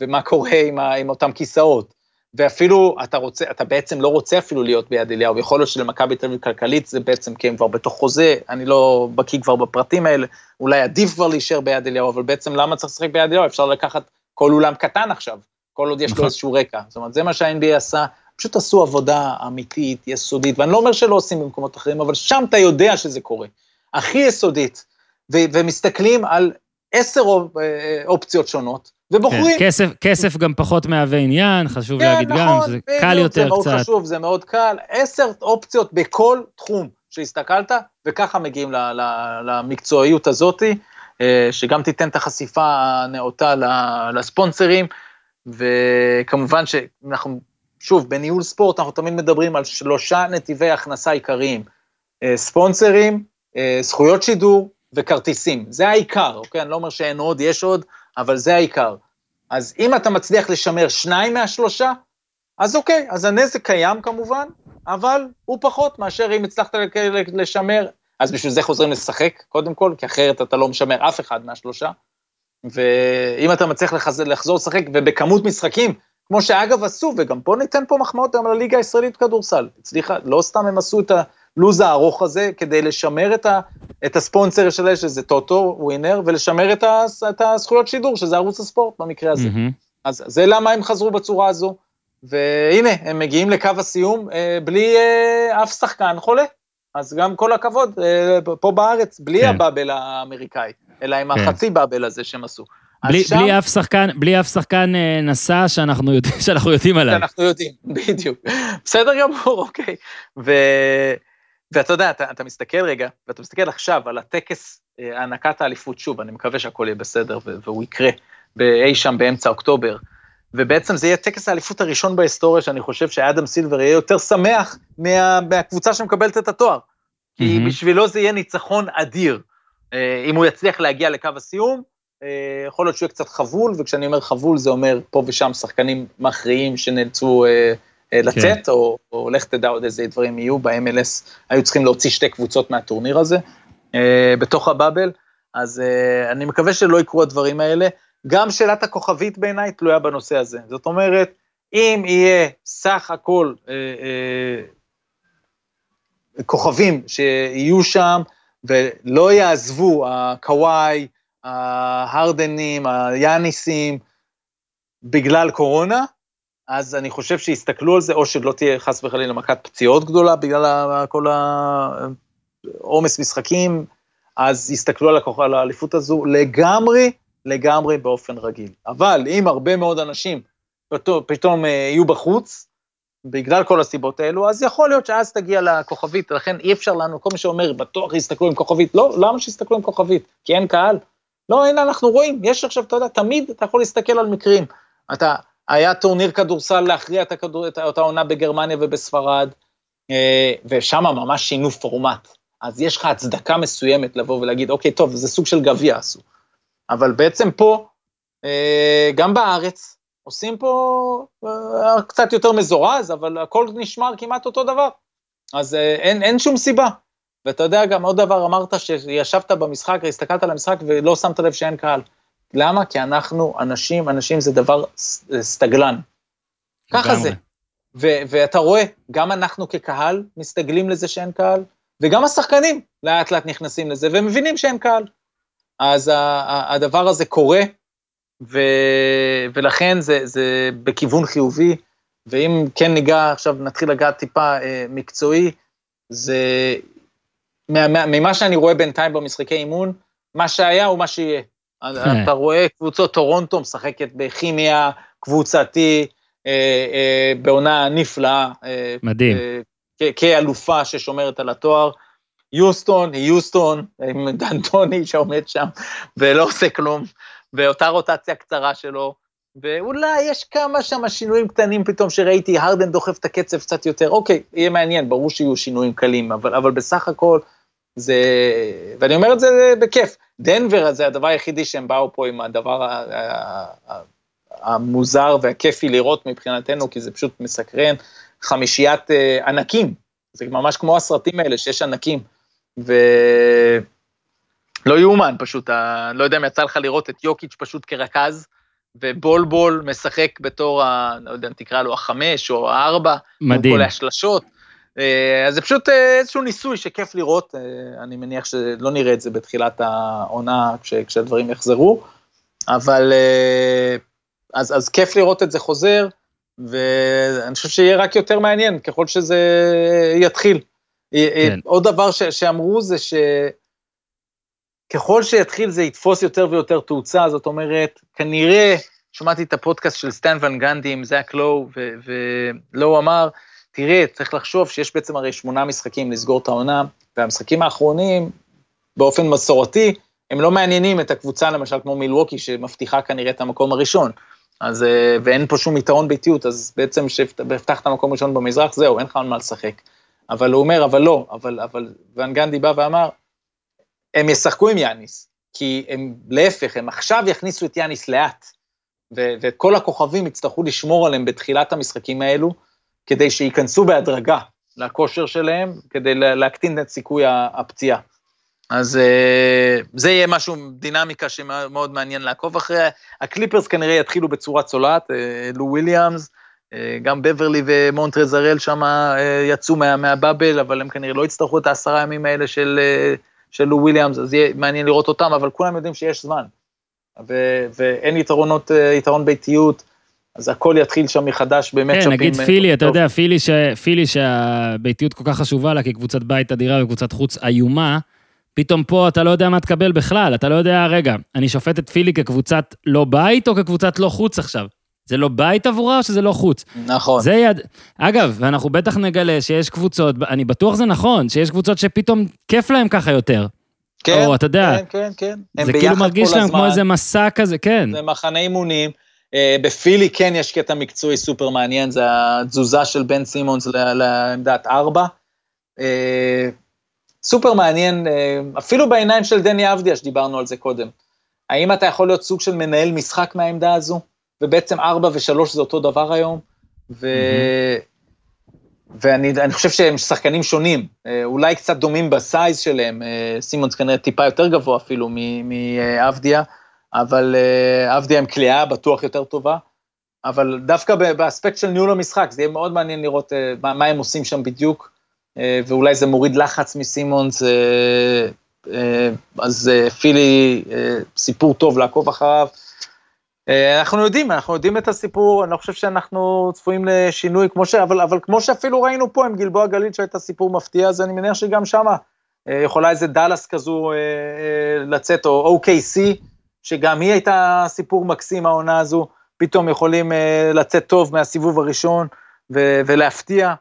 ומה קורה עם, ה, עם אותם כיסאות. ואפילו אתה רוצה, אתה בעצם לא רוצה אפילו להיות ביד אליהו, יכול להיות שלמכבי תל אביב כלכלית זה בעצם כי הם כבר בתוך חוזה, אני לא בקיא כבר בפרטים האלה, אולי עדיף כבר להישאר ביד אליהו, אבל בעצם למה צריך לשחק ביד אליהו? אפשר לקחת כל אולם קטן עכשיו, כל עוד יש לו נכון. איזשהו רקע. זאת אומרת, זה מה שה-NBA עשה, פשוט עשו עבודה אמיתית, יסודית, ואני לא אומר שלא עושים במקומות אחרים, אבל שם אתה יודע שזה קורה. הכי יסודית, ו- ומסתכלים על עשר אה, אופציות שונות, ובוחרים. כן, כסף, כסף גם פחות מהווה עניין, חשוב כן, להגיד נכון, גם, שזה בדיוק, קל יותר זה קצת. זה מאוד חשוב, זה מאוד קל. עשר אופציות בכל תחום שהסתכלת, וככה מגיעים למקצועיות הזאתי, אה, שגם תיתן את החשיפה הנאותה לספונסרים, וכמובן שאנחנו, שוב, בניהול ספורט אנחנו תמיד מדברים על שלושה נתיבי הכנסה עיקריים, אה, ספונסרים, אה, זכויות שידור וכרטיסים. זה העיקר, אוקיי? אני לא אומר שאין עוד, יש עוד, אבל זה העיקר. אז אם אתה מצליח לשמר שניים מהשלושה, אז אוקיי, אז הנזק קיים כמובן, אבל הוא פחות מאשר אם הצלחת לשמר, אז בשביל זה חוזרים לשחק, קודם כל, כי אחרת אתה לא משמר אף אחד מהשלושה. ואם אתה מצליח לחזור לשחק, ובכמות משחקים, כמו שאגב עשו, וגם פה ניתן פה מחמאות גם לליגה הישראלית בכדורסל. הצליחה, לא סתם הם עשו את הלו"ז הארוך הזה, כדי לשמר את, ה, את הספונסר שלהם, שזה טוטו ווינר, ולשמר את, ה, את הזכויות שידור, שזה ערוץ הספורט במקרה הזה. Mm-hmm. אז זה למה הם חזרו בצורה הזו. והנה, הם מגיעים לקו הסיום אה, בלי אה, אף שחקן חולה. אז גם כל הכבוד, אה, פה בארץ, בלי כן. הבאבל האמריקאי, אלא עם כן. החצי באבל הזה שהם עשו. בלי, שם, בלי, אף שחקן, בלי אף שחקן אה, נשא שאנחנו, יודע, שאנחנו יודעים עליו. שאנחנו יודעים, בדיוק. בסדר גמור, אוקיי. ו, ואתה יודע, אתה, אתה מסתכל רגע, ואתה מסתכל עכשיו על הטקס אה, הענקת האליפות, שוב, אני מקווה שהכל יהיה בסדר והוא יקרה, באי שם באמצע אוקטובר. ובעצם זה יהיה טקס האליפות הראשון בהיסטוריה, שאני חושב שאדם סילבר יהיה יותר שמח מה, מהקבוצה שמקבלת את התואר. כי mm-hmm. בשבילו זה יהיה ניצחון אדיר. אה, אם הוא יצליח להגיע לקו הסיום, אה, יכול להיות שהוא יהיה קצת חבול, וכשאני אומר חבול זה אומר פה ושם שחקנים מכריעים שנאלצו לצאת, כן. או, או לך תדע עוד איזה דברים יהיו, ב-MLS היו צריכים להוציא שתי קבוצות מהטורניר הזה, בתוך הבאבל, אז אני מקווה שלא יקרו הדברים האלה. גם שאלת הכוכבית בעיניי תלויה בנושא הזה. זאת אומרת, אם יהיה סך הכל אה, אה, כוכבים שיהיו שם ולא יעזבו הקוואי, ההרדנים, היאניסים, בגלל קורונה, אז אני חושב שיסתכלו על זה, או שלא תהיה חס וחלילה מכת פציעות גדולה בגלל כל העומס משחקים, אז יסתכלו על האליפות הזו לגמרי לגמרי באופן רגיל. אבל אם הרבה מאוד אנשים פתאום, פתאום אה, יהיו בחוץ, בגלל כל הסיבות האלו, אז יכול להיות שאז תגיע לכוכבית, לכן אי אפשר לנו, כל מי שאומר, בטוח יסתכלו עם כוכבית, לא, למה שיסתכלו עם כוכבית? כי אין קהל? לא, הנה אנחנו רואים, יש עכשיו, אתה יודע, תמיד אתה יכול להסתכל על מקרים. אתה, היה טורניר כדורסל להכריע את, הכדור, את העונה בגרמניה ובספרד, אה, ושם ממש שינו פורמט. אז יש לך הצדקה מסוימת לבוא ולהגיד, אוקיי, טוב, זה סוג של גביע עשו. אבל בעצם פה, אה, גם בארץ, עושים פה אה, קצת יותר מזורז, אבל הכל נשמר כמעט אותו דבר. אז אין, אין שום סיבה. ואתה יודע, גם עוד דבר, אמרת שישבת במשחק, הסתכלת על המשחק ולא שמת לב שאין קהל. למה? כי אנחנו אנשים, אנשים זה דבר סטגלן. ככה זה. ו- ואתה רואה, גם אנחנו כקהל מסתגלים לזה שאין קהל, וגם השחקנים לאט לאט נכנסים לזה ומבינים שאין קהל. אז הדבר הזה קורה, ו, ולכן זה, זה בכיוון חיובי, ואם כן ניגע, עכשיו נתחיל לגעת טיפה אה, מקצועי, זה ממה שאני רואה בינתיים במשחקי אימון, מה שהיה הוא מה שיהיה. כן. אתה רואה קבוצות טורונטו משחקת בכימיה קבוצתי, אה, אה, בעונה נפלאה. אה, מדהים. כאלופה ששומרת על התואר. יוסטון היא יוסטון, עם דנטוני שעומד שם ולא עושה כלום, ואותה רוטציה קצרה שלו, ואולי יש כמה שם שינויים קטנים פתאום שראיתי, הרדן דוחף את הקצב קצת יותר, אוקיי, יהיה מעניין, ברור שיהיו שינויים קלים, אבל, אבל בסך הכל זה, ואני אומר את זה בכיף, דנבר זה הדבר היחידי שהם באו פה עם הדבר המוזר והכיפי לראות מבחינתנו, כי זה פשוט מסקרן, חמישיית אה, ענקים, זה ממש כמו הסרטים האלה שיש ענקים. ולא יאומן פשוט, אני לא יודע אם יצא לך לראות את יוקיץ' פשוט כרכז, ובולבול משחק בתור, ה, לא יודע אם תקרא לו החמש או הארבע, מדהים. כל השלשות. אה, אז זה פשוט אה, איזשהו ניסוי שכיף לראות, אה, אני מניח שלא נראה את זה בתחילת העונה כש, כשהדברים יחזרו, אבל אז, אז כיף לראות את זה חוזר, ואני חושב שיהיה רק יותר מעניין ככל שזה יתחיל. כן. עוד דבר ש, שאמרו זה שככל שיתחיל זה יתפוס יותר ויותר תאוצה, זאת אומרת, כנראה, שמעתי את הפודקאסט של סטן ון גנדי עם זאק לואו, ולואו אמר, תראה, צריך לחשוב שיש בעצם הרי שמונה משחקים לסגור את העונה, והמשחקים האחרונים, באופן מסורתי, הם לא מעניינים את הקבוצה, למשל כמו מילווקי, שמבטיחה כנראה את המקום הראשון. אז, אה, ואין פה שום יתרון ביתיות, אז בעצם כשהבטחת מקום ראשון במזרח, זהו, אין לך על מה לשחק. אבל הוא אומר, אבל לא, אבל, אבל, ואן גנדי בא ואמר, הם ישחקו עם יאניס, כי הם, להפך, הם עכשיו יכניסו את יאניס לאט, ו- וכל הכוכבים יצטרכו לשמור עליהם בתחילת המשחקים האלו, כדי שייכנסו בהדרגה לכושר שלהם, כדי להקטין את סיכוי הפציעה. אז אה, זה יהיה משהו, דינמיקה שמאוד מעניין לעקוב אחריה. הקליפרס כנראה יתחילו בצורה צולעת, אה, לו וויליאמס, אה, גם בברלי ומונטרז הארל שם יצאו מה, מה bubble, אבל הם כנראה לא יצטרכו את העשרה ימים האלה של, של לו וויליאמס, אז יהיה מעניין לראות אותם, אבל כולם יודעים שיש זמן. ו, ואין יתרונות, יתרון ביתיות, אז הכל יתחיל שם מחדש באמת כן, נגיד פילי, אתה יודע, פילי, ש... פילי שהביתיות כל כך חשובה לה כקבוצת בית אדירה וקבוצת חוץ איומה, פתאום פה אתה לא יודע מה תקבל בכלל, אתה לא יודע, רגע, אני שופט את פילי כקבוצת לא בית או כקבוצת לא חוץ עכשיו? זה לא בית עבורה או שזה לא חוץ? נכון. זה יד... אגב, ואנחנו בטח נגלה שיש קבוצות, אני בטוח זה נכון, שיש קבוצות שפתאום כיף להם ככה יותר. כן, או, אתה יודע, כן, כן, כן. זה כאילו מרגיש להם כמו איזה מסע כזה, כן. זה מחנה אימונים. אה, בפילי כן יש קטע מקצועי סופר מעניין, זה התזוזה של בן סימונס לעמדת ארבע. אה, סופר מעניין, אה, אפילו בעיניים של דני אבדיה, שדיברנו על זה קודם. האם אתה יכול להיות סוג של מנהל משחק מהעמדה הזו? ובעצם ארבע ושלוש זה אותו דבר היום, ו... ואני חושב שהם שחקנים שונים, אולי קצת דומים בסייז שלהם, סימונס כנראה טיפה יותר גבוה אפילו מאבדיה, אבל אבדיה עם כליאה בטוח יותר טובה, אבל דווקא באספקט של ניהול המשחק, זה יהיה מאוד מעניין לראות מה, מה הם עושים שם בדיוק. אה, ואולי זה מוריד לחץ מסימונס, אה, אה, אז פילי, סיפור טוב לעקוב אחריו. אנחנו יודעים, אנחנו יודעים את הסיפור, אני לא חושב שאנחנו צפויים לשינוי, כמו ש... אבל, אבל כמו שאפילו ראינו פה עם גלבוע גליל שהייתה סיפור מפתיע, אז אני מניח שגם שמה יכולה איזה דאלאס כזו לצאת, או OKC, שגם היא הייתה סיפור מקסים העונה הזו, פתאום יכולים לצאת טוב מהסיבוב הראשון ולהפתיע.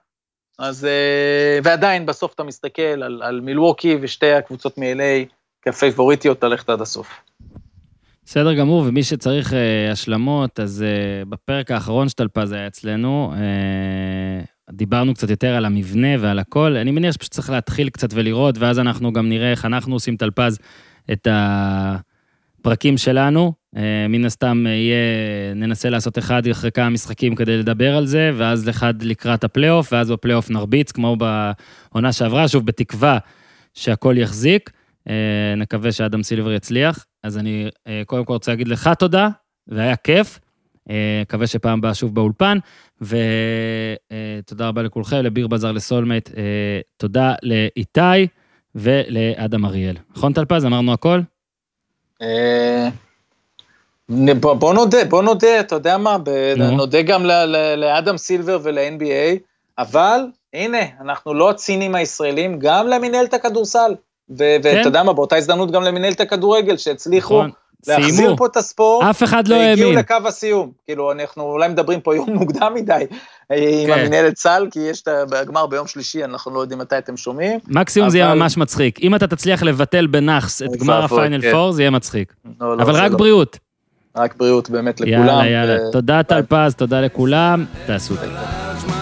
אז, אה, ועדיין בסוף אתה מסתכל על, על מילווקי ושתי הקבוצות מ-LA כפייבוריטיות ללכת עד הסוף. בסדר גמור, ומי שצריך uh, השלמות, אז uh, בפרק האחרון של טלפז היה אצלנו, uh, דיברנו קצת יותר על המבנה ועל הכל. אני מניח שפשוט צריך להתחיל קצת ולראות, ואז אנחנו גם נראה איך אנחנו עושים טלפז את הפרקים שלנו. אה, מן הסתם אה, יהיה, ננסה לעשות אחד אחרי כמה משחקים כדי לדבר על זה, ואז אחד לקראת הפלייאוף, ואז בפלייאוף נרביץ, כמו בעונה שעברה, שוב, בתקווה שהכל יחזיק. אה, נקווה שאדם סילבר יצליח. אז אני קודם כל רוצה להגיד לך תודה, והיה כיף. מקווה שפעם הבאה שוב באולפן, ותודה רבה לכולכם, לביר בזאר לסולמייט, תודה לאיתי ולאדם אריאל. נכון טלפז, אמרנו הכל? בוא, בוא נודה, בוא נודה, אתה יודע מה, ב, no. נודה גם לאדם סילבר ול-NBA, אבל הנה, אנחנו לא הצינים הישראלים, גם למנהלת הכדורסל. ואתה כן. יודע מה, באותה הזדמנות גם למנהלת הכדורגל, שהצליחו נכון. להחזיר. פה את הספורט. אף אחד לא האמין. והגיעו לקו הסיום. כאילו, אנחנו אולי מדברים פה יום מוקדם מדי כן. עם המנהלת סל, כי יש את הגמר ביום שלישי, אנחנו לא יודעים מתי אתם שומעים. מקסימום. זה יהיה ממש מצחיק. אם אתה תצליח לבטל בנאחס את גמר הפיינל כן. פור, זה יהיה מצחיק. לא, לא, אבל רק לא. בריאות. רק בריאות באמת לכולם. יאללה, יאללה. תודה טל פז, תודה לכולם, תעשו טוב.